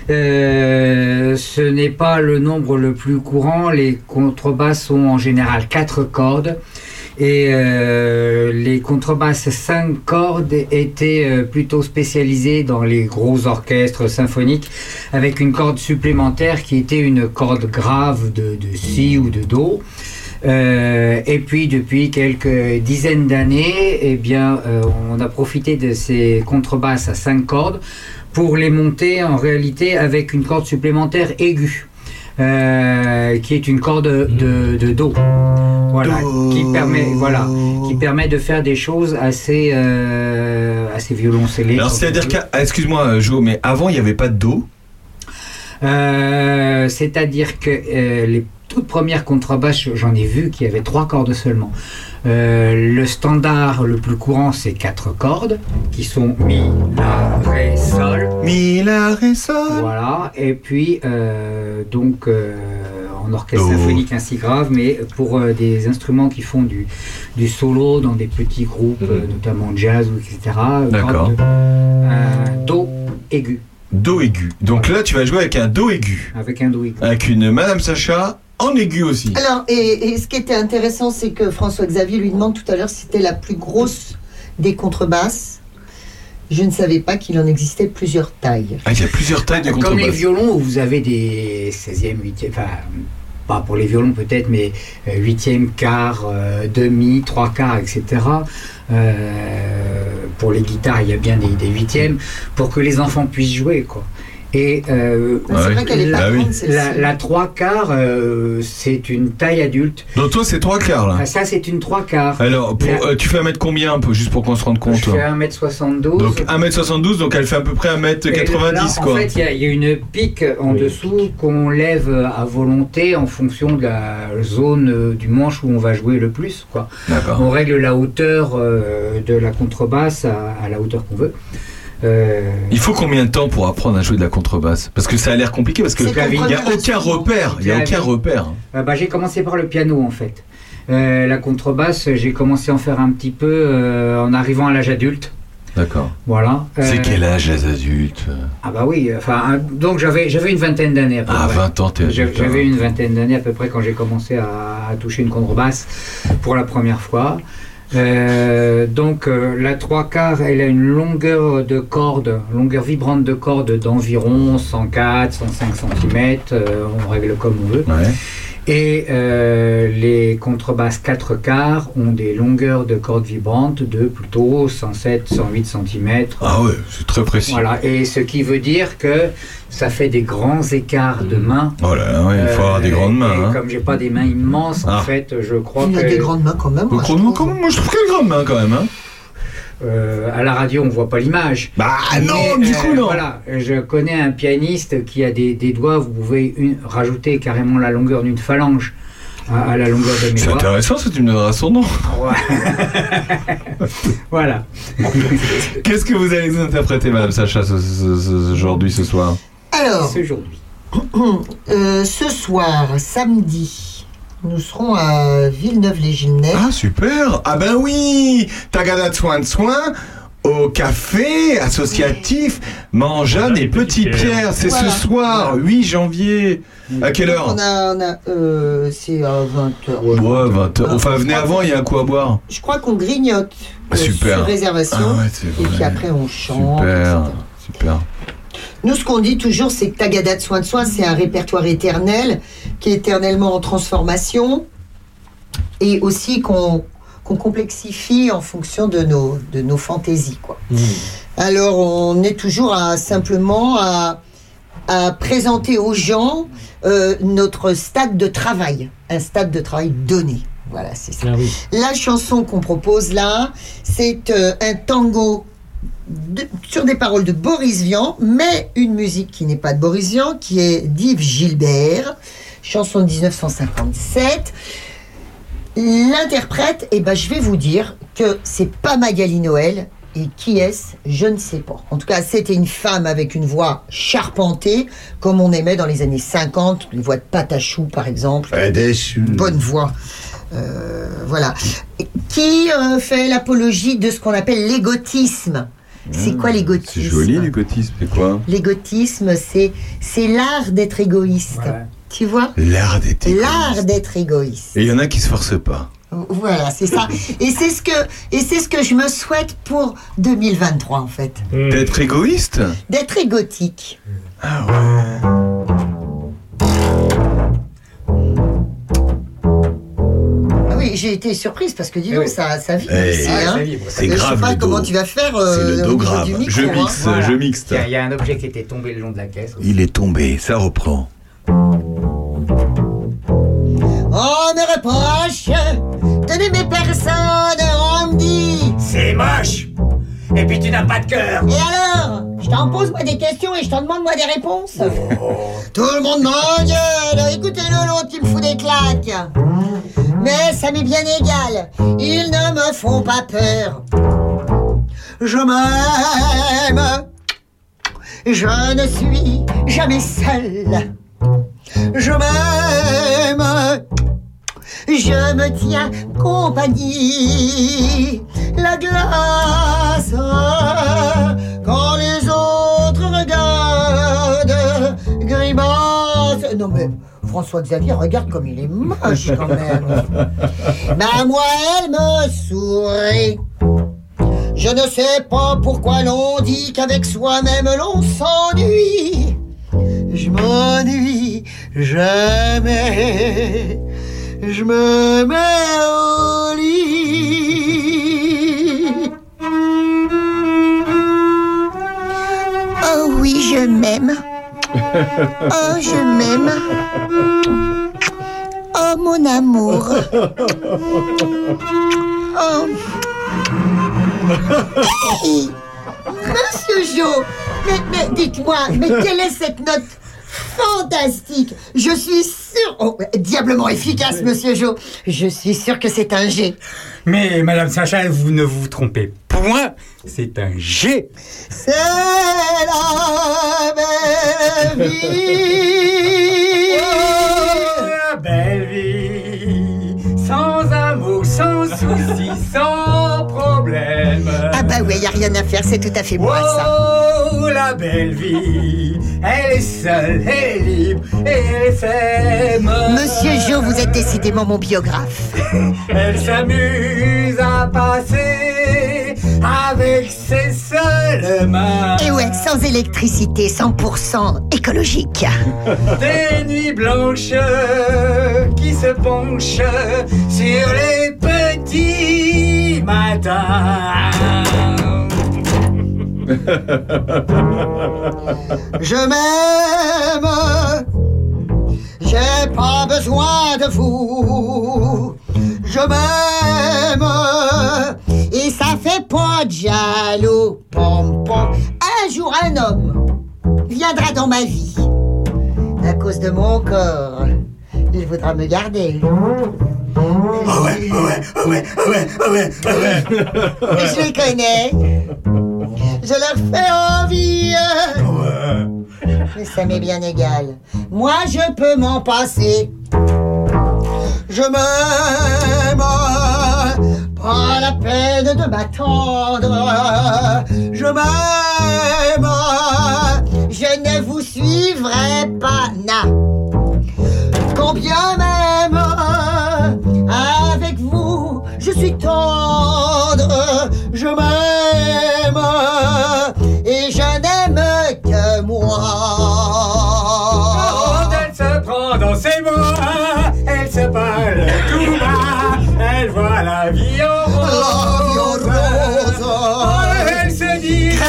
Euh, ce n'est pas le nombre le plus courant. Les contrebasses ont en général 4 cordes. Et euh, les contrebasses 5 cordes étaient euh, plutôt spécialisées dans les gros orchestres symphoniques avec une corde supplémentaire qui était une corde grave de, de si ou de do. Euh, et puis depuis quelques dizaines d'années, eh bien, on a profité de ces contrebasses à cinq cordes pour les monter en réalité avec une corde supplémentaire aiguë, qui est une corde de, de do. Voilà, qui permet, voilà, qui permet de faire des choses assez, euh, assez violoncellées. Alors, c'est-à-dire ah, excuse-moi, Jo, mais avant, il n'y avait pas de dos. Euh, C'est-à-dire que euh, les toutes premières contrebasses, j'en ai vu qu'il y avait trois cordes seulement. Le standard le plus courant, c'est quatre cordes, qui sont mi, la, ré, sol. Mi, la, ré, sol. Voilà. Et puis, donc, en orchestre Do. symphonique ainsi grave, mais pour euh, des instruments qui font du, du solo dans des petits groupes, euh, notamment jazz etc. euh, D'accord. Un do aigu. Do aigu. Donc là, tu vas jouer avec un do aigu. Avec un do aigu. Avec une Madame Sacha en aigu aussi. Alors, et, et ce qui était intéressant, c'est que François Xavier lui demande tout à l'heure si c'était la plus grosse des contrebasses. Je ne savais pas qu'il en existait plusieurs tailles. Ah, il y a plusieurs tailles de Comme les contrebasse. violons, où vous avez des 16e, 8e, enfin, pas pour les violons peut-être, mais 8e, quart, euh, demi, trois quarts, etc. Euh, pour les guitares, il y a bien des, des 8e, pour que les enfants puissent jouer, quoi. Et euh, Ah, c'est vrai qu'elle est pas oui. grande, celle-ci. la, la trois quarts, euh, c'est une taille adulte. Donc toi, c'est trois quarts là. Ah, ça, c'est une trois quarts. Alors, pour, La- euh, tu fais un mètre combien un peu, juste pour qu'on se rende compte Je fais 1m72. Donc 1m72, donc elle fait à peu près 1m90 Et là, quoi. En fait, il y a- il y, a une pique en dessous qu'on lève à volonté en fonction de la zone du manche où on va jouer le plus. Quoi. D'accord. On règle la hauteur euh, de la contrebasse à, à la hauteur qu'on veut. Euh, Il faut combien de temps pour apprendre à jouer de la contrebasse Parce que ça a l'air compliqué, parce que C'est il ton n'y a aucun repère. Il n'y a aucun repère. euh, bah, j'ai commencé par le piano en fait. Euh, la contrebasse, j'ai commencé à en faire un petit peu euh, en arrivant à l'âge adulte. D'accord. Voilà. C'est quel âge les adultes? Ah bah oui, enfin, donc j'avais j'avais une vingtaine d'années à peu Ah, près. 20 ans, t'es J'avais adulte. hein. j'avais une vingtaine d'années à peu près quand j'ai commencé à, à toucher une contrebasse pour la première fois. Euh, donc euh, la trois quarts, elle a une longueur de corde, longueur vibrante de corde d'environ 104, 105 cm, on règle comme on veut. Et euh, les contrebasses 4 quarts ont des longueurs de cordes vibrantes de plutôt 107, 108 cm. Ah ouais, c'est très précis. Voilà, et ce qui veut dire que ça fait des grands écarts de mains. Oh là là, ouais, il faut avoir des Euh, grandes et mains. hein. Comme j'ai pas des mains immenses, en Ah. fait, je crois Il que a des grandes mains quand même. moi, je Donc, trouve. quand même, moi je trouve qu'elle a des grandes mains quand même. Hein. Euh, à la radio on voit pas l'image. Bah non, Mais, du euh, coup non. Voilà, je connais un pianiste qui a des, des doigts, vous pouvez une- rajouter carrément la longueur d'une phalange à, à la longueur de mes C'est doigts. intéressant, ça tu me donneras son nom. Voilà. Qu'est-ce que vous allez nous interpréter, Madame Sacha, ce- ce- ce- aujourd'hui, ce soir? Alors, C'est aujourd'hui. euh, ce soir, samedi, nous serons à Villeneuve-les-Gilnais. Ah super Ah ben oui Tagada de soin de soin au café associatif Mangeanne et Petit Pierre. C'est Voilà. ce soir, 8 janvier. À quelle heure On a, on a, euh, c'est à 20h. Ouais, 20 heures. Enfin, venez avant, il y a un coup à boire. Je crois qu'on grignote euh, Ah, super. sur réservation. Ah ouais, et puis après, on chante. Super, etc. super. Nous, ce qu'on dit toujours, c'est que Tagada de soin de soin, c'est un répertoire éternel, qui est éternellement en transformation, et aussi qu'on qu'on complexifie en fonction de nos, de nos fantaisies. Quoi. Alors, on est toujours à, simplement à, à présenter aux gens euh, notre stade de travail, un stade de travail donné. Voilà, c'est ça. La chanson qu'on propose là, c'est euh, un tango de- sur des paroles de Boris Vian, mais une musique qui n'est pas de Boris Vian, qui est d'Yves Gilbert, chanson de 1957. L'interprète, eh ben, je vais vous dire que c'est pas Magali Noël. Et qui est-ce? Je ne sais pas. En tout cas, c'était une femme avec une voix charpentée, comme on aimait dans les années 50, une voix de Patachou, par exemple. Une bonne voix. Euh, voilà. Qui euh, fait l'apologie de ce qu'on appelle l'égotisme? C'est quoi l'égotisme C'est joli l'égotisme, c'est quoi L'égotisme, c'est c'est l'art d'être égoïste. Tu vois L'art d'être égoïste. L'art d'être égoïste. Et il y en a qui se forcent pas. Voilà, c'est ça. Et c'est ce que et c'est ce que je me souhaite pour 2023 en fait. D'être égoïste D'être égotique. Ah ouais. J'ai été surprise parce que dis donc, ça, ça vibre Eh, ici. ah, hein. c'est Je sais grave, pas le comment dos. tu vas faire C'est euh, le dos grave. du micro. Je hein. mixe, je mixe. Il y, a- il y a un objet qui était tombé le long de la caisse. Il est tombé, ça reprend. On me reproche de n'aimer personne, on me dit. C'est moche Et puis tu n'as pas de cœur Et alors? Je t'en pose moi des questions et je t'en demande moi des réponses. Oh. Tout le monde m'engueule. Écoutez-le l'autre qui me fout des claques. Mais ça m'est bien égal. Ils ne me font pas peur. Je m'aime. Je ne suis jamais seul. Je m'aime. Je me tiens compagnie. La glace. Quand les autres regardent. Grimace. Non mais. François Xavier, regarde comme il est moche quand même. Moi, elle me sourit. Je ne sais pas pourquoi l'on dit qu'avec soi-même l'on s'ennuie. Je m'ennuie jamais. Je me mets au lit. Oh oui, je m'aime. Oh, je m'aime. Oh, mon amour. Oh. Hey Monsieur Jo, mais, mais dites-moi, mais quelle est cette note? Fantastique Je suis sûr, oh, diablement efficace, Monsieur Jo. Je suis sûr que c'est un G. Mais Madame Sacha, vous ne vous trompez point, c'est un G. C'est la belle vie. la belle vie, sans problème. Ah bah oui, y a rien à faire, c'est tout à fait moi ça. Oh, la belle vie, elle est seule, elle est libre et elle s'aime. Monsieur Jo, vous êtes décidément mon biographe. Elle s'amuse à passer avec ses seules mains. Et ouais, sans électricité, 100% écologique. Des nuits blanches qui se penchent sur les petits matins. Je m'aime, j'ai pas besoin de vous. Je m'aime, ça fait pas de jaloux. Pom, pom. Un jour, un homme viendra dans ma vie. À cause de mon corps, il voudra me garder. Ah ouais, ah ouais, ah ouais, ah ouais, ah ouais, ah ouais. Je les connais. Je leur fais envie. Mais ça m'est bien égal. Moi, je peux m'en passer. Je m'aime pas la peine de m'attendre. Je m'aime, je ne vous suivrai pas, na. Combien même avec vous, je suis tendre, je m'aime et je n'aime que moi. Quand elle se prend dans ses bras, elle se parle tout bas, elle voit la vie.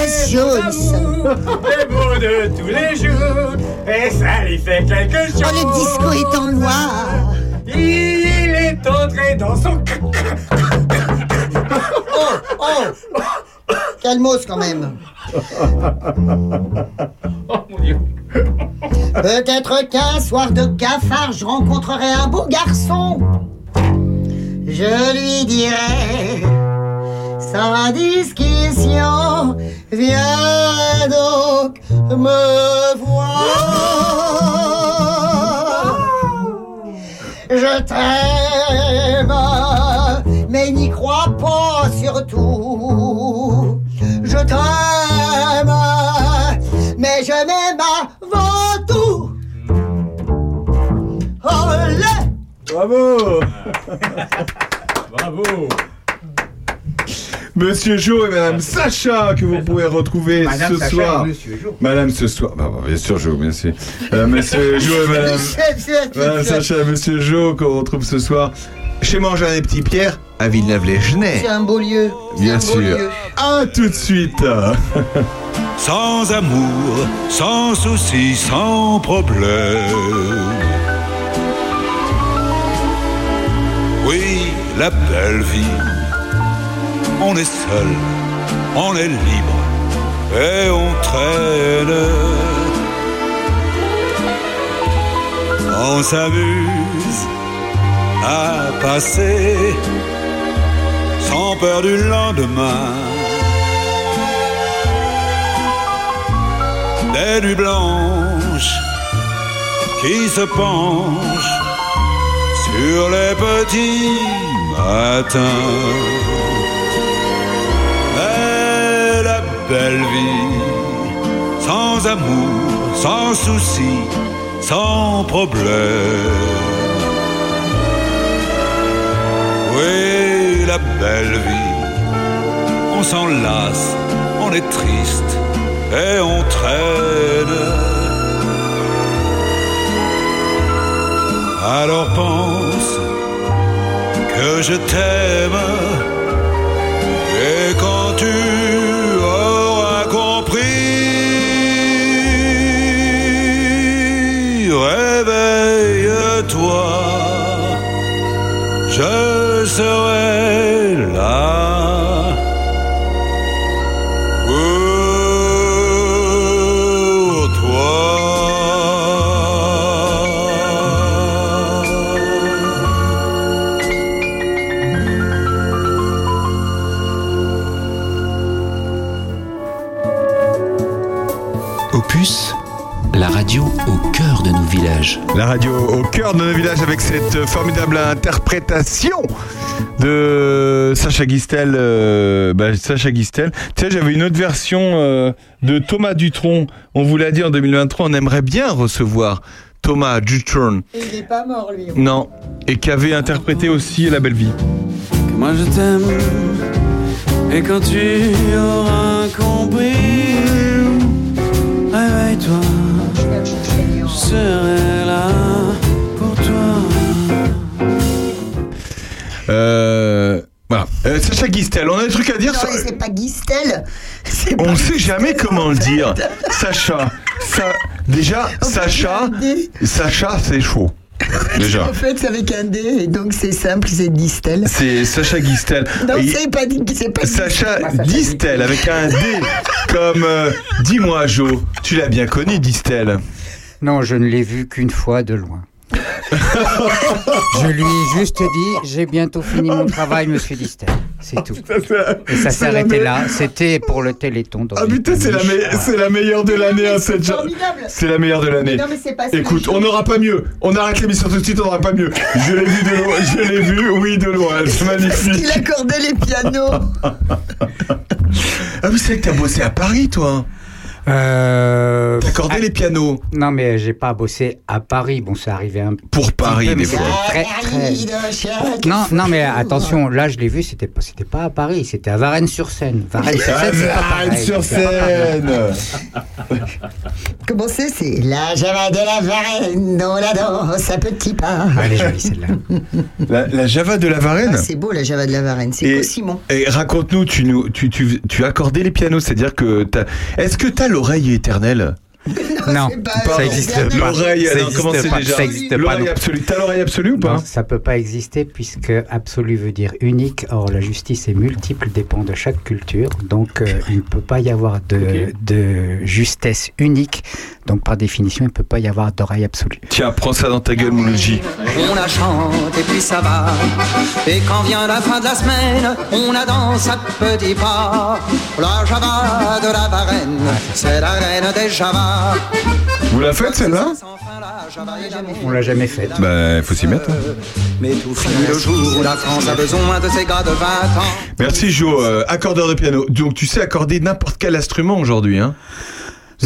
Les mots de tous les jours, et ça lui fait quelque chose. Oh, le disco est en noir. Il est entré dans son Oh, oh Calmos quand même. Peut-être qu'un soir de cafard, je rencontrerai un beau garçon. Je lui dirai sans discussion, viens donc me voir. Je t'aime, mais n'y crois pas surtout. Je t'aime, mais je m'aime avant tout. Olé! Bravo Bravo Monsieur Jo et Madame Sacha que vous pouvez retrouver Madame ce Sacha soir. et Monsieur Jo. Madame ce soir. Bah, bah, bien sûr Jo, merci. Euh, monsieur Jo et Madame, Madame Sacha et Monsieur Jo qu'on retrouve ce soir chez Manger et Petit Pierre à Villeneuve-les-Genêts. C'est un beau lieu. Bien un beau sûr. lieu. À tout de suite. Sans amour, sans souci, sans problème. Oui, la belle vie. On est seul, on est libre et on traîne. On s'amuse à passer sans peur du lendemain. des nuits blanches qui se penchent sur les petits matins. Belle vie, sans amour, sans souci, sans problème. Oui, la belle vie, on s'en lasse, on est triste et on traîne. Alors pense que je t'aime et quand tu je serai La radio au cœur de nos villages avec cette formidable interprétation de Sacha Guistel. euh, bah, Sacha Guistel. Tu sais, j'avais une autre version euh, de Thomas Dutronc. On vous l'a dit en 2023, on aimerait bien recevoir Thomas Dutronc. Et il n'est pas mort, lui. Non. Et qui avait interprété aussi La Belle Vie. que moi je t'aime. Et quand tu auras compris, serai là pour toi. Euh, voilà. Euh, Sacha Guistel, on a des trucs à dire Non, sur- mais c'est pas Guistel. C'est On ne sait jamais comment le dire. Sacha. Ça, déjà, Sacha. Sacha, c'est chaud. Déjà. En fait, c'est avec un D, et donc c'est simple, c'est Distel. C'est Sacha Guistel. Non, Et- c'est pas, c'est pas Sacha Distel. Distel avec un D comme euh, dis-moi Jo, tu l'as bien connu Distel. Non, je ne l'ai vu qu'une fois de loin. je lui ai juste dit j'ai bientôt fini mon travail, monsieur Distel. C'est tout. Et ça s'est arrêté me- là. C'était pour le Téléthon. dans Ah putain, c'est la, me- c'est la meilleure de l'année hein, cette. C'est la meilleure de l'année. Mais non, mais c'est pas ça. Écoute, on n'aura pas mieux. On arrête l'émission tout de suite, on n'aura pas mieux. Je l'ai vu de loin, je l'ai vu, oui, de loin. C'est magnifique. Il accordait les pianos. Ah oui, c'est vrai que t'as bossé à Paris, toi. Euh, T'accordais les pianos Non, mais j'ai pas bossé à Paris. Bon, c'est arrivé un Pour Paris, peu, mais des fois. c'était très, très- Non, non, mais attention, là, je l'ai vu, c'était pas, c'était pas à Paris, c'était à Varennes-sur-Seine. Varennes-sur-Seine, c'est. Varennes-sur-Seine. Comment c'est C'est la Java de la Varenne, on la danse à petits pas. Ah, Elle est jolie celle-là. La, la Java de la Varenne Ah, c'est beau la Java de la Varenne, c'est Et- Simon. Et raconte-nous, tu, nous, tu, tu, tu accordais les pianos, c'est-à-dire que est-ce que t'as l'oreille éternelle Non, ça existe pas. L'oreille, Ça alors, existe comment c'est pas. déjà Ça existe pas, L'oreille absolue. T'as l'oreille absolue ou pas Non, ça peut pas exister puisque absolu veut dire unique. Or, la justice est multiple, dépend de chaque culture. Donc, euh, il ne peut pas y avoir de, de justesse unique. Donc, par définition, il ne peut pas y avoir d'oreille absolue. Tiens, prends ça dans ta gueule, mon logis. On la chante et puis ça va. Et quand vient la fin de la semaine, on la danse à petits pas. La Java de la Varenne, c'est la reine des Javas. Vous la faites celle-là On l'a jamais faite. Bah, faut s'y mettre. Mais tout finit le jour où la France a besoin de ses gars de 20 ans. Merci Jo, euh, accordeur de piano. Donc tu sais accorder n'importe quel instrument aujourd'hui, hein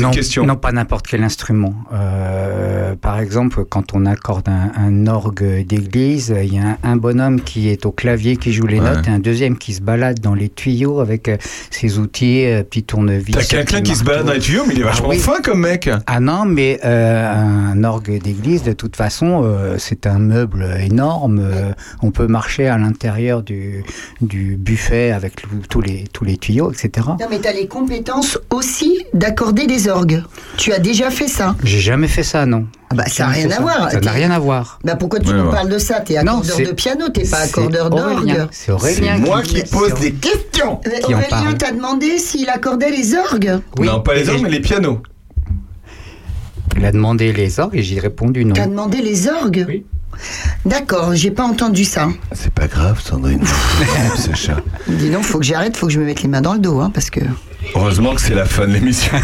non, une question. non, pas n'importe quel instrument. Euh, par exemple, quand on accorde un, un orgue d'église, il y a un, un bonhomme qui est au clavier qui joue les Ouais. notes et un deuxième qui se balade dans les tuyaux avec euh, ses outils, euh, petit tournevis. T'as quelqu'un qui se balade dans les tuyaux, mais il est Ah vachement oui. fin comme mec. Ah non, mais euh, un orgue d'église, de toute façon, euh, c'est un meuble énorme. euh, on peut marcher à l'intérieur du, du buffet avec tous les, tous les tuyaux, etc. Non mais t'as les compétences aussi d'accorder des orgues. Tu as déjà fait ça J'ai jamais fait ça, non. Ah bah, ça n'a rien à voir. Ça n'a rien à voir. Bah pourquoi tu Ouais, nous ouais. parles de ça? T'es accordeur c'est- de piano, t'es pas c'est accordeur Aurélien. d'orgue. C'est Aurélien C'est moi qui- qui pose c'est- des questions. Mais qui en Aurélien t'a demandé s'il accordait les orgues. non, pas les orgues, mais les pianos. Il a demandé les orgues et j'ai répondu non. T'as demandé les orgues? Oui. D'accord, j'ai pas entendu ça. C'est pas grave, Sandrine. Sacha. Dis non, faut que j'arrête, faut que je me mette les mains dans le dos, hein, parce que. Heureusement que c'est la fin de l'émission.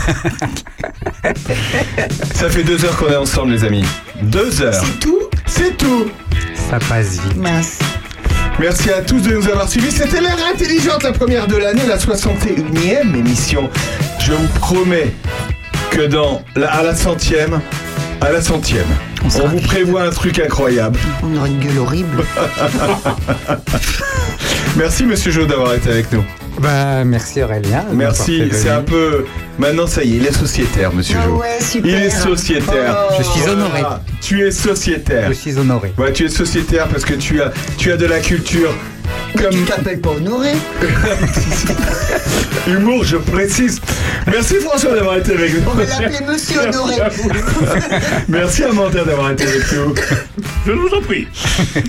Ça fait deux heures qu'on est ensemble, les amis. Deux heures. C'est tout C'est tout. Ça passe vite. Mince. Merci à tous de nous avoir suivis. C'était l'air intelligente, la première de l'année, la 61e émission. Je vous promets que dans la, à la centième, à la centième, on, vous prévoit un truc incroyable. On aura une gueule horrible. Merci Monsieur Jo d'avoir été avec nous. Bah, merci Aurélien. Merci, c'est un peu. Maintenant, ça y est, il est sociétaire, Monsieur Ah Jo. ouais, super. Il est sociétaire. Oh. Je suis honoré. Voilà, Tu es sociétaire. Je suis honoré. Ouais, tu es sociétaire parce que tu as, tu as de la culture. Mais tu Comme t'appelles pas Honoré humour, je précise. Merci François d'avoir été avec nous. On va l'appeler Monsieur Honoré. Merci Amandine d'avoir été avec nous. Je vous en prie.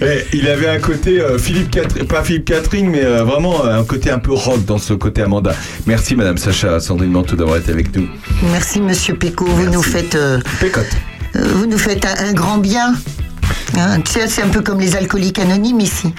Et il avait un côté euh, Philippe Catherine, pas Philippe Catherine, mais euh, vraiment euh, un côté un peu rock dans ce côté Amanda. Merci Madame Sacha Sandrine Manteau d'avoir été avec nous. Merci Monsieur Péco, vous nous faites, euh, euh, vous nous faites un, un grand bien. Hein, tu sais, c'est un peu comme les alcooliques anonymes ici.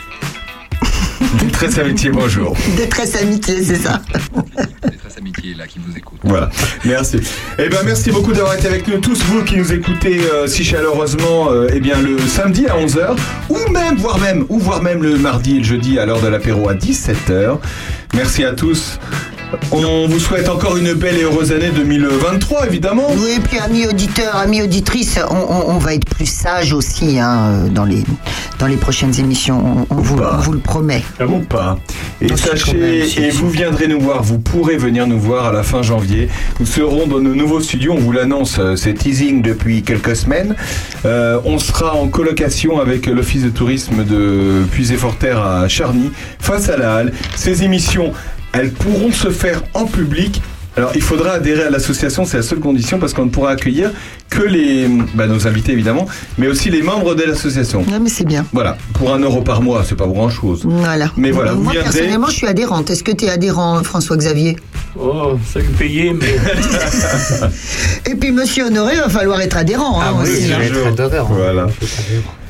Très amitié, bonjour. Détresse amitié, c'est ça. Détresse Amitié là qui vous écoute. Voilà, merci. Eh ben merci beaucoup d'avoir été avec nous, tous vous qui nous écoutez euh, si chaleureusement, euh, eh bien le samedi à 11h, ou même, voire même, ou voire même le mardi et le jeudi à l'heure de l'apéro à 17h. Merci à tous. On vous souhaite encore une belle et heureuse année 2023, évidemment. Oui, et puis amis auditeurs, amis auditrices, on, on- on va être plus sages aussi hein, dans, les, dans les prochaines émissions, on, on vous, on vous le promet. Ou pas. Et sachez, si, et si. vous viendrez nous voir, vous pourrez venir nous voir à la fin janvier. Nous serons dans nos nouveaux studios, on vous l'annonce, euh, c'est teasing depuis quelques semaines. Euh, on sera en colocation avec l'Office de tourisme de Puisé-Forterre à Charny, face à la halle. Ces émissions, elles pourront se faire en public. Alors, il faudra adhérer à l'association, c'est la seule condition, parce qu'on ne pourra accueillir que les, bah, nos invités évidemment, mais aussi les membres de l'association. Non, mais c'est bien. Voilà, pour un euro par mois, c'est pas grand chose. Voilà. Mais voilà, vous Moi, viendrez. personnellement, je suis adhérente. Est-ce que tu es adhérent, François-Xavier Oh, ça lui payer, mais. Et puis, monsieur Honoré, il va falloir être adhérent. hein, aussi, hein. Toujours. Voilà.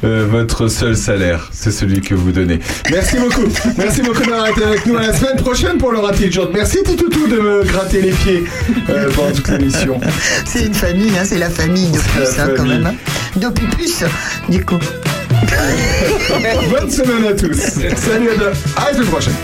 Euh, votre seul salaire, c'est celui que vous donnez. Merci beaucoup. Merci beaucoup d'avoir été avec nous à la semaine prochaine pour le raté de jour. Merci Titoutou de me gratter les pieds euh, pendant toute l'émission. C'est une famille, hein, c'est la famille de plus, hein, quand même. hein. D'Opipus, du coup. Bonne semaine à tous. Salut à, à la semaine prochaine.